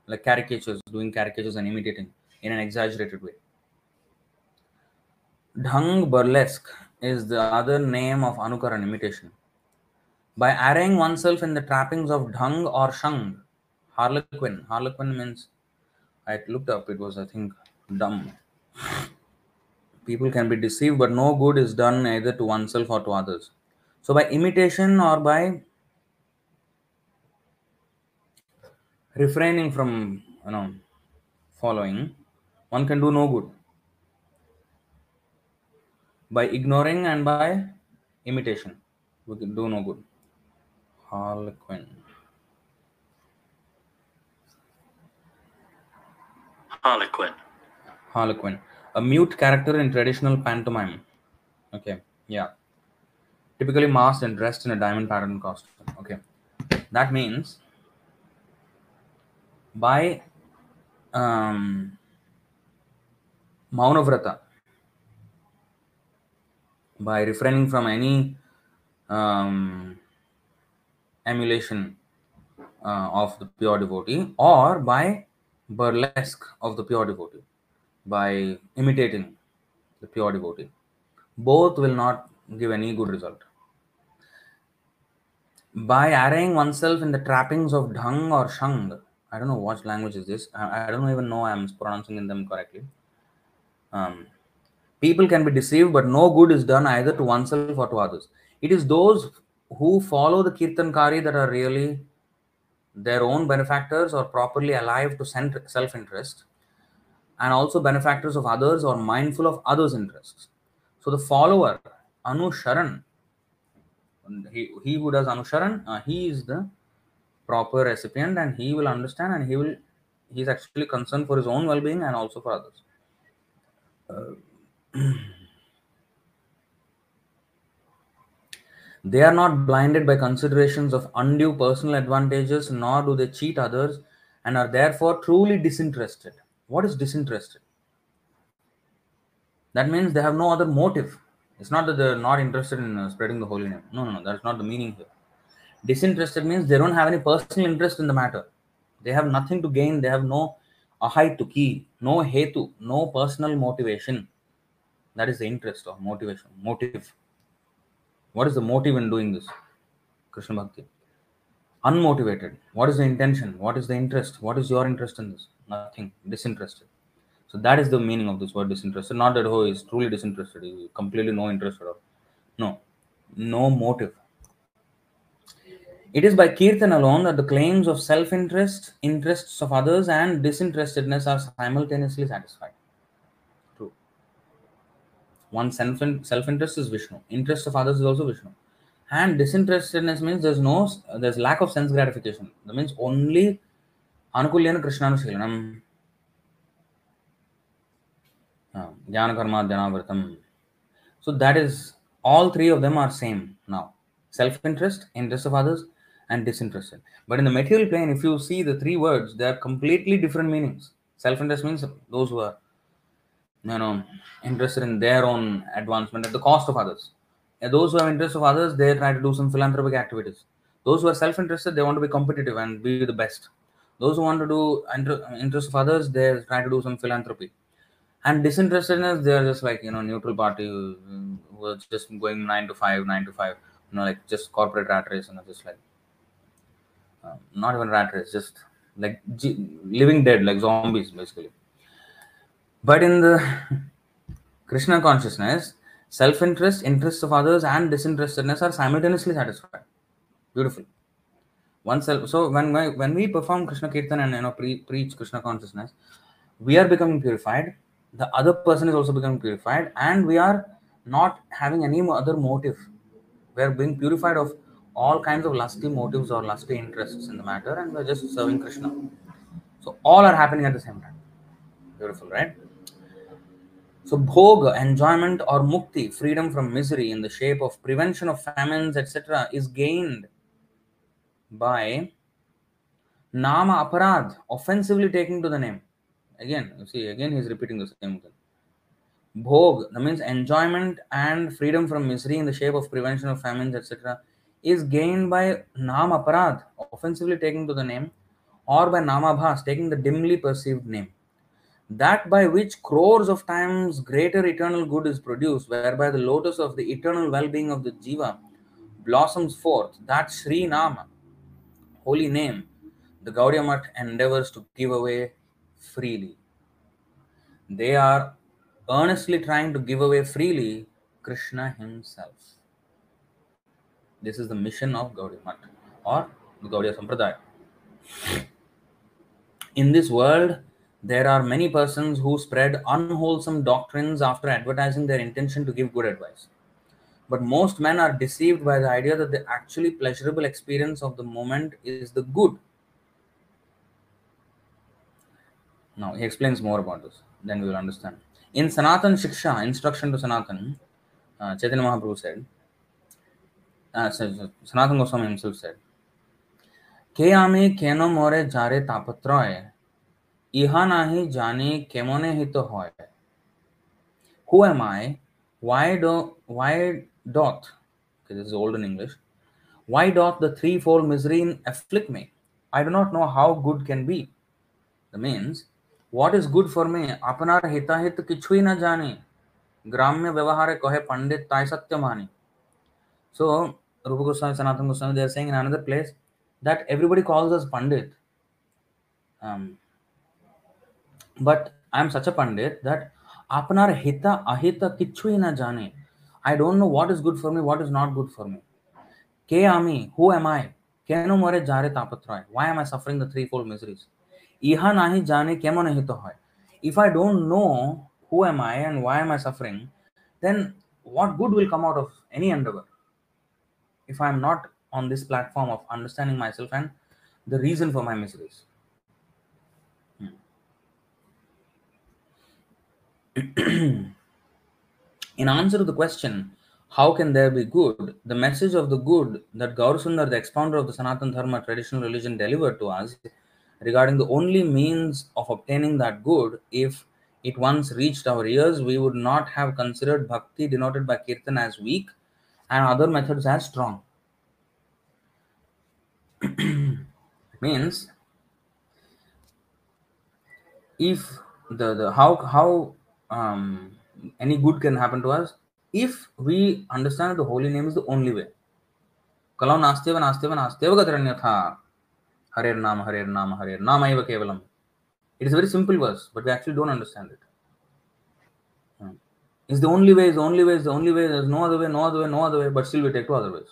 like caricatures, doing caricatures and imitating in an exaggerated way. Dhang burlesque is the other name of anukaran imitation. By arraying oneself in the trappings of dhang or shang, harlequin. Harlequin means, I looked up, it was, I think, dumb. People can be deceived, but no good is done either to oneself or to others. So, by imitation or by refraining from, you know, following, one can do no good. By ignoring and by imitation, we can do no good. Harlequin. Harlequin. Harlequin. A mute character in traditional pantomime. Okay, yeah. Typically masked and dressed in a diamond pattern costume. Okay. That means by um, Maunavrata, by refraining from any um, emulation uh, of the pure devotee or by burlesque of the pure devotee by imitating the pure devotee. Both will not give any good result. By arraying oneself in the trappings of dhang or shang i don't know what language is this i, I don't even know i'm pronouncing them correctly um, people can be deceived but no good is done either to oneself or to others it is those who follow the kirtankari that are really their own benefactors or properly alive to self interest and also benefactors of others or mindful of others' interests. So the follower, Anusharan, he, he who does Anusharan, uh, he is the proper recipient and he will understand and he will he is actually concerned for his own well-being and also for others. Uh, [CLEARS THROAT] They are not blinded by considerations of undue personal advantages, nor do they cheat others, and are therefore truly disinterested. What is disinterested? That means they have no other motive. It's not that they're not interested in uh, spreading the holy name. No, no, no, that's not the meaning here. Disinterested means they don't have any personal interest in the matter. They have nothing to gain. They have no ahaituki, no hetu, no personal motivation. That is the interest or motivation, motive. What is the motive in doing this? Krishna Bhakti. Unmotivated. What is the intention? What is the interest? What is your interest in this? Nothing. Disinterested. So that is the meaning of this word disinterested. Not that oh, truly disinterested. Completely no interest at all. No. No motive. It is by Kirtan alone that the claims of self interest, interests of others, and disinterestedness are simultaneously satisfied. One self interest is Vishnu, interest of others is also Vishnu. And disinterestedness means there's no there's lack of sense gratification. That means only Anukulyena Krishnanushīlanam. Ah, jnana Karma Jnanavartam. So that is all three of them are same now. Self-interest, interest of others, and disinterested. But in the material plane, if you see the three words, they are completely different meanings. Self-interest means those who are, you know, interested in their own advancement at the cost of others. And those who have interest of others, they try to do some philanthropic activities. Those who are self-interested, they want to be competitive and be the best. Those who want to do interest of others, they try to do some philanthropy. And disinterestedness, they are just like you know neutral party who are just going nine to five, nine to five. You know, like just corporate rat race, and just like uh, not even rat race, just like G- living dead, like zombies, basically. But in the Krishna consciousness, self interest, interests of others, and disinterestedness are simultaneously satisfied. Beautiful. One self. So when we, when we perform Krishna Kirtan and you know pre- preach Krishna consciousness, we are becoming purified. The other person is also becoming purified, and we are not having any other motive. We are being purified of all kinds of lusty motives or lusty interests in the matter, and we are just serving Krishna. So all are happening at the same time. Beautiful, right? So bhog, enjoyment or mukti, freedom from misery in the shape of prevention of famines, etc., is gained by nama aparad, offensively taking to the name. Again, you see, again he's repeating the same thing. Bhog, that means enjoyment and freedom from misery in the shape of prevention of famines, etc., is gained by nama aparad, offensively taking to the name, or by nama namabhas, taking the dimly perceived name that by which crores of times greater eternal good is produced, whereby the lotus of the eternal well being of the Jiva blossoms forth, that Sri Nama, holy name, the Gaudiya Math endeavors to give away freely. They are earnestly trying to give away freely Krishna himself. This is the mission of Gaudiya Math or the Gaudiya Sampradaya. In this world, there are many persons who spread unwholesome doctrines after advertising their intention to give good advice. But most men are deceived by the idea that the actually pleasurable experience of the moment is the good. Now, he explains more about this, then we will understand. In Sanatan Shiksha, instruction to Sanatan, uh, Chaitanya Mahaprabhu said, uh, Sanatan Goswami himself said, Ke ame keno more jare tapatraye." ইহা নাহি জানি কেমনে হিত হয় who am i why do why doth okay, this is old in english why doth the threefold misery afflict me i do not know how good can be that means what is good for me আপনার হিতাহিত কিছুই না জানি গ্রাম্য ব্যবহারে কহে পণ্ডিত তাই সত্য মানি so rupa goswami sanatan goswami they are saying in another place that everybody calls us pandit um, but I am such a pandit that apnar hita ahita kichu na jane. I don't know what is good for me, what is not good for me. Ke ami, who am I? Keno more jare tapatroy. Why am I suffering the threefold miseries? Iha nahi jane kemone hito hoy. If I don't know who am I and why am I suffering, then what good will come out of any endeavor? If I am not on this platform of understanding myself and the reason for my miseries. In answer to the question, how can there be good? The message of the good that Gaurasundar, the expounder of the Sanatan Dharma traditional religion, delivered to us regarding the only means of obtaining that good, if it once reached our ears, we would not have considered bhakti denoted by kirtan as weak and other methods as strong. [CLEARS THROAT] means if the, the how how um, any good can happen to us if we understand the holy name is the only way. Kalau nasteva nasteva nasteva gataranyatha. Harer Nam, Harer Nam, Harer Nama eva kevalam. It is a very simple verse, but we actually don't understand it. Hmm. It's the only way, it's the only way, it's the only way, there's no other way, no other way, no other way, but still we take two other ways.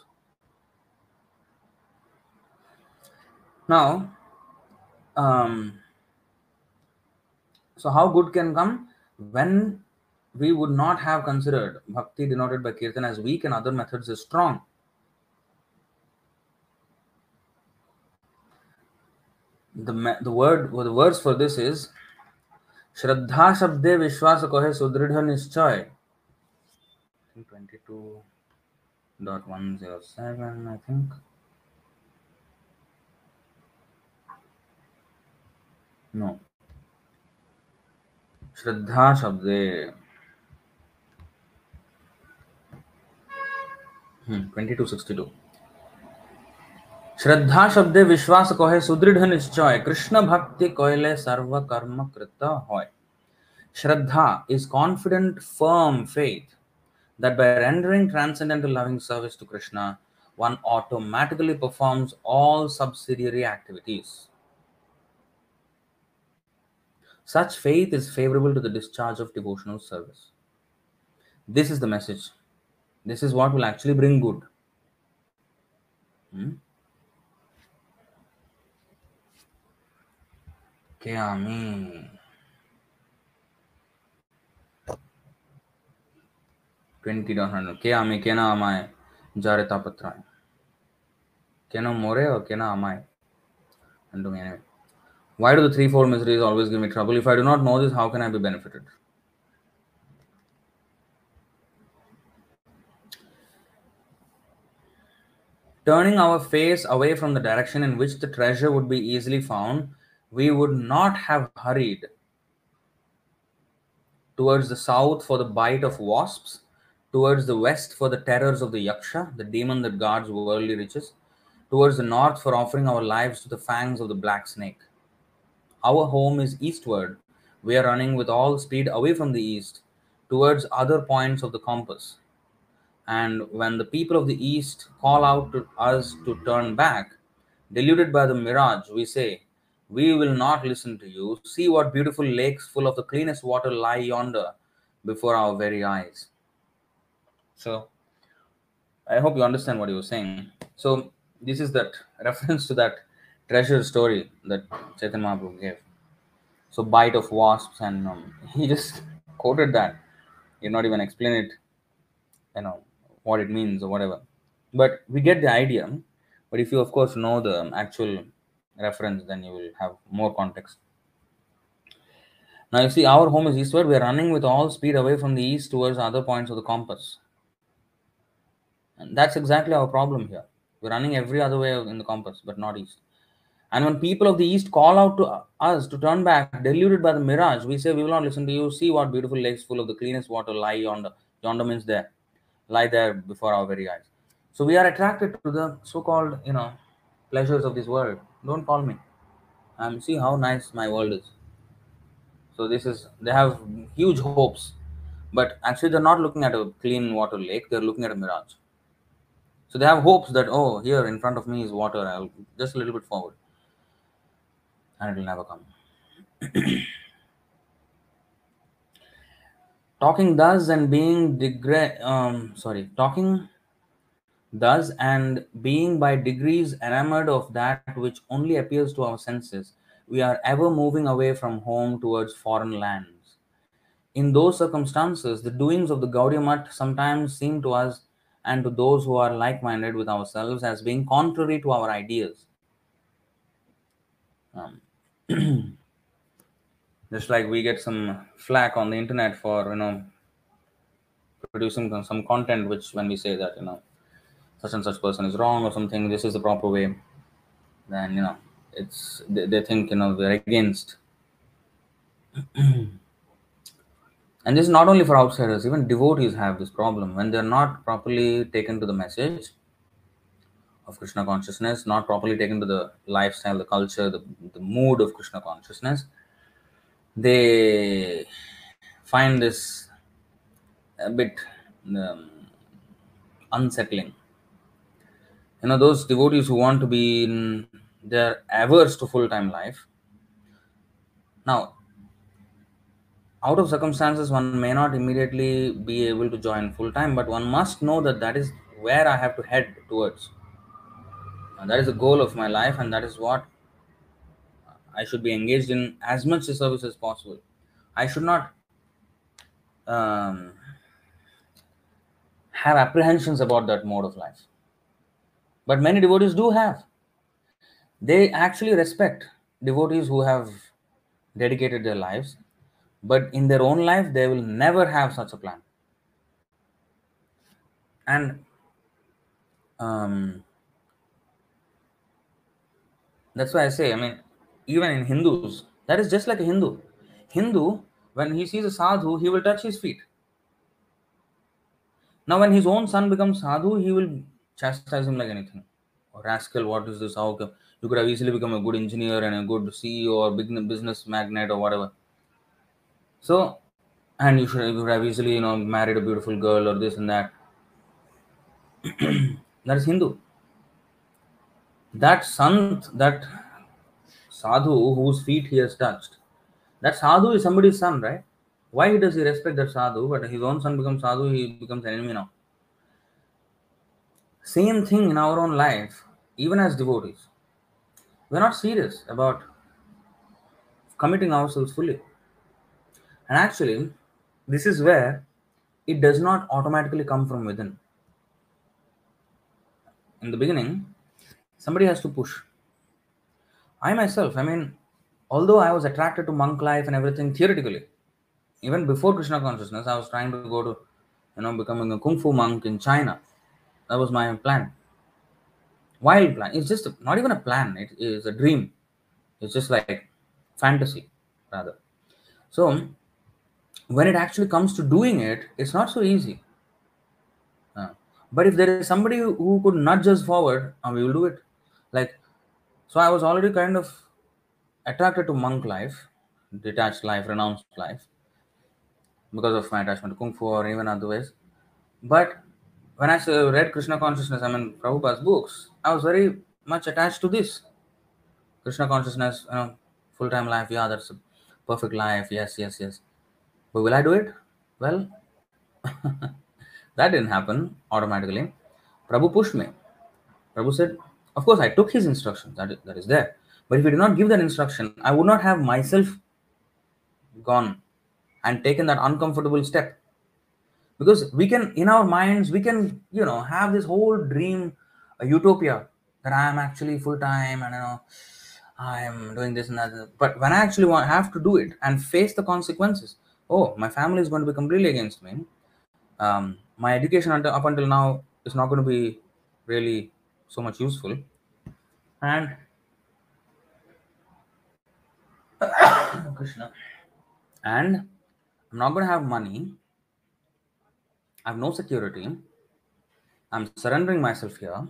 Now, um, so how good can come when we would not have considered bhakti denoted by kirtan as weak and other methods as strong. The, the word well, the words for this is Shabde Vishwas Kohe Sudridha Nischay. I think 22.107, I think. No. श्रद्धा शब्दे twenty two sixty two श्रद्धा शब्दे विश्वास कहे सुदृढ़ निश्चय कृष्ण भक्ति कहले सर्व कर्म कृत होय श्रद्धा is confident firm faith that by rendering transcendental loving service to krishna one automatically performs all subsidiary activities Such faith is favorable to the discharge of devotional service. This is the message. This is what will actually bring good. Hmm? twenty Amen. 20.100 και άμε και να αμάε τζάρε τα πατράει και να μωρέω και να αμάε and anyway why do the three four miseries always give me trouble? If I do not know this, how can I be benefited? Turning our face away from the direction in which the treasure would be easily found, we would not have hurried towards the south for the bite of wasps, towards the west for the terrors of the yaksha, the demon that guards worldly riches, towards the north for offering our lives to the fangs of the black snake. Our home is eastward. We are running with all speed away from the east, towards other points of the compass. And when the people of the east call out to us to turn back, deluded by the mirage, we say, We will not listen to you. See what beautiful lakes full of the cleanest water lie yonder before our very eyes. So, I hope you understand what he was saying. So, this is that [LAUGHS] reference to that treasure story that Chaitanya Mahaprabhu gave. So, bite of wasps, and um, [LAUGHS] he just quoted that. He not even explain it, you know, what it means or whatever. But we get the idea. But if you, of course, know the actual reference, then you will have more context. Now, you see, our home is eastward. We are running with all speed away from the east towards other points of the compass. And that's exactly our problem here. We're running every other way in the compass, but not east. And when people of the east call out to us to turn back, deluded by the mirage, we say, We will not listen to you. See what beautiful lakes full of the cleanest water lie yonder. Yonder means there, lie there before our very eyes. So we are attracted to the so called, you know, pleasures of this world. Don't call me. And see how nice my world is. So this is, they have huge hopes. But actually, they're not looking at a clean water lake, they're looking at a mirage. So they have hopes that, oh, here in front of me is water. I'll just a little bit forward. And it will never come. talking thus and being um, sorry, talking thus and being by degrees enamored of that which only appears to our senses, we are ever moving away from home towards foreign lands. In those circumstances, the doings of the Gaudiya Math sometimes seem to us and to those who are like minded with ourselves as being contrary to our ideas. Um, [CLEARS THROAT] just like we get some flack on the internet for you know producing some- content which when we say that you know such and such person is wrong or something this is the proper way then you know it's they, they think you know they're against. [CLEARS THROAT] And this is not only for outsiders even devotees have this problem. When they're not properly taken to the message of krishna consciousness not properly taken to the lifestyle the culture the, the mood of krishna consciousness they find this a bit um, unsettling. You know those devotees who want to be in they're averse to full-time life. Now out of circumstances one may not immediately be able to join full-time but one must know that that is where i have to head towards And that is the goal of my life and that is what i should be engaged in as much service as possible. I should not um, have apprehensions about that mode of life. But many devotees do have. They actually respect devotees who have dedicated their lives but in their own life they will never have such a plan. And um, that's why i say i mean even in hindus that is just like a hindu. Hindu when he sees a sadhu he will touch his feet. Now when his own son becomes sadhu he will chastise him like anything. Oh, rascal what is this? How come? You could have easily become a good engineer and a good ceo or big business magnate or whatever. So and you should you could have easily you know married a beautiful girl or this and that. [CLEARS THROAT] That is hindu that sant that sadhu whose feet he has touched That sadhu is somebody's son, right? Why does he respect that sadhu, but his own son becomes sadhu, he becomes enemy now? Same thing in our own life, even as devotees. We're not serious about committing ourselves fully. And actually, this is where it does not automatically come from within. In the beginning, somebody has to push. I myself, I mean, although I was attracted to monk life and everything theoretically, even before Krishna consciousness, I was trying to go to, you know, becoming a kung fu monk in China. That was my plan. Wild plan. It's just not even a plan. It is a dream. It's just like fantasy, rather. So when it actually comes to doing it, it's not so easy. Uh, but if there is somebody who, who could nudge us forward, uh, we will do it. Like, so I was already kind of attracted to monk life, detached life, renounced life, because of my attachment to kung fu or even other ways. But when I read Krishna consciousness, I mean Prabhupada's books, I was very much attached to this. Krishna consciousness, you know, full time life, yeah, that's a perfect life, yes, yes, yes. But will I do it? Well, [LAUGHS] that didn't happen automatically. Prabhu pushed me. Prabhu said, of course, I took his instructions, that is, that is there. But if he did not give that instruction, I would not have myself gone and taken that uncomfortable step. Because we can, in our minds, we can, you know, have this whole dream, a utopia that I am actually full time and, you know, I am doing this and that. But when I actually want, have to do it and face the consequences, oh, my family is going to be completely against me. Um, my education up until now is not going to be really so much useful. And [COUGHS] Krishna. And I'm not going to have money. I have no security. I'm surrendering myself here.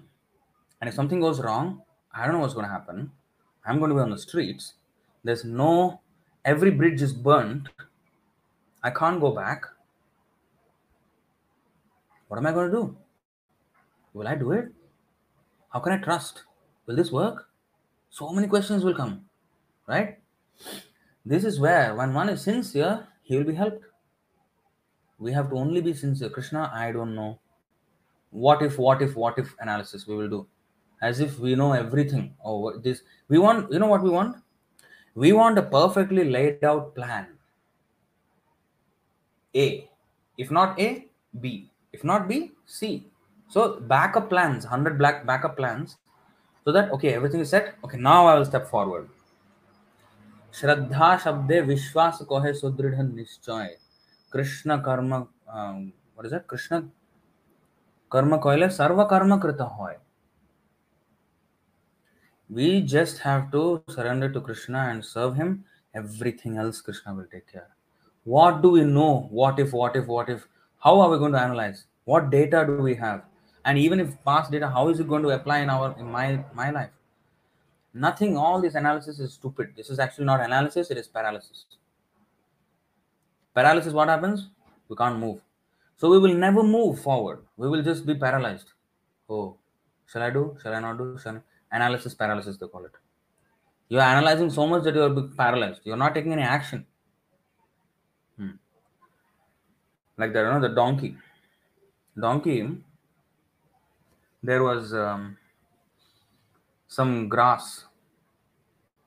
And if something goes wrong, I don't know what's going to happen. I'm going to be on the streets. There's no, every bridge is burnt. I can't go back. What am I going to do? Will I do it? How can I trust? Will this work? So many questions will come, right? This is where, when one is sincere, he will be helped. We have to only be sincere. Krishna, I don't know. What if, what if, what if analysis we will do? As if we know everything. Oh, this we want, you know what we want? We want a perfectly laid out plan. A. If not A, B. If not B, C. So backup plans, 100 black backup plans, so that okay, everything is set. Okay, now I will step forward. श्रद्धा शब्दे विश्वास को है सुदृढ़ निश्चय कृष्ण कर्म what is that Krishna कर्म कहले सर्व कर्म कृत होय we just have to surrender to krishna and serve him everything else krishna will take care what do we know what if what if what if how are we going to analyze what data do we have And even if past data how is it going to apply in our in my my life? Nothing. All this analysis is stupid. This is actually not analysis it is paralysis. Paralysis what happens? We can't move. So we will never move forward. We will just be paralyzed. Oh shall i do? Shall i not do? Shall I? analysis paralysis they call it. You're analyzing so much that you're paralyzed. You're not taking any action. Hmm. like that you know the donkey. Donkey there was um, some grass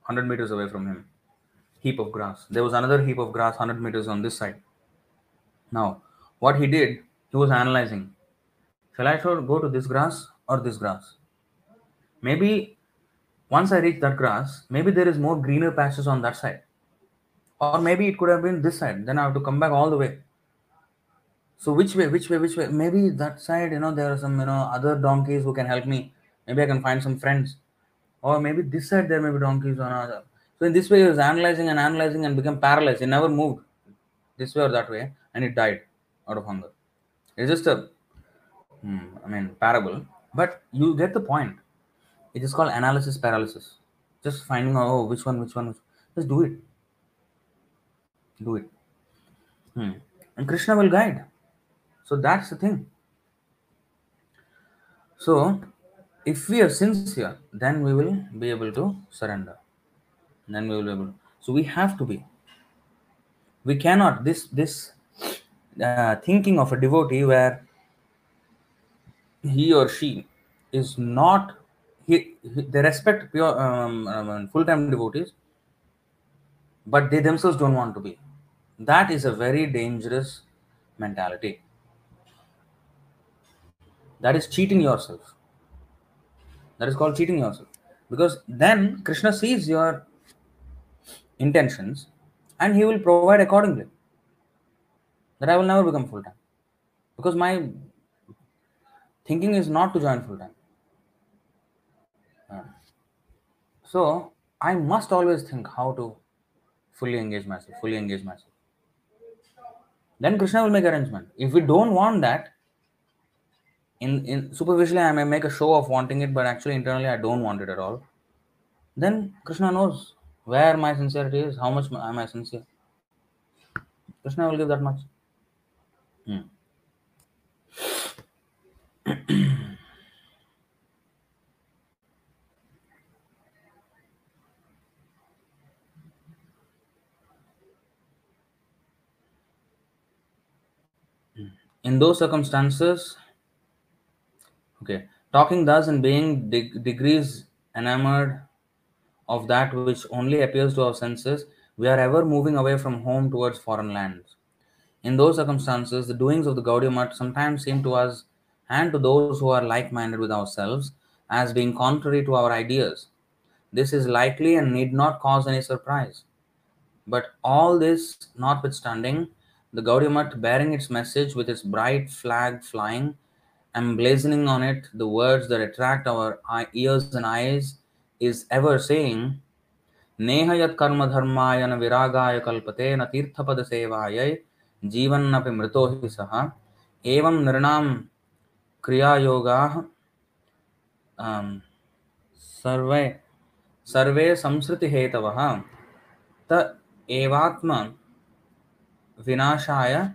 100 meters away from him. Heap of grass. There was another heap of grass 100 meters on this side. Now what he did he was analyzing. Shall i go to this grass or this grass? Maybe once i reach that grass maybe there is more greener patches on that side. Or maybe it could have been this side. Then i have to come back all the way so which way which way which way? Maybe that side you know there are some you know other donkeys who can help me. Maybe i can find some friends. Or maybe this side there may be donkeys on other so in this way he was analyzing and analyzing and became paralyzed. He never moved. This way or that way and it died out of hunger. It's just a hmm, i mean parable. But you get the point. It is called analysis paralysis. Just finding out oh which one which one which, just do it. Do it. Hmm. and krishna will guide so that's the thing. So if we are sincere then we will be able to surrender. Then we will be able to. so we have to be. We cannot this this uh, thinking of a devotee where he or she is not he, he they respect pure um, um, full-time devotees but they themselves don't want to be. That is a very dangerous mentality that is cheating yourself. That is called cheating yourself. Because then krishna sees your intentions and he will provide accordingly. That i will never become full time because my thinking is not to join full time so i must always think how to fully engage myself fully engage myself. Then krishna will make arrangement. If we don't want that in, in superficially i may make a show of wanting it but actually internally i don't want it at all. Then krishna knows where my sincerity is how much am i sincere. Krishna will give that much. Hmm. in those circumstances okay. Talking thus and being deg- degrees enamored of that which only appears to our senses we are ever moving away from home towards foreign lands. In those circumstances the doings of the gaudiya Math sometimes seem to us and to those who are like-minded with ourselves as being contrary to our ideas. This is likely and need not cause any surprise. But all this notwithstanding, the Gaudiya Math bearing its message with its bright flag flying, emblazoning on it the words that attract our eye- ears and eyes, is ever saying, नेह यत् कर्म धर्माय न विरागाय कल्पते न तीर्थपद सेवायै जीवन्नपि मृतो हि सः एवं नृणां क्रियायोगाः आम्, सर्वे सर्वे संसृतिहेतवः त एवात्म विनाशाय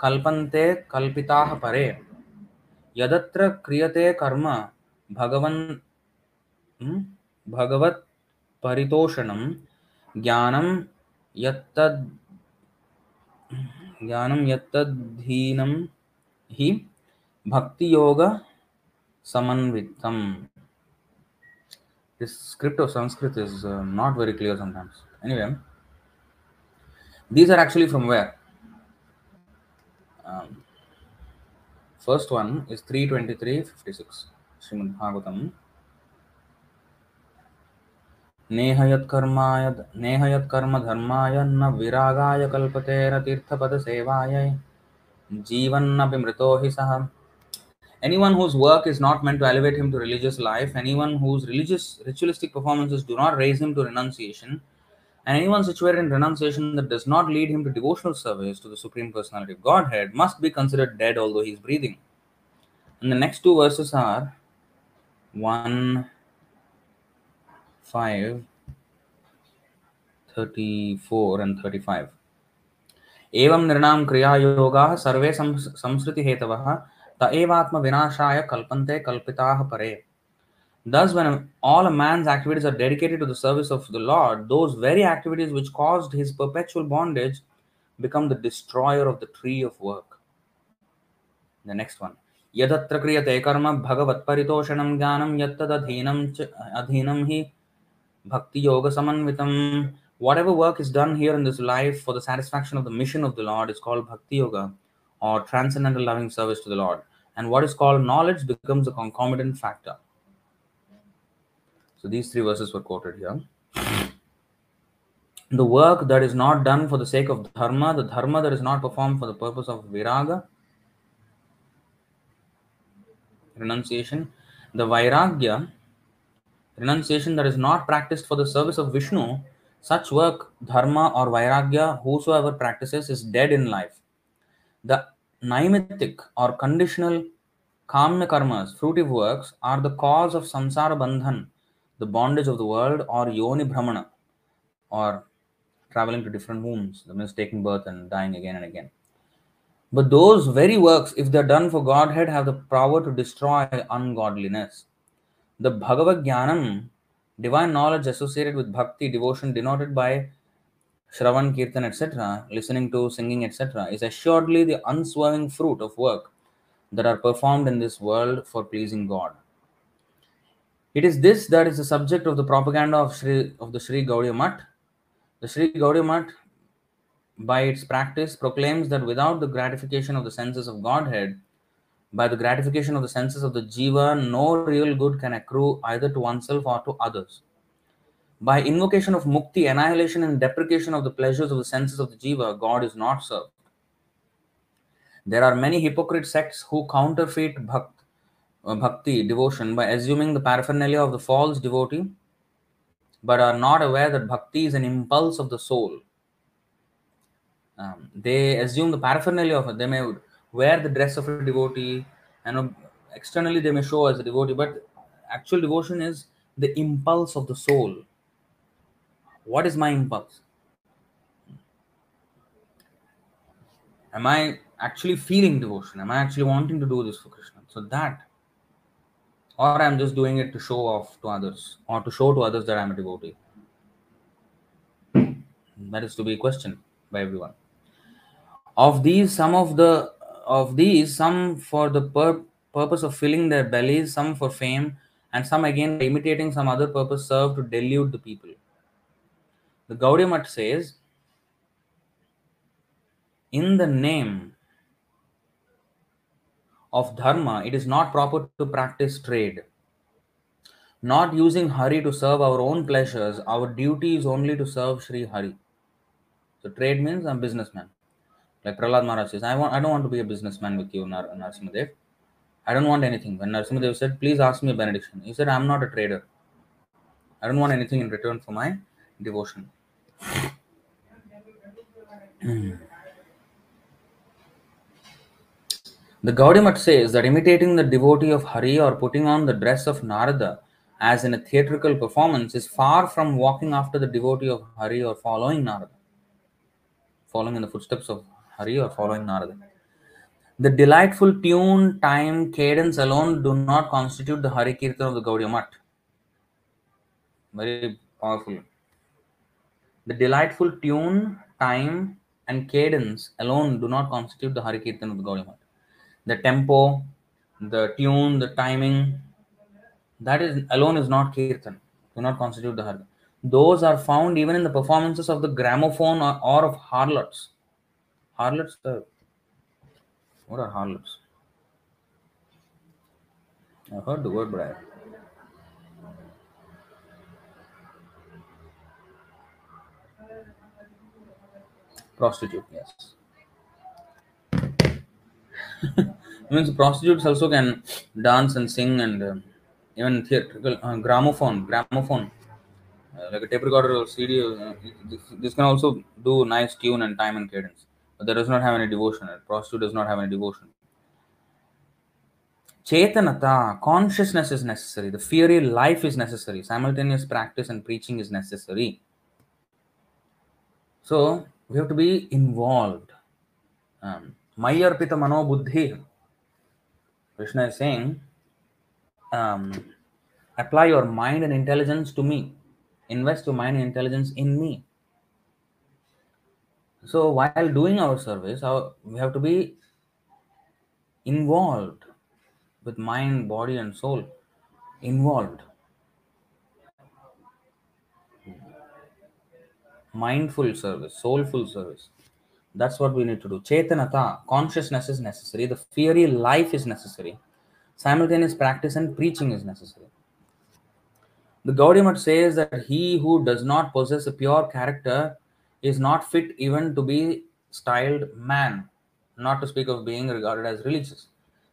कल्पन्ते कल्पिताः परे यदत्र क्रियते कर्म भगवन् हम्म, भगवत् परितोषणं ज्ञानं यत्तद् ज्ञानं यत्तद्धीनं हि भक्तियोग समन्वितम् This script of Sanskrit is uh, not very clear sometimes. Anyway, these are actually from where? Um, first one is 323.56. Srimad Bhagavatam. नेह यत्कर्माय नेह यत्कर्म धर्माय न विरागाय कल्पते न तीर्थपद सेवाय जीवन्नपि मृतो हि सः anyone whose work is not meant to elevate him to religious life anyone whose religious ritualistic performances do not raise him to renunciation and anyone situated in renunciation that does not lead him to devotional service to the supreme personality of godhead must be considered dead although he is breathing and the next two verses are 1 5 34 and 35 एवं नृणां क्रियायोगाः सर्वे sons- संसृतिहेतवः त एवात्मविनाशाय कल्पन्ते कल्पिताः परे Thus, when all a man's activities are dedicated to the service of the Lord, those very activities which caused his perpetual bondage become the destroyer of the tree of work. The next one. यदत्र क्रियते कर्म भगवत्परितोषणं ज्ञानं यत्तदधीनं च अधीनं हि bhakti yoga samanvitam whatever work is done here in this life for the satisfaction of the mission of the lord is called bhakti yoga or transcendental loving service to the lord and what is called knowledge becomes a concomitant factor so these three verses were quoted here the work that is not done for the sake of dharma the dharma that is not performed for the purpose of viraga renunciation the vairagya renunciation that is not practiced for the service of Vishnu, such work, dharma or vairagya, whosoever practices is dead in life. The naimittic or conditional kamya karmas, fruitive works, are the cause of samsara bandhan, the bondage of the world, or yoni bhramana, or traveling to different wombs, that means taking birth and dying again and again. But those very works, if they are done for Godhead, have the power to destroy ungodliness. The Bhagavad Gyanam, divine knowledge associated with bhakti, devotion, denoted by Shravan, Kirtan, etc., listening to, singing, etc., is assuredly the unswerving fruit of work that are performed in this world for pleasing God. It is this that is the subject of the propaganda of, of the Sri Gaudiya Math. The Sri Gaudiya Math, by its practice, proclaims that without the gratification of the senses of Godhead, by the gratification of the senses of the jiva, no real good can accrue either to oneself or to others. By invocation of mukti, annihilation and deprecation of the pleasures of the senses of the jiva, God is not served. There are many hypocrite sects who counterfeit bhakt, uh, bhakti, devotion, by assuming the paraphernalia of the false devotee, but are not aware that bhakti is an impulse of the soul. Um, they assume the paraphernalia of it. They may wear the dress of a devotee, and externally they may show as a devotee, but actual devotion is the impulse of the soul. What is my impulse? Am I actually feeling devotion? Am I actually wanting to do this for Krishna? So that, or I'm just doing it to show off to others, or to show to others that I'm a devotee. That is to be questioned by everyone. Of these, some of the of these, some for the pur- purpose of filling their bellies, some for fame, and some again imitating some other purpose serve to delude the people. The Gaudiya Math says, in the name of dharma, it is not proper to practice trade. Not using Hari to serve our own pleasures, our duty is only to serve Sri Hari. So trade means I'm a businessman. Like Prahlad Maharaj says, I want I don't want to be a businessman with you, Nar- Narsimadev. I don't want anything. When Narsimadev said, please ask me a benediction, he said, I'm not a trader. I don't want anything in return for my devotion. [CLEARS THROAT] Hmm. The Gaudiya says that imitating the devotee of Hari or putting on the dress of Narada as in a theatrical performance is far from walking after the devotee of Hari or following Narada. Following in the footsteps of Hari or following Narada. The delightful tune, time, cadence alone do not constitute the Hari Kirtan of the Gaudiya. Very powerful. The delightful tune, time, and cadence alone do not constitute the Hari Kirtan of the Gaudiya. The tempo, the tune, the timing, that is alone is not Kirtan, do not constitute the Hari. Those are found even in the performances of the gramophone or, or of harlots. Harlots, uh, what are harlots? I've heard the word, but I prostitute, yes. Means prostitutes also can dance and sing and uh, even theatrical uh, gramophone, gramophone, uh, like a tape recorder or CD. Uh, this, this can also do nice tune and time and cadence, but that does not have any devotion. A prostitute does not have any devotion. Chetanata, consciousness is necessary. The fiery life is necessary. Simultaneous practice and preaching is necessary. So we have to be involved. Um, Mayarpita Mano Buddhi. Krishna is saying, um, apply your mind and intelligence to me. Invest your mind and intelligence in me. So while doing our service, our, we have to be involved with mind, body, and soul. Involved. Mindful service, soulful service. That's what we need to do. Chetanata, consciousness is necessary. The fiery life is necessary. Simultaneous practice and preaching is necessary. The Gaudiya Math says that he who does not possess a pure character is not fit even to be styled man, not to speak of being regarded as religious.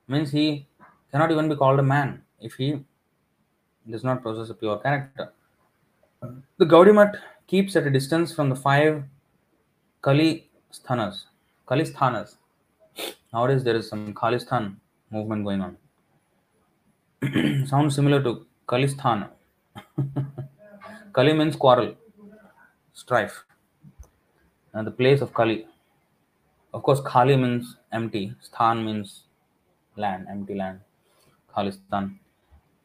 Means he cannot even be called a man if he does not possess a pure character. The Gaudiya Math keeps at a distance from the five Kali sthanas. Kalisthanas. Nowadays there is some Khalistan movement going on. [CLEARS THROAT] Sounds similar to Kalisthana. [LAUGHS] Kali means quarrel, strife. And the place of Kali. Of course, Khali means empty. Sthan means land, empty land. Khalistan.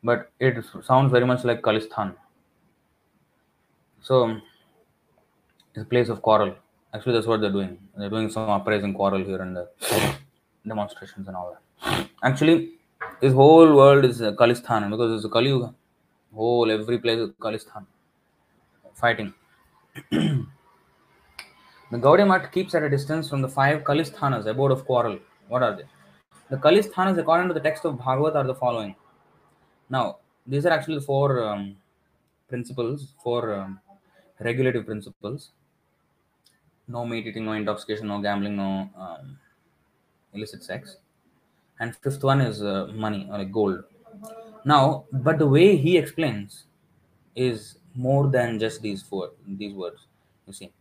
But it sounds very much like Kalistan. So It's a place of quarrel. Actually, that's what they're doing. They're doing some uprising quarrel here and there, [COUGHS] demonstrations and all that. Actually, this whole world is uh, Kalistan because it's a Kali Yuga. Whole every place is Kalistan. Fighting. [COUGHS] the Gaudiya Math keeps at a distance from the five Kalisthanas, abode of quarrel. What are they? The Kalisthanas, according to the text of Bhagavad, are the following. Now, these are actually four um, principles, four um, regulative principles. No meat eating, no intoxication, no gambling, no um, illicit sex. And fifth one is uh, money or like gold. Now, but the way he explains is more than just these four these words. You see.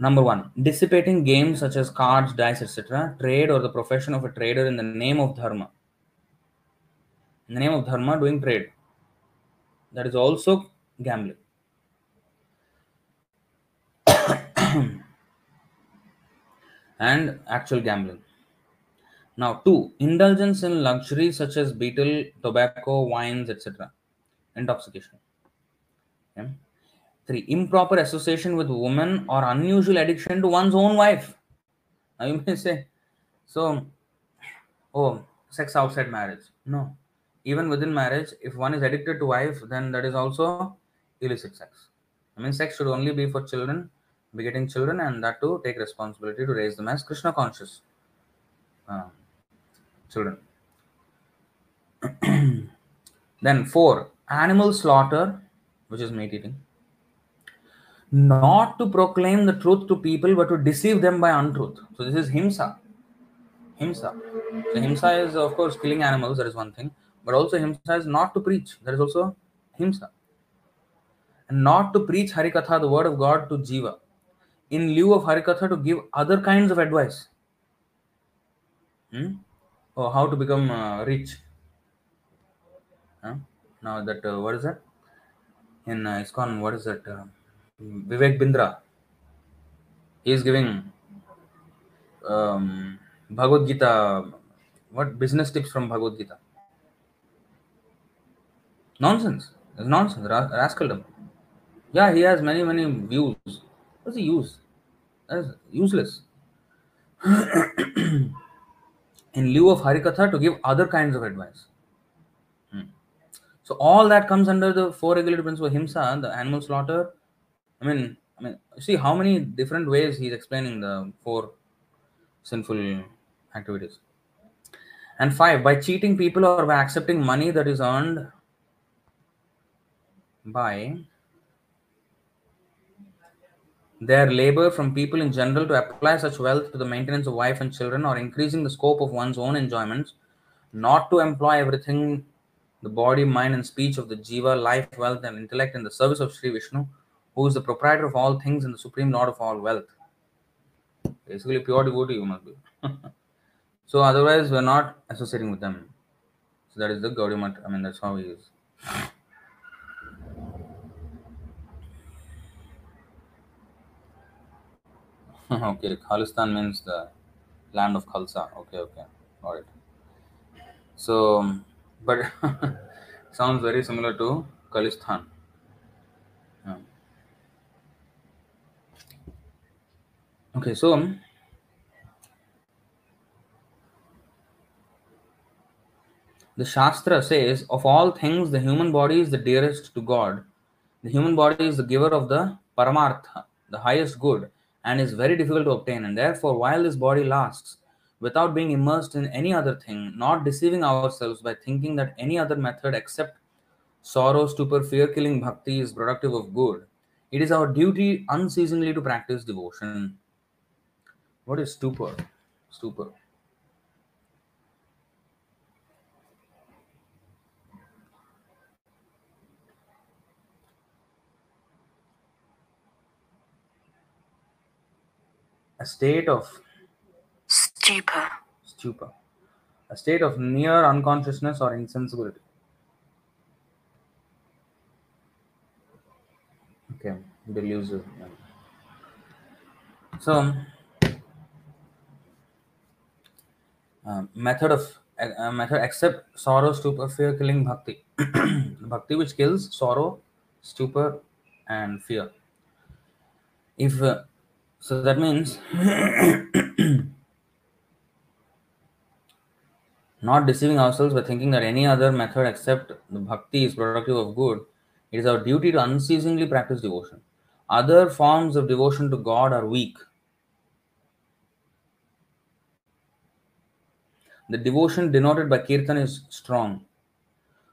Number one, dissipating games such as cards, dice, etc., trade or the profession of a trader in the name of dharma. In the name of dharma, doing trade. That is also gambling. [COUGHS] [COUGHS] and actual gambling. Now, two, indulgence in luxury such as betel, tobacco, wines, etc. Intoxication. Okay. Three, improper association with women or unusual addiction to one's own wife. Now you [LAUGHS] may say, so, oh, sex outside marriage. No. Even within marriage, if one is addicted to wife, then that is also illicit sex. I mean, sex should only be for children, begetting children, and that to take responsibility to raise them as Krishna conscious uh, children. [CLEARS THROAT] then four, animal slaughter, which is meat eating not to proclaim the truth to people but to deceive them by untruth. So this is himsa. Himsa. So himsa is of course killing animals, that is one thing, but also himsa is not to preach. That is also himsa. And not to preach Harikatha, the word of God, to Jiva. In lieu of Harikatha, to give other kinds of advice. Hmm? Oh, how to become uh, rich. Huh? Now that, uh, what is that? In uh, ISKCON, what is that? Uh, Vivek Bindra. He is giving um, Bhagavad Gita, what business tips from Bhagavad Gita? Nonsense. It's nonsense. Ra- rascaldom. Yeah, he has many, many views. What's the use? Is useless. [CLEARS THROAT] In lieu of Harikatha, to give other kinds of advice. Hmm. So all that comes under the four regulative principles: himsa, the animal slaughter, I mean, I mean, see how many different ways he's explaining the four sinful activities. And five, by cheating people or by accepting money that is earned by their labor from people in general to apply such wealth to the maintenance of wife and children or increasing the scope of one's own enjoyments, not to employ everything the body, mind, and speech of the jiva, life, wealth, and intellect in the service of Sri Vishnu, who is the proprietor of all things and the supreme lord of all wealth. Basically, pure devotee you must be. [LAUGHS] so otherwise, we're not associating with them. So that is the Gaudiya. I mean, that's how he is. [LAUGHS] okay, Khalistan means the land of Khalsa. Okay, okay, all right. So, but [LAUGHS] sounds very similar to Khalistan. Yeah. Okay, so the Shastra says, of all things, the human body is the dearest to God. The human body is the giver of the Paramartha, the highest good, and is very difficult to obtain. And therefore, while this body lasts, without being immersed in any other thing, not deceiving ourselves by thinking that any other method except sorrow, stupor, fear killing bhakti is productive of good, it is our duty unceasingly to practice devotion. What is stupor? Stupor. A state of stupor, stupor, a state of near unconsciousness or insensibility. Okay, delusive. So, uh, method of uh, method accept sorrow, stupor, fear, killing bhakti. [CLEARS THROAT] bhakti which kills sorrow, stupor, and fear. if uh, so that means [COUGHS] not deceiving ourselves by thinking that any other method except the bhakti is productive of good. It is our duty to unceasingly practice devotion. Other forms of devotion to god are weak. The devotion denoted by kirtan is strong.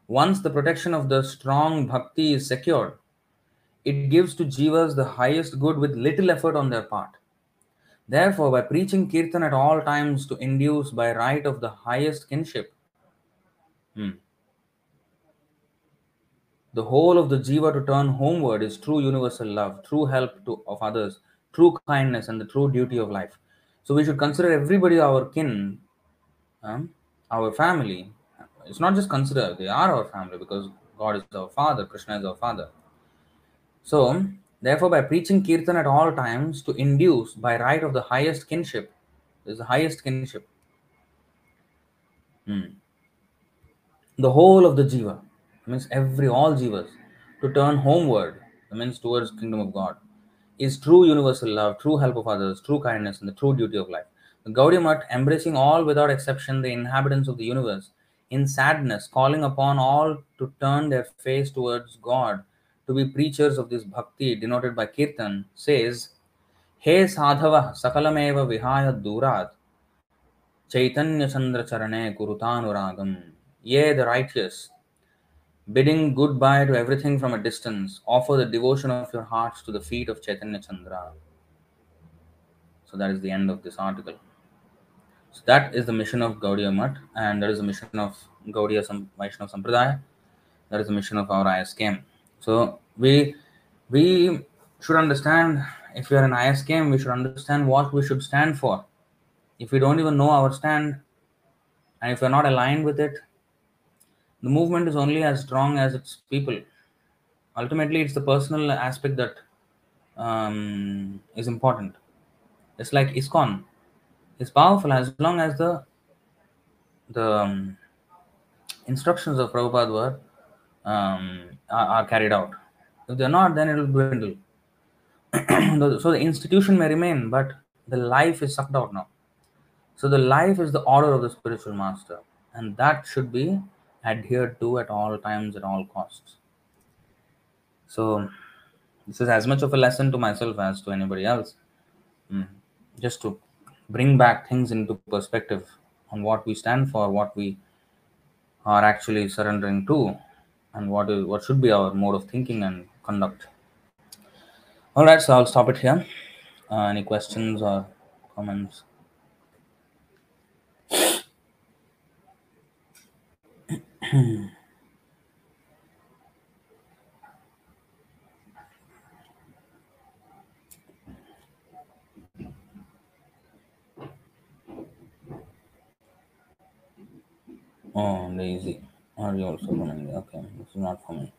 Once the protection of the strong bhakti is secured it gives to jivas the highest good with little effort on their part Therefore, by preaching kirtan at all times to induce by right of the highest kinship, hmm, the whole of the jiva to turn homeward is true universal love, true help to, of others, true kindness, and the true duty of life. So we should consider everybody our kin, um, our family. It's not just consider, they are our family because God is our father, Krishna is our father. So, therefore, by preaching kirtan at all times to induce by right of the highest kinship, is the highest kinship. Hmm. The whole of the jiva means every all jivas to turn homeward means towards kingdom of God is true universal love, true help of others, true kindness, and the true duty of life. The Gaudiya Math, embracing all without exception the inhabitants of the universe, in sadness, calling upon all to turn their face towards God to be preachers of this bhakti denoted by kirtan says he sadhava sakalameva vihaya durat chaitanya chandra charane kurutanuragam ye the righteous bidding goodbye to everything from a distance offer the devotion of your hearts to the feet of chaitanya chandra so that is the end of this article so that is the mission of Gaudiya Math, and that is the mission of Gaudiya Sam- Vaishnava Sampradaya. That is the mission of our ISKM. So we we should understand if we are an ISKM, we should understand what we should stand for. If we don't even know our stand, and if we are not aligned with it, the movement is only as strong as its people. Ultimately, it's the personal aspect that um, is important. It's like ISKCON. It's powerful as long as the the um, instructions of Prabhupada were um, are, carried out. If they're not, then it will dwindle. [CLEARS THROAT] so the institution may remain, but the life is sucked out now. So the life is the order of the spiritual master, and that should be adhered to at all times, at all costs. So this is as much of a lesson to myself as to anybody else. Mm. Just to bring back things into perspective on what we stand for, what we are actually surrendering to, and what is what should be our mode of thinking and conduct. All right, so I'll stop it here. Uh, any questions or comments? [CLEARS THROAT] Oh, lazy. Are you also coming? Okay, not for me.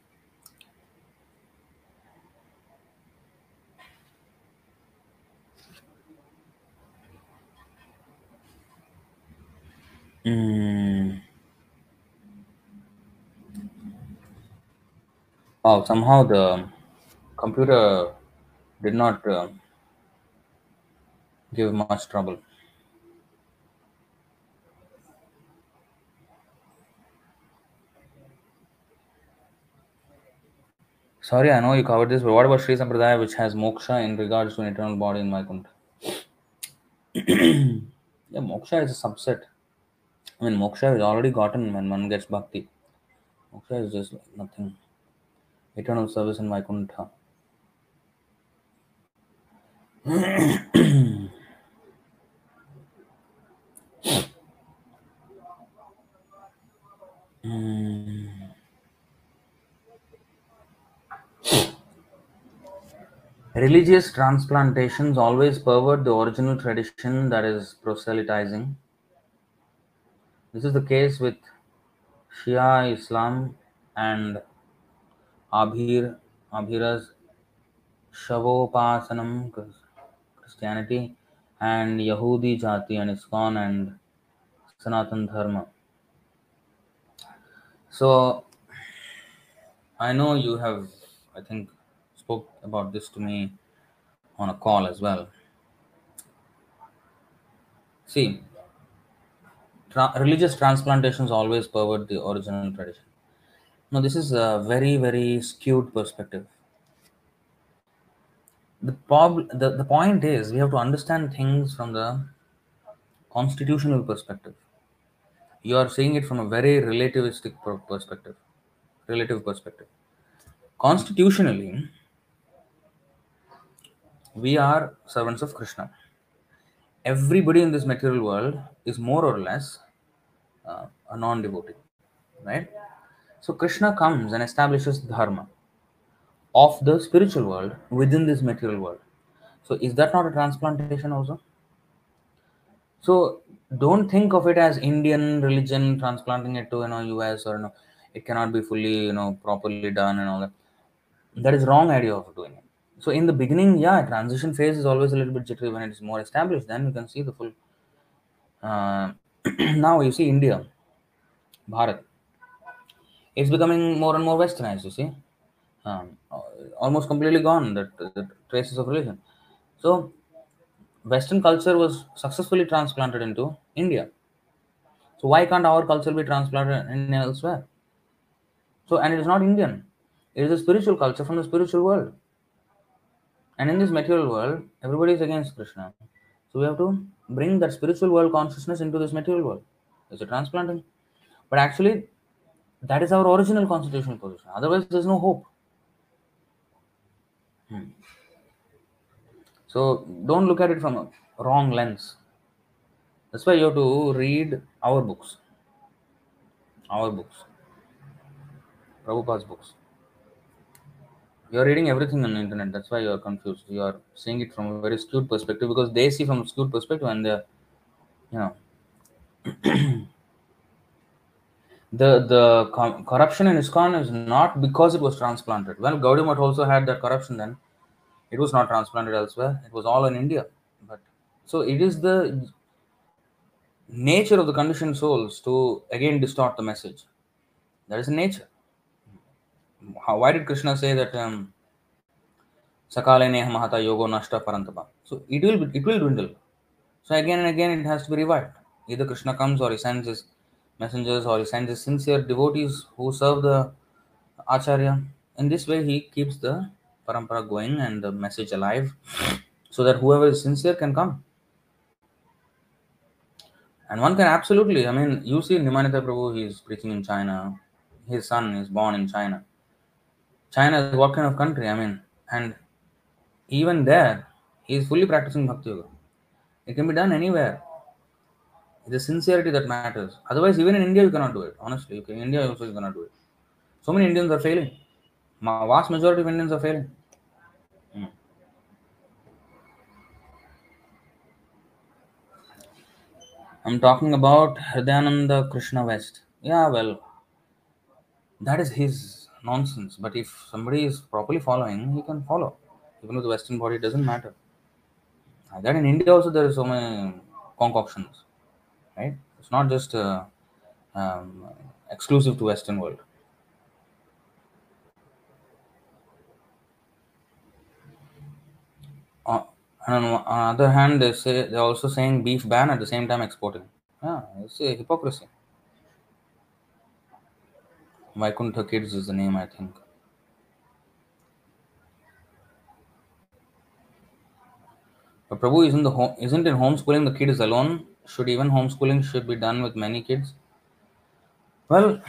Mm. Oh, somehow the computer did not uh, give much trouble. Sorry, I know you covered this, but what about Sri Sampradaya, which has moksha in regards to an eternal body in Vaikuntha? [CLEARS THROAT] yeah, moksha is a subset. I mean, moksha is already gotten when one gets bhakti. Moksha is just like nothing. Eternal service in Vaikuntha. [CLEARS THROAT] Mm. Religious transplantations always pervert the original tradition that is proselytizing. This is the case with Shia Islam and Abhir Abhira's Shavopasanam Christianity and Yahudi Jati and ISKCON and Sanatan Dharma. So I know you have, I think, spoke about this to me on a call as well. See, tra- religious transplantations always pervert the original tradition. Now, this is a very, very skewed perspective. The, prob- the, the point is, we have to understand things from the constitutional perspective. You are seeing it from a very relativistic perspective, relative perspective. Constitutionally, we are servants of Krishna. Everybody in this material world is more or less uh, a non devotee, right? So Krishna comes and establishes dharma of the spiritual world within this material world. So is that not a transplantation also? So don't think of it as Indian religion transplanting it to you know US or you know it cannot be fully you know properly done and all that. That is wrong idea of doing it. So in the beginning, yeah, transition phase is always a little bit jittery. When it is more established, then you can see the full. Uh, [CLEARS THROAT] now you see India, Bharat. It's becoming more and more westernized. You see, um, almost completely gone that the traces of religion. So Western culture was successfully transplanted into India. So why can't our culture be transplanted in elsewhere? So and it is not Indian. It is a spiritual culture from the spiritual world. And in this material world, everybody is against Krishna. So we have to bring that spiritual world consciousness into this material world. It's a transplanting. But actually, that is our original constitutional position. Otherwise, there's no hope. Hmm. So don't look at it from a wrong lens. That's why you have to read our books. Our books. Prabhupada's books. You're reading everything on the internet. That's why you're confused. You are seeing it from a very skewed perspective because they see from a skewed perspective and they're, you know, [CLEARS THROAT] the the co- corruption in ISKCON is not because it was transplanted. Well, Gaudiya also had that corruption then. It was not transplanted elsewhere. It was all in India. But so it is the nature of the conditioned souls to again distort the message. That is nature. How, why did Krishna say that um, Sakale neha mahata yogo nashta parantapa? So it will it will dwindle. So again and again it has to be revived. Either Krishna comes or he sends his messengers or he sends his sincere devotees who serve the Acharya. In this way he keeps the parampara going and the message alive so that whoever is sincere can come. And one can absolutely, I mean, you see Nimanita Prabhu, he is preaching in China. His son is born in China. China is what kind of country? I mean, and even there, he is fully practicing Bhakti Yoga. It can be done anywhere. Is sincerity that matters. Otherwise, even in India, you cannot do it. Honestly, in India also you cannot do it. So many Indians are failing. Ma- Vast majority of Indians are failing. Hmm. I'm talking about Hridayananda Krishna West. Yeah, well, that is his nonsense. But if somebody is properly following, he can follow. Even with the Western body, doesn't matter. That in India also there is so many concoctions, right? It's not just uh, um, exclusive to Western world. Uh, and on, on the other hand, they say they're also saying beef ban at the same time exporting. Yeah, it's a hypocrisy. Vaikuntha Kids is the name, I think. But Prabhu isn't the home, isn't in homeschooling the kid is alone. Should even homeschooling should be done with many kids? Well,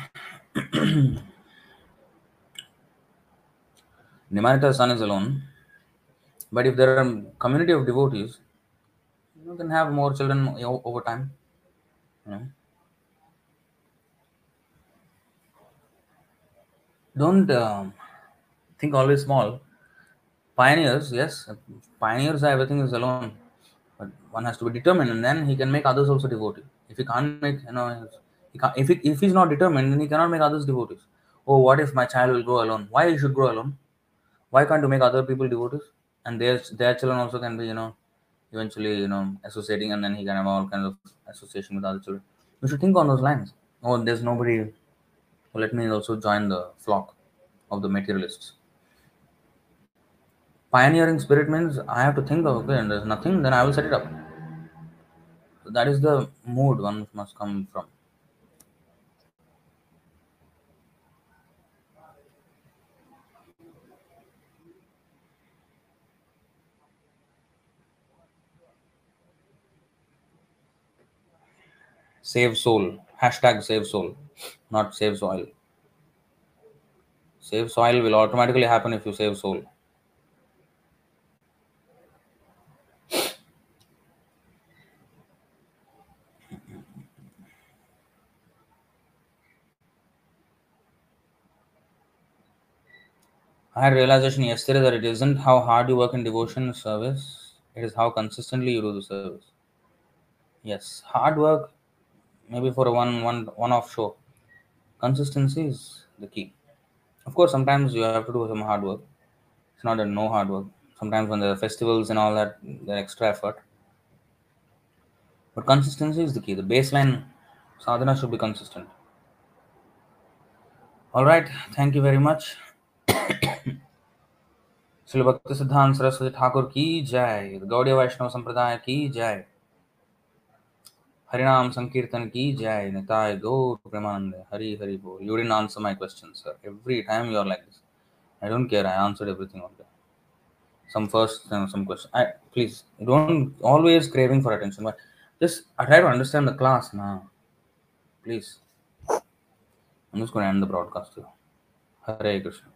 [CLEARS THROAT] Nimanita's son is alone, but if there are community of devotees, you can have more children over time. You know. Don't um think always small. Pioneers, yes, pioneers everything is alone, but one has to be determined, and then he can make others also devotee. If he can't make, you know, he can't, if he, if he's not determined, then he cannot make others devotees. Oh, what if my child will grow alone? Why he should grow alone? Why can't you make other people devotees? And their their children also can be, you know, eventually, you know, associating, and then he can have all kinds of association with other children. You should think on those lines. Oh, there's nobody. Let me also join the flock of the materialists. Pioneering spirit means I have to think of okay, and there's nothing, then I will set it up. So that is the mood one must come from. Save soul. Hashtag save soul, not save soil. Save soil will automatically happen if you save soul. I had realization yesterday that it isn't how hard you work in devotion service, it is how consistently you do the service. Yes, hard work, maybe for a one one one off show Consistency is the key. Of course, sometimes you have to do some hard work. It's not a no hard work. Sometimes when there are festivals and all that, there extra effort. But consistency is the key. The baseline sadhana should be consistent. All right. Thank you very much. Shri भक्ति सिद्धांत सरस्वती ठाकुर की जय गौड़ीय वैष्णव संप्रदाय की जय Harinam Sankirtan ki jai, Nitai Gaur Premanande, Hari Hari Bo. You didn't answer my question, sir. Every time you are like this. I don't care. I answered everything okay. Some first, uh, some question. I please don't always craving for attention, but just I try to understand the class now. Please. I'm just going to end the broadcast here. Hare Krishna.